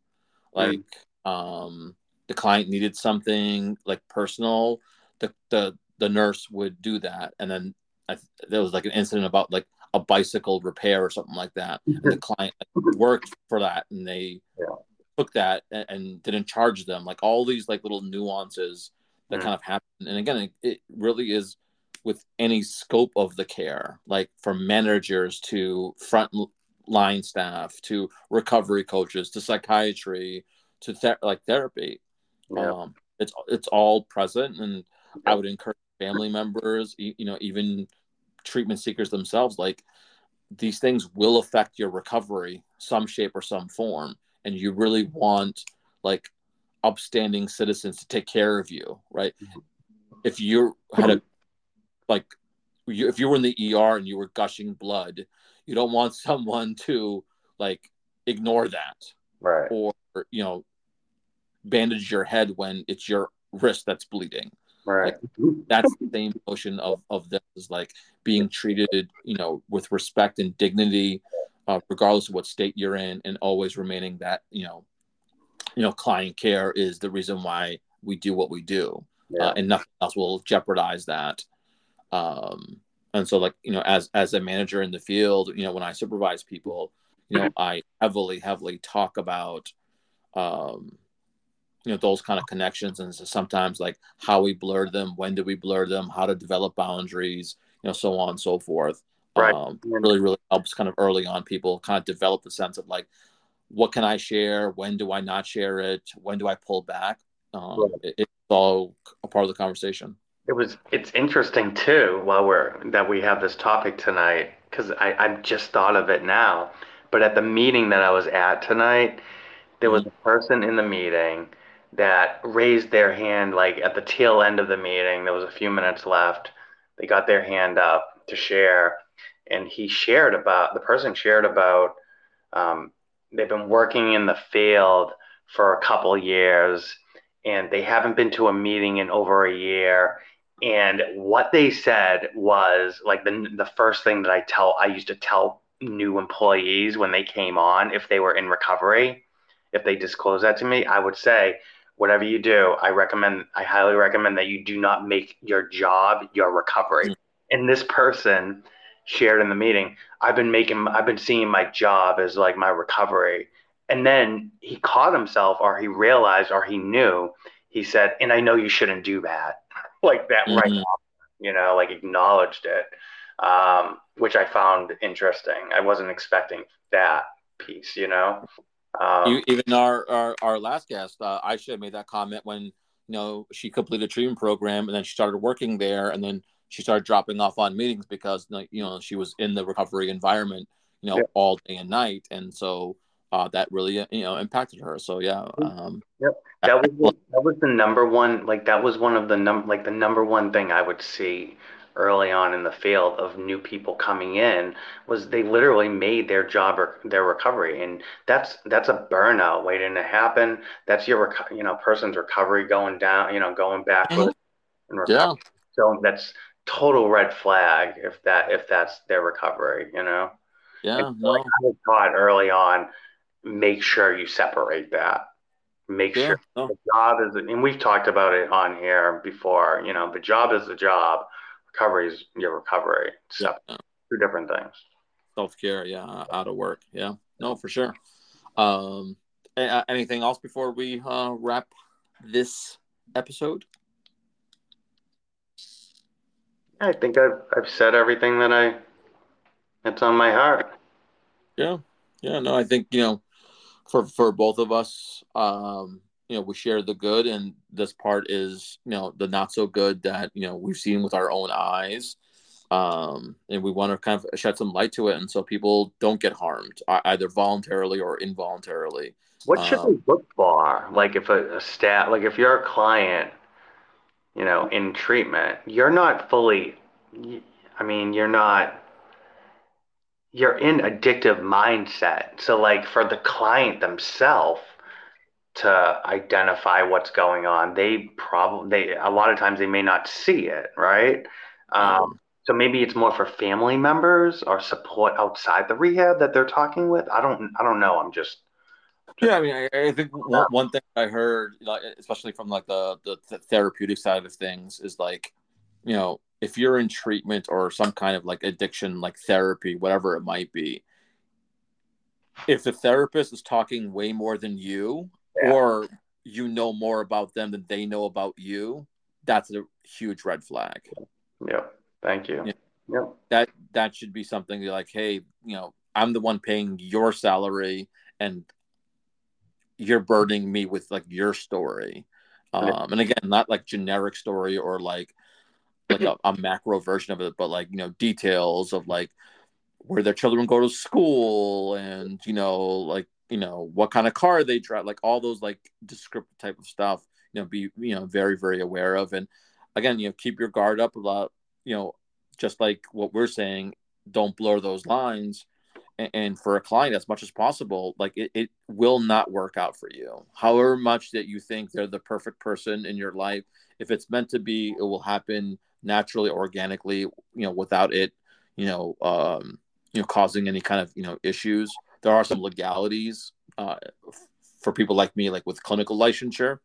hmm. like mm. um the client needed something like personal the the, the nurse would do that and then I, there was like an incident about like a bicycle repair or something like that and the client like, worked for that and they yeah. took that and, and, didn't charge them like all these like little nuances that mm. kind of happen and again it, it really is with any scope of the care like from managers to front line staff to recovery coaches to psychiatry to ther- like therapy yeah. um, it's it's all present and i would encourage family members you know even treatment seekers themselves like these things will affect your recovery some shape or some form and you really want like upstanding citizens to take care of you right mm-hmm. if you had a like you, if you were in the er and you were gushing blood you don't want someone to like ignore that right or you know bandage your head when it's your wrist that's bleeding. Right. Like, that's the same notion of of this is like being treated, you know, with respect and dignity, uh, regardless of what state you're in, and always remaining that you know, you know, client care is the reason why we do what we do, yeah. uh, and nothing else will jeopardize that. Um, and so, like you know, as as a manager in the field, you know, when I supervise people, you know, I heavily heavily talk about um, you know those kind of connections. And so sometimes like how we blur them when do we blur them how to develop boundaries you know so on and so forth. Right. Um, really really helps kind of early on people kind of develop the sense of like what can i share when do i not share it when do i pull back um, right. it, it's all a part of the conversation it was it's interesting too while we're that we have this topic tonight because i i just thought of it now but at the meeting that i was at tonight there was mm-hmm. a person in the meeting that raised their hand like at the tail end of the meeting. There was a few minutes left. They got their hand up to share, and he shared about the person shared about um, they've been working in the field for a couple years, and they haven't been to a meeting in over a year. And what they said was like the the first thing that I tell I used to tell new employees when they came on if they were in recovery if they disclose that to me i would say whatever you do, I recommend, I highly recommend that you do not make your job your recovery. Mm-hmm. And this person shared in the meeting, I've been making, I've been seeing my job as like my recovery. And then he caught himself, or he realized, or he knew, he said, and I know you shouldn't do that. like that mm-hmm. right now, you know, like acknowledged it, um, which I found interesting. I wasn't expecting that piece, you know? Um, Even our, our, our last guest, uh, Aisha made that comment when you know she completed a treatment program and then she started working there and then she started dropping off on meetings because you know she was in the recovery environment you know yeah. all day and night. And so uh, that really you know impacted her. So yeah um, yep. That was that was the number one like that was one of the num like the number one thing i would see early on in the field of new people coming in was they literally made their job or their recovery. And that's that's a burnout waiting to happen. That's your you know person's recovery going down you know going backwards mm-hmm. yeah. so that's total red flag if that if that's their recovery you know yeah no. like I was taught early on make sure you separate that make yeah, sure no. the job is and we've talked about it on here before you know the job is the job recovery is your recovery. So yeah. two different things. Self care, yeah, out of work, yeah, no, for sure. Um, anything else before we uh, wrap this episode? I think I've I've said everything that I that's on my heart. Yeah, yeah, no, I think you know, for for both of us, um, you know we share the good and this part is you know the not so good that you know we've seen with our own eyes. Um, and we want to kind of shed some light to it and so people don't get harmed either voluntarily or involuntarily. What should um, they look for? Like if a, a staff like if you're a client you know in treatment you're not fully i mean you're not you're in addictive mindset so like for the client themselves to identify what's going on. They probably they a lot of times they may not see it, right? Um, mm-hmm. So maybe it's more for family members or support outside the rehab that they're talking with. I don't I don't know. I'm just. Yeah, I mean, I, I think one, um, one, thing I heard, like, especially from like the, the the therapeutic side of things, is like, you know, if you're in treatment or some kind of like addiction, like therapy, whatever it might be, if the therapist is talking way more than you yeah. or you know more about them than they know about you, that's a huge red flag. Yeah. Thank you. Yeah. Yep. That that should be something like, hey, you know, I'm the one paying your salary and you're burdening me with like your story. Um, and again, not like generic story or like like a, a macro version of it, but like, you know, details of like where their children go to school and, you know, like you know what kind of car they drive like all those like descriptive type of stuff you know be you know very very aware of. And again you know keep your guard up about you know just like what we're saying don't blur those lines and for a client as much as possible like it, it will not work out for you. However much that you think they're the perfect person in your life if it's meant to be it will happen naturally organically you know without it you know um you know causing any kind of you know issues. There are some legalities uh for people like me like with clinical licensure.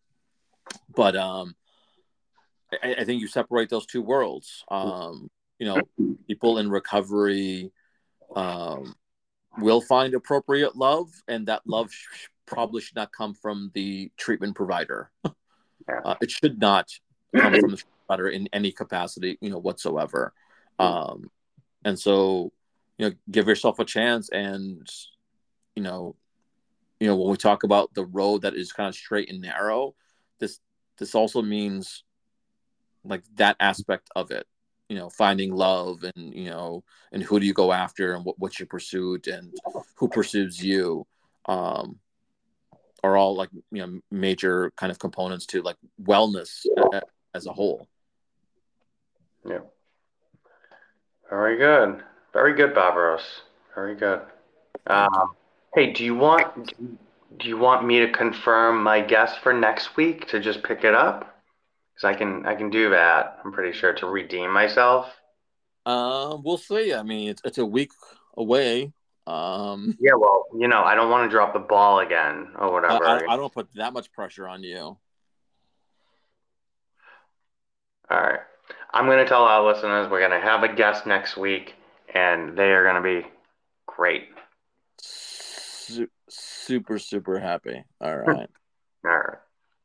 But um I, I think you separate those two worlds. Um you know people in recovery um will find appropriate love, and that love sh- probably should not come from the treatment provider. Uh, it should not come from the provider in any capacity, you know, whatsoever. Um, and so, you know, give yourself a chance, and you know, you know, when we talk about the road that is kind of straight and narrow, this this also means like that aspect of it you know finding love and you know and who do you go after and what, what's your pursuit and who pursues you um are all like you know major kind of components to like wellness as a whole. Yeah. Very good. Very good barbaros. Very good. Um, hey do you want do you want me to confirm my guest for next week to just pick it up because I can I can do that. I'm pretty sure to redeem myself. Uh, we'll see. I mean, it's it's a week away. Um, yeah, well, you know, I don't want to drop the ball again or whatever. I, I don't put that much pressure on you. All right, I'm going to tell our listeners we're going to have a guest next week, and they are going to be great. Su- super, super happy. All right. All right.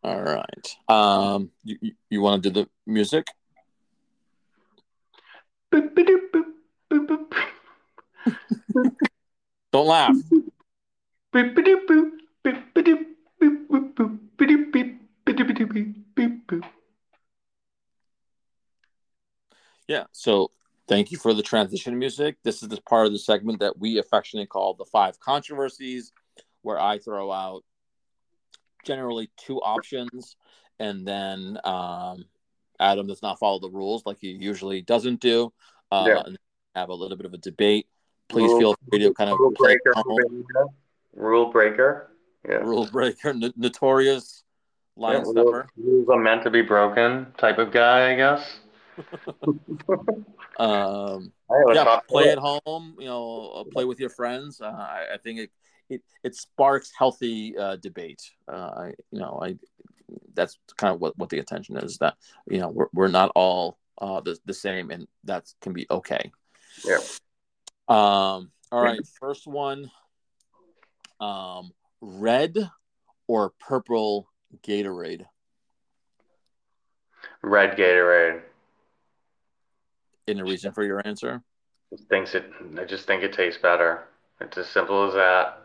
All right. Um, you, you, you want to do the music? Don't laugh. Yeah. So thank you for the transition music. This is the part of the segment that we affectionately call the five controversies, where I throw out generally two options, and then um, Adam does not follow the rules like he usually doesn't do. Uh, yeah. Have a little bit of a debate. Please rule, feel free to kind of rule breaker. Rule breaker. Yeah. Rule breaker. N- notorious line yeah, stepper. Rules are meant to be broken type of guy, I guess. um, yeah, play at home. You know, play with your friends. Uh, I, I, think it it, it sparks healthy uh, debate. Uh, you know, I that's kind of what, what the attention is that you know we're, we're not all uh, the, the same and that can be okay. Yeah. Um, all right. First one. Um, red or purple Gatorade? Red Gatorade. Any reason for your answer? Thinks it. I just think it tastes better. It's as simple as that.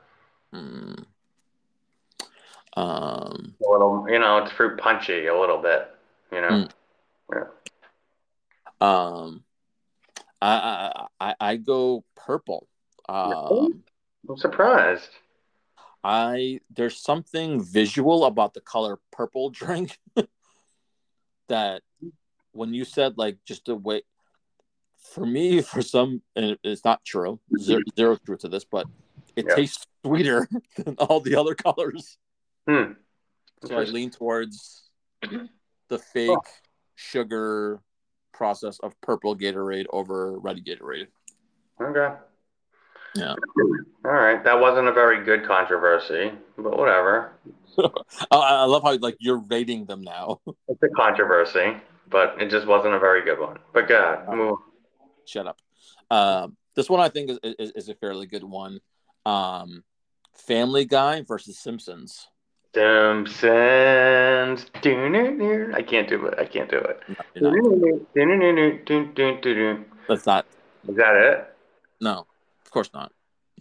Mm. Um, a little, you know, it's fruit punchy a little bit, you know. Mm. Yeah. Um, I, I I go purple. Um, I'm surprised. I there's something visual about the color purple drink that when you said like just the way for me for some and it's not true zero, zero truth to this but it yeah. tastes sweeter than all the other colors. Hmm. So I lean towards the fake oh. sugar process of purple Gatorade over red Gatorade. Okay. Yeah. All right. That wasn't a very good controversy, but whatever. I love how like you're rating them now. It's a controversy, but it just wasn't a very good one. But God, move. Shut up. Um, this one I think is, is, is a fairly good one. Um, Family Guy versus Simpsons. Simpsons. I can't do it. I can't do it. That's not. Is that it? No, of course not.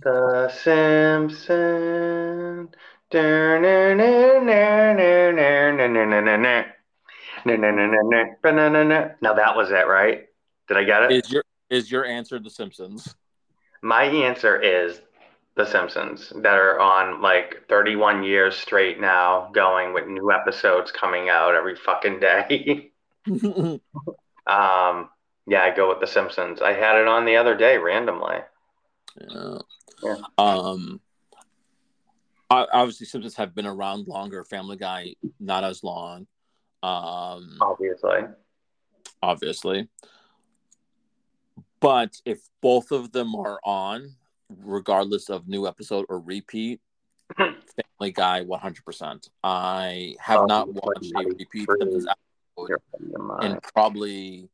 The Simpsons. Now that was it, right? Did I get it? Is your is your answer The Simpsons? My answer is the Simpsons that are on like 31 years straight now, going with new episodes coming out every fucking day. um, yeah, I go with The Simpsons. I had it on the other day randomly. Yeah. Yeah. Um, obviously, Simpsons have been around longer. Family Guy, not as long. Um, Obviously. obviously. But if both of them are on, regardless of new episode or repeat, Family Guy 100%. I have Oh, not watched a repeat freak. Simpsons episode You're out of your mind. in probably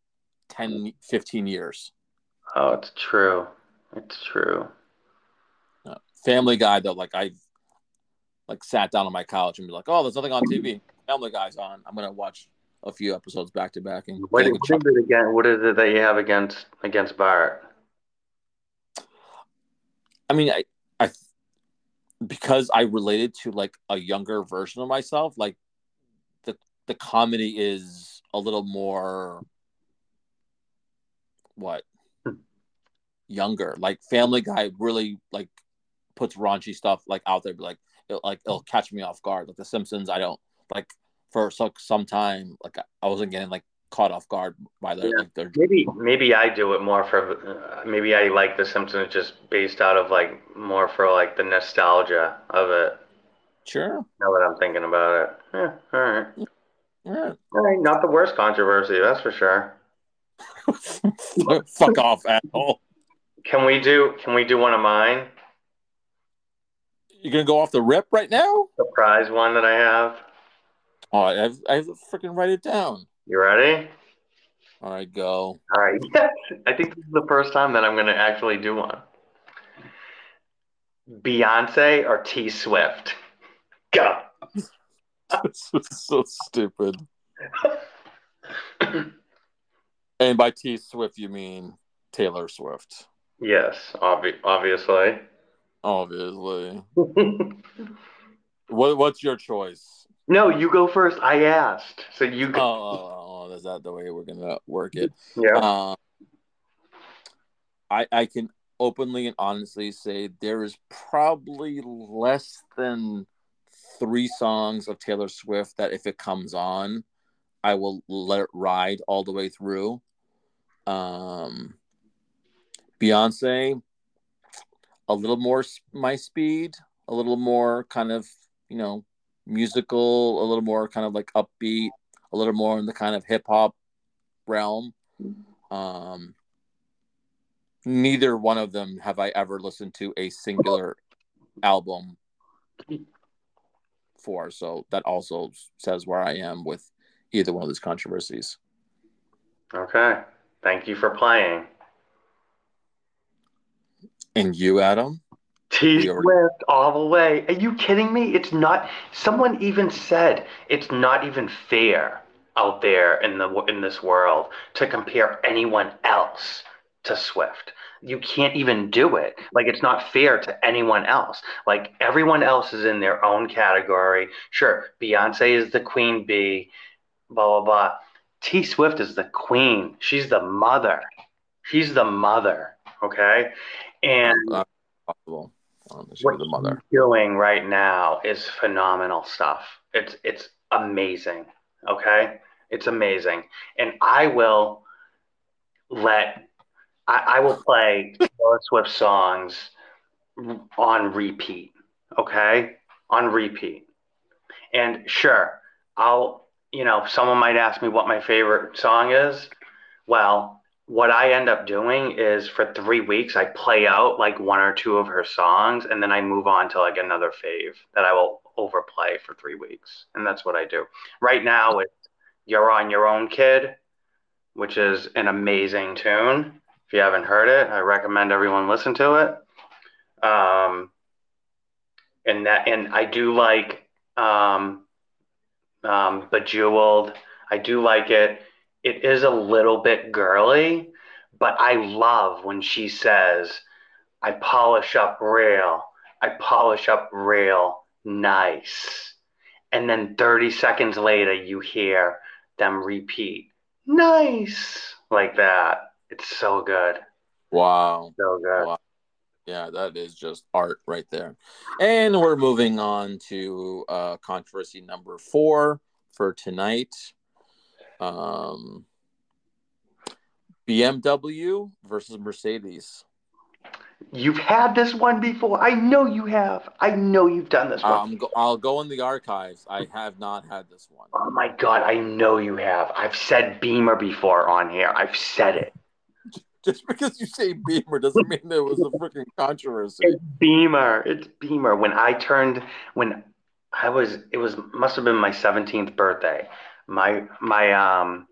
10, 15 years. Oh, it's true. It's true. Uh, Family Guy, though, like I like sat down on my couch and be like, oh, there's nothing on TV. Family Guy's on. I'm gonna watch a few episodes back to back and What, get a what good is it again? What is it that you have against against Bart? I mean, I, I, because I related to like a younger version of myself, like the the comedy is a little more what Hmm. younger. Like Family Guy really like puts raunchy stuff like out there, but like it, like it'll catch me off guard. Like The Simpsons, I don't like for so, some time like I wasn't getting like caught off guard by their Yeah. like their Maybe maybe I do it more for uh, maybe I like The Simpsons just based out of like more for like the nostalgia of it. sure. Now that I'm thinking about it. Yeah, all right. Yeah. All right, not the worst controversy, that's for sure. Fuck off, asshole. Can we do can we do one of mine? You're gonna go off the rip right now? Surprise one that I have. Oh, I have, I freaking write it down. You ready? All right, go. All right. Yes. I think this is the first time that I'm going to actually do one. Beyonce or T Swift? Go. this is so stupid. And by T Swift, you mean Taylor Swift, yes, obvi- obviously. obviously. What What's your choice? no, you go first. I asked. So you go. oh, oh, is that the way we're gonna work it? yeah. Um, I I can openly and honestly say there is probably less than three songs of Taylor Swift that if it comes on, I will let it ride all the way through. Um, Beyonce, a little more my speed, a little more kind of you know musical, a little more kind of like upbeat, a little more in the kind of hip hop realm. Um, neither one of them have I ever listened to a singular album for. So that also says where I am with either one of these controversies. Okay. Thank you for playing. And you, Adam? T Swift all the way. Are you kidding me? It's not. Someone even said it's not even fair out there in the in this world to compare anyone else to Swift. You can't even do it. Like it's not fair to anyone else. Like everyone else is in their own category. Sure, Beyonce is the queen bee, blah blah blah. T Swift is the queen. She's the mother. She's the mother. Okay, and Uh, possible. Um, she what was the mother. doing right now is phenomenal stuff. It's it's amazing. Okay, it's amazing, and I will let I, I will play Taylor Swift songs on repeat. Okay, on repeat, and sure, I'll you know someone might ask me what my favorite song is. Well, what I end up doing is for three weeks, I play out like one or two of her songs, and then I move on to like another fave that I will overplay for three weeks. And that's what I do. Right now, it's You're on Your Own Kid, which is an amazing tune. If you haven't heard it, I recommend everyone listen to it. Um, and that, and I do like um, um, Bejeweled. I do like it it is a little bit girly, but I love when she says, I polish up real, I polish up real nice. And then 30 seconds later, you hear them repeat, nice, like that. It's so good. Wow. So good. Wow. Yeah, that is just art right there. And we're moving on to uh, controversy number four for tonight. Um, BMW versus Mercedes. You've had this one before. I know you have. I know you've done this one. Um, go, I'll go in the archives. I have not had this one. oh my god, I know you have. I've said Beamer before on here. I've said it. Just because you say Beamer doesn't mean there was a freaking controversy. It's Beamer. It's Beamer. When I turned, when I was, it was must have been my seventeenth birthday. My my um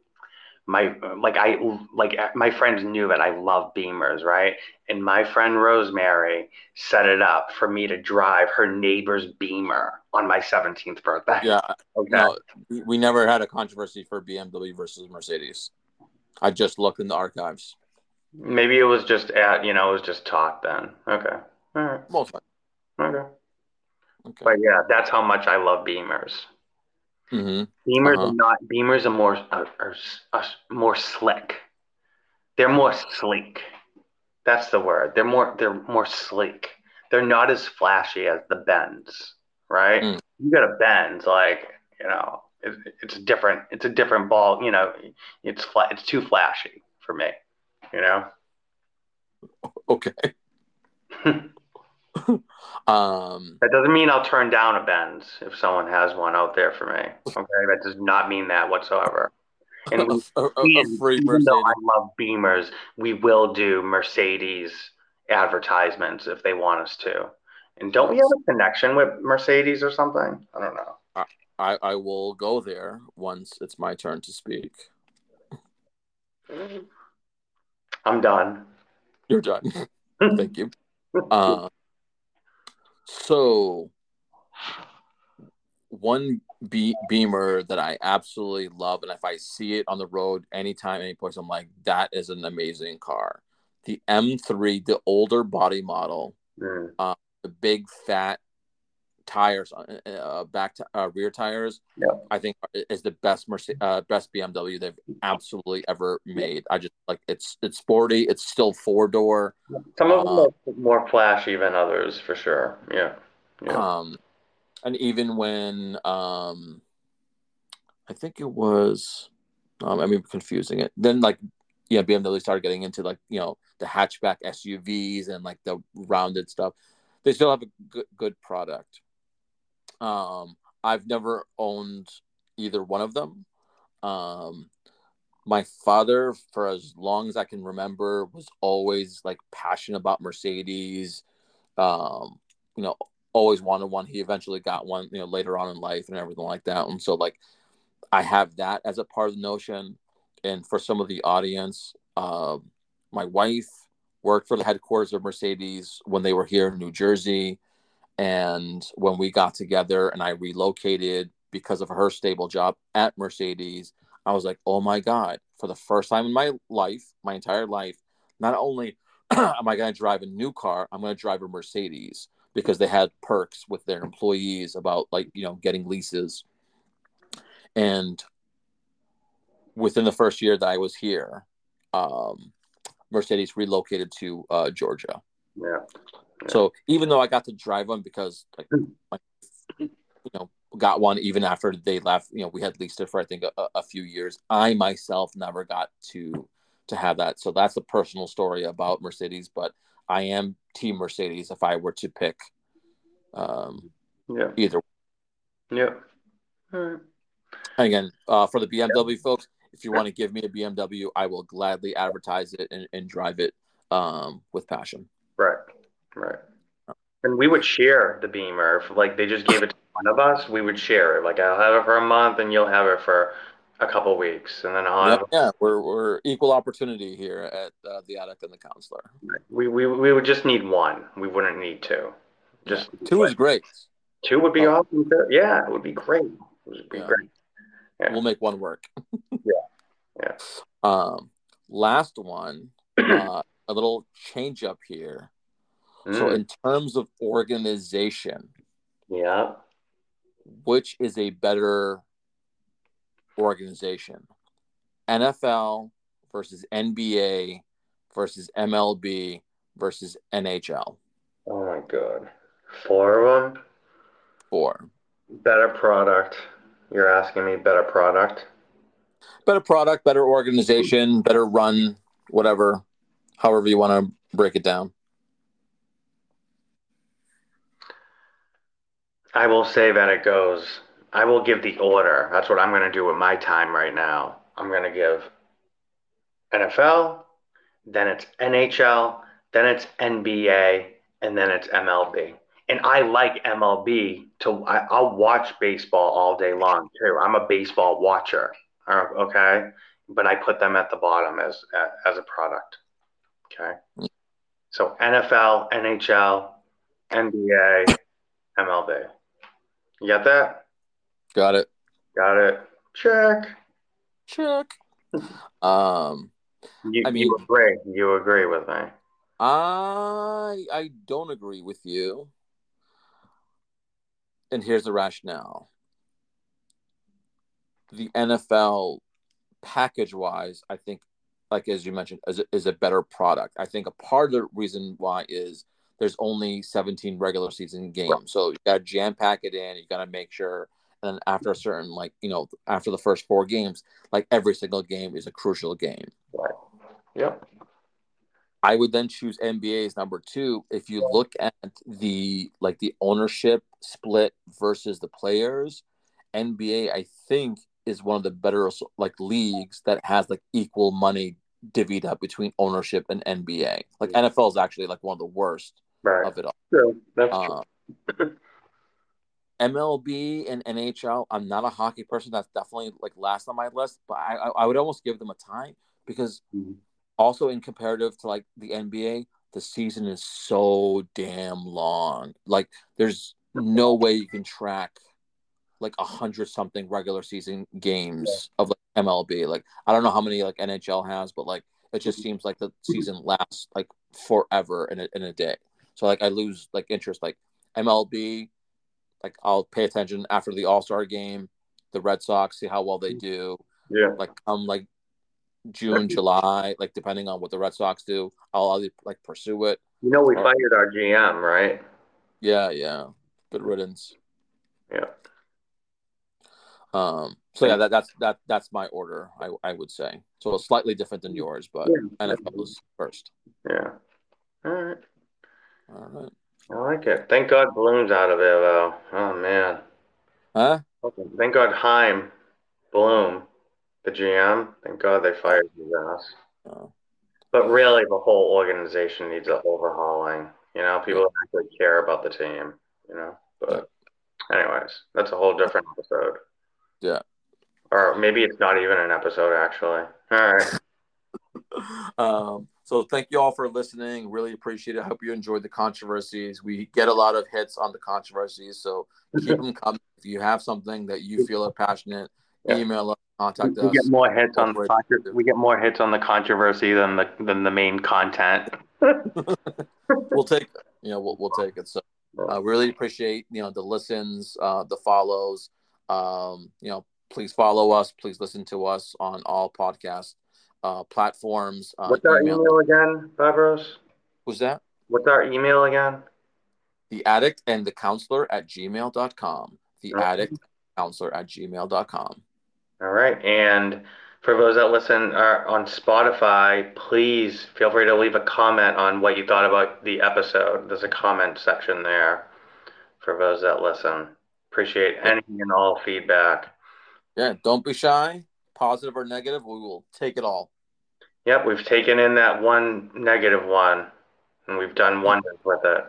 my like I like my friends knew that I love Beamers, right? And my friend Rosemary set it up for me to drive her neighbor's Beamer on my seventeenth birthday. Yeah, Okay. no, we- we never had a controversy for BMW versus Mercedes. I just looked in the archives. Maybe it was just at you know it was just talk then. Okay. All right. Most likely. Okay. Okay. But yeah, that's how much I love Beamers. Hmm Beamers Uh-huh. are not Beamers are more are, are, are more slick. They're more sleek. That's the word. They're more they're more sleek. They're not as flashy as the Benz, right? Mm. You got a Benz, like you know, it, it's a different it's a different ball. You know, it's fla- it's too flashy for me. You know. Okay. um. That doesn't mean I'll turn down a Benz if someone has one out there for me. Okay, that does not mean that whatsoever. And we a, a- a free even Mercedes. though I love Beamers, we will do Mercedes advertisements if they want us to. And don't we have a connection with Mercedes or something? I don't know. I, I will go there once it's my turn to speak. I'm done. You're done. Thank you. Uh, so, one be- Beamer that I absolutely love, and if I see it on the road anytime, any place, I'm like, that is an amazing car. The M3, the older body model, Mm. the big fat tires, uh, uh, back to uh, rear tires. Yep. I think is the best Merce- uh, best BMW they've absolutely ever made. I just like it's it's sporty. It's still four door. Some of them Uh, are more flashy than others, for sure. Yeah. Yeah. Um, and even when um, I think it was, um, I mean, confusing it. Then like, yeah, BMW started getting into like you know the hatchback SUVs and like the rounded stuff. They still have a good good product. Um, I've never owned either one of them. Um, my father, for as long as I can remember, was always like passionate about Mercedes. Um, you know, always wanted one. He eventually got one, you know, later on in life and everything like that. And so, like, I have that as a part of the notion. And for some of the audience, uh, my wife worked for the headquarters of Mercedes when they were here in New Jersey. And when we got together and I relocated because of her stable job at Mercedes, I was like, oh my God, for the first time in my life, my entire life, not only am I going to drive a new car, I'm going to drive a Mercedes because they had perks with their employees about like, you know, getting leases. And within the first year that I was here, um, Mercedes relocated to uh, Georgia. Yeah. So even though I got to drive one because like my, you know got one even after they left, you know we had leased it for I think a, a few years. I myself never got to to have that. So that's a personal story about Mercedes, but I am team Mercedes if I were to pick um, Yeah. either. Yeah. All right. And again, uh, for the BMW folks, if you want to give me a BMW, I will gladly advertise it and, and drive it um, with passion. Right. Right. And we would share the Beamer. If like they just gave it to one of us, we would share it. Like I'll have it for a month and you'll have it for a couple weeks. And then I'll Yeah, have yeah, we're we're equal opportunity here at uh, the addict and the counselor. we, we we would just need one. We wouldn't need two. Just Two is great. two would be Oh. awesome too. Yeah, it would be great. It would be Yeah. great. Yeah. We'll make one work. Yeah. Yeah. Um, last one, uh, a little change up here. So, Mm, in terms of organization, yeah. which is a better organization? NFL versus NBA versus MLB versus NHL. Oh my god. Four of them. Four. Better product. You're asking me better product. Better product, better organization, better run, whatever, however you want to break it down. I will say that it goes. I will give the order. That's what I'm going to do with my time right now. I'm going to give NFL, then it's NHL, then it's NBA, and then it's MLB. And I like MLB to. I, I'll watch baseball all day long too. I'm a baseball watcher. uh, Okay, but I put them at the bottom as as a product. Okay, so NFL, NHL, NBA, MLB. You got that? Got it. Got it. Check. Check. Um, You, I mean- you agree. You agree with me. I I don't agree with you. And here's the rationale. The NFL package wise, I think like as you mentioned, is a, is a better product. I think a part of the reason why is there's only 17 regular season games. So you gotta jam pack it in, you gotta make sure and then after a certain like, you know, after the first four games, like every single game is a crucial game. Right. Yep. I would then choose NBA as number two. If you look at the like the ownership split versus the players, NBA I think is one of the better like leagues that has like equal money divvied up between ownership and NBA. Like NFL is actually like one of the worst Right. of it all. True. That's true. MLB and NHL, I'm not a hockey person. That's definitely like last on my list, but I I, would almost give them a time because Mhm. also in comparative to like the NBA, the season is so damn long. Like there's no way you can track like a hundred something regular season games of like MLB. Like I don't know how many like NHL has, but like it just seems like the season lasts like forever in a, in a day. So like I lose like interest. Like MLB, like I'll pay attention after the All Star game, the Red Sox, see how well they do. Yeah. Like come like June, July, like depending on what the Red Sox do, I'll either like pursue it. You know, we fired our GM, right? Yeah, yeah. Good riddance. Yeah. Um. So yeah, that, that's that that's my order. I I would say so. It's slightly different than yours, but Yeah. NFL is first. Yeah. All right. All right. I like it. Thank God Bloom's out of there, though. Oh, man. Huh? Thank God Chaim, Bloom, the GM. Thank God they fired his ass. Oh. But really, the whole organization needs an overhauling. You know, people that actually care about the team. You know, but anyways, that's a whole different episode. Yeah. Or maybe it's not even an episode actually. All right. um, so thank you all for listening. Really appreciate it. I hope you enjoyed the controversies. We get a lot of hits on the controversies, so keep them coming. If you have something that you feel are passionate, Yeah. email us, contact We us. get more hits on the we get more hits on the controversy than the than the main content. we'll take you know we'll, we'll take it. So uh, really appreciate you know the listens, uh, the follows. Um, you know, please follow us. Please listen to us on all podcast uh, platforms. Uh, What's our email again, Barbros? Was that What's our email again? the addict and the counselor at gmail.com. The Okay. addict counselor at gmail.com. All right. And for those that listen uh, on Spotify, please feel free to leave a comment on what you thought about the episode. There's a comment section there for those that listen. Appreciate any and all feedback. Yeah, don't be shy, positive or negative. We will take it all. Yep, we've taken in that one negative one and we've done wonders with it.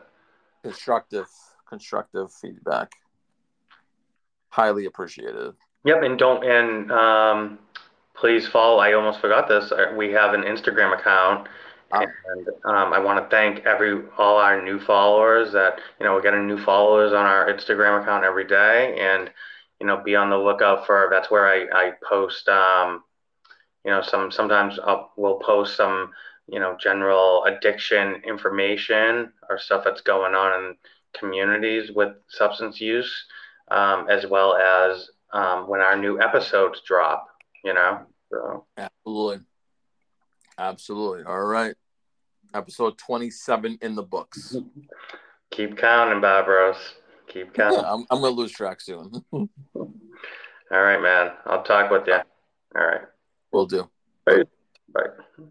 Constructive, constructive feedback. Highly appreciated. Yep, and don't and um, please follow. I almost forgot this. uh, We have an Instagram account, Ah. and um, I want to thank every all our new followers. That you know we're getting new followers on our Instagram account every day, and you know be on the lookout for. That's where I I post. Um, you know, some sometimes I'll, we'll post some you know general addiction information or stuff that's going on in communities with substance use, um, as well as um, when our new episodes drop, you know. So Absolutely. Absolutely. All right. Episode 27 in the books. keep counting, Barbros. Keep Yeah, counting. I'm, I'm going to lose track soon. All right, man. I'll talk with you. All right. we'll do. Bye. Bye.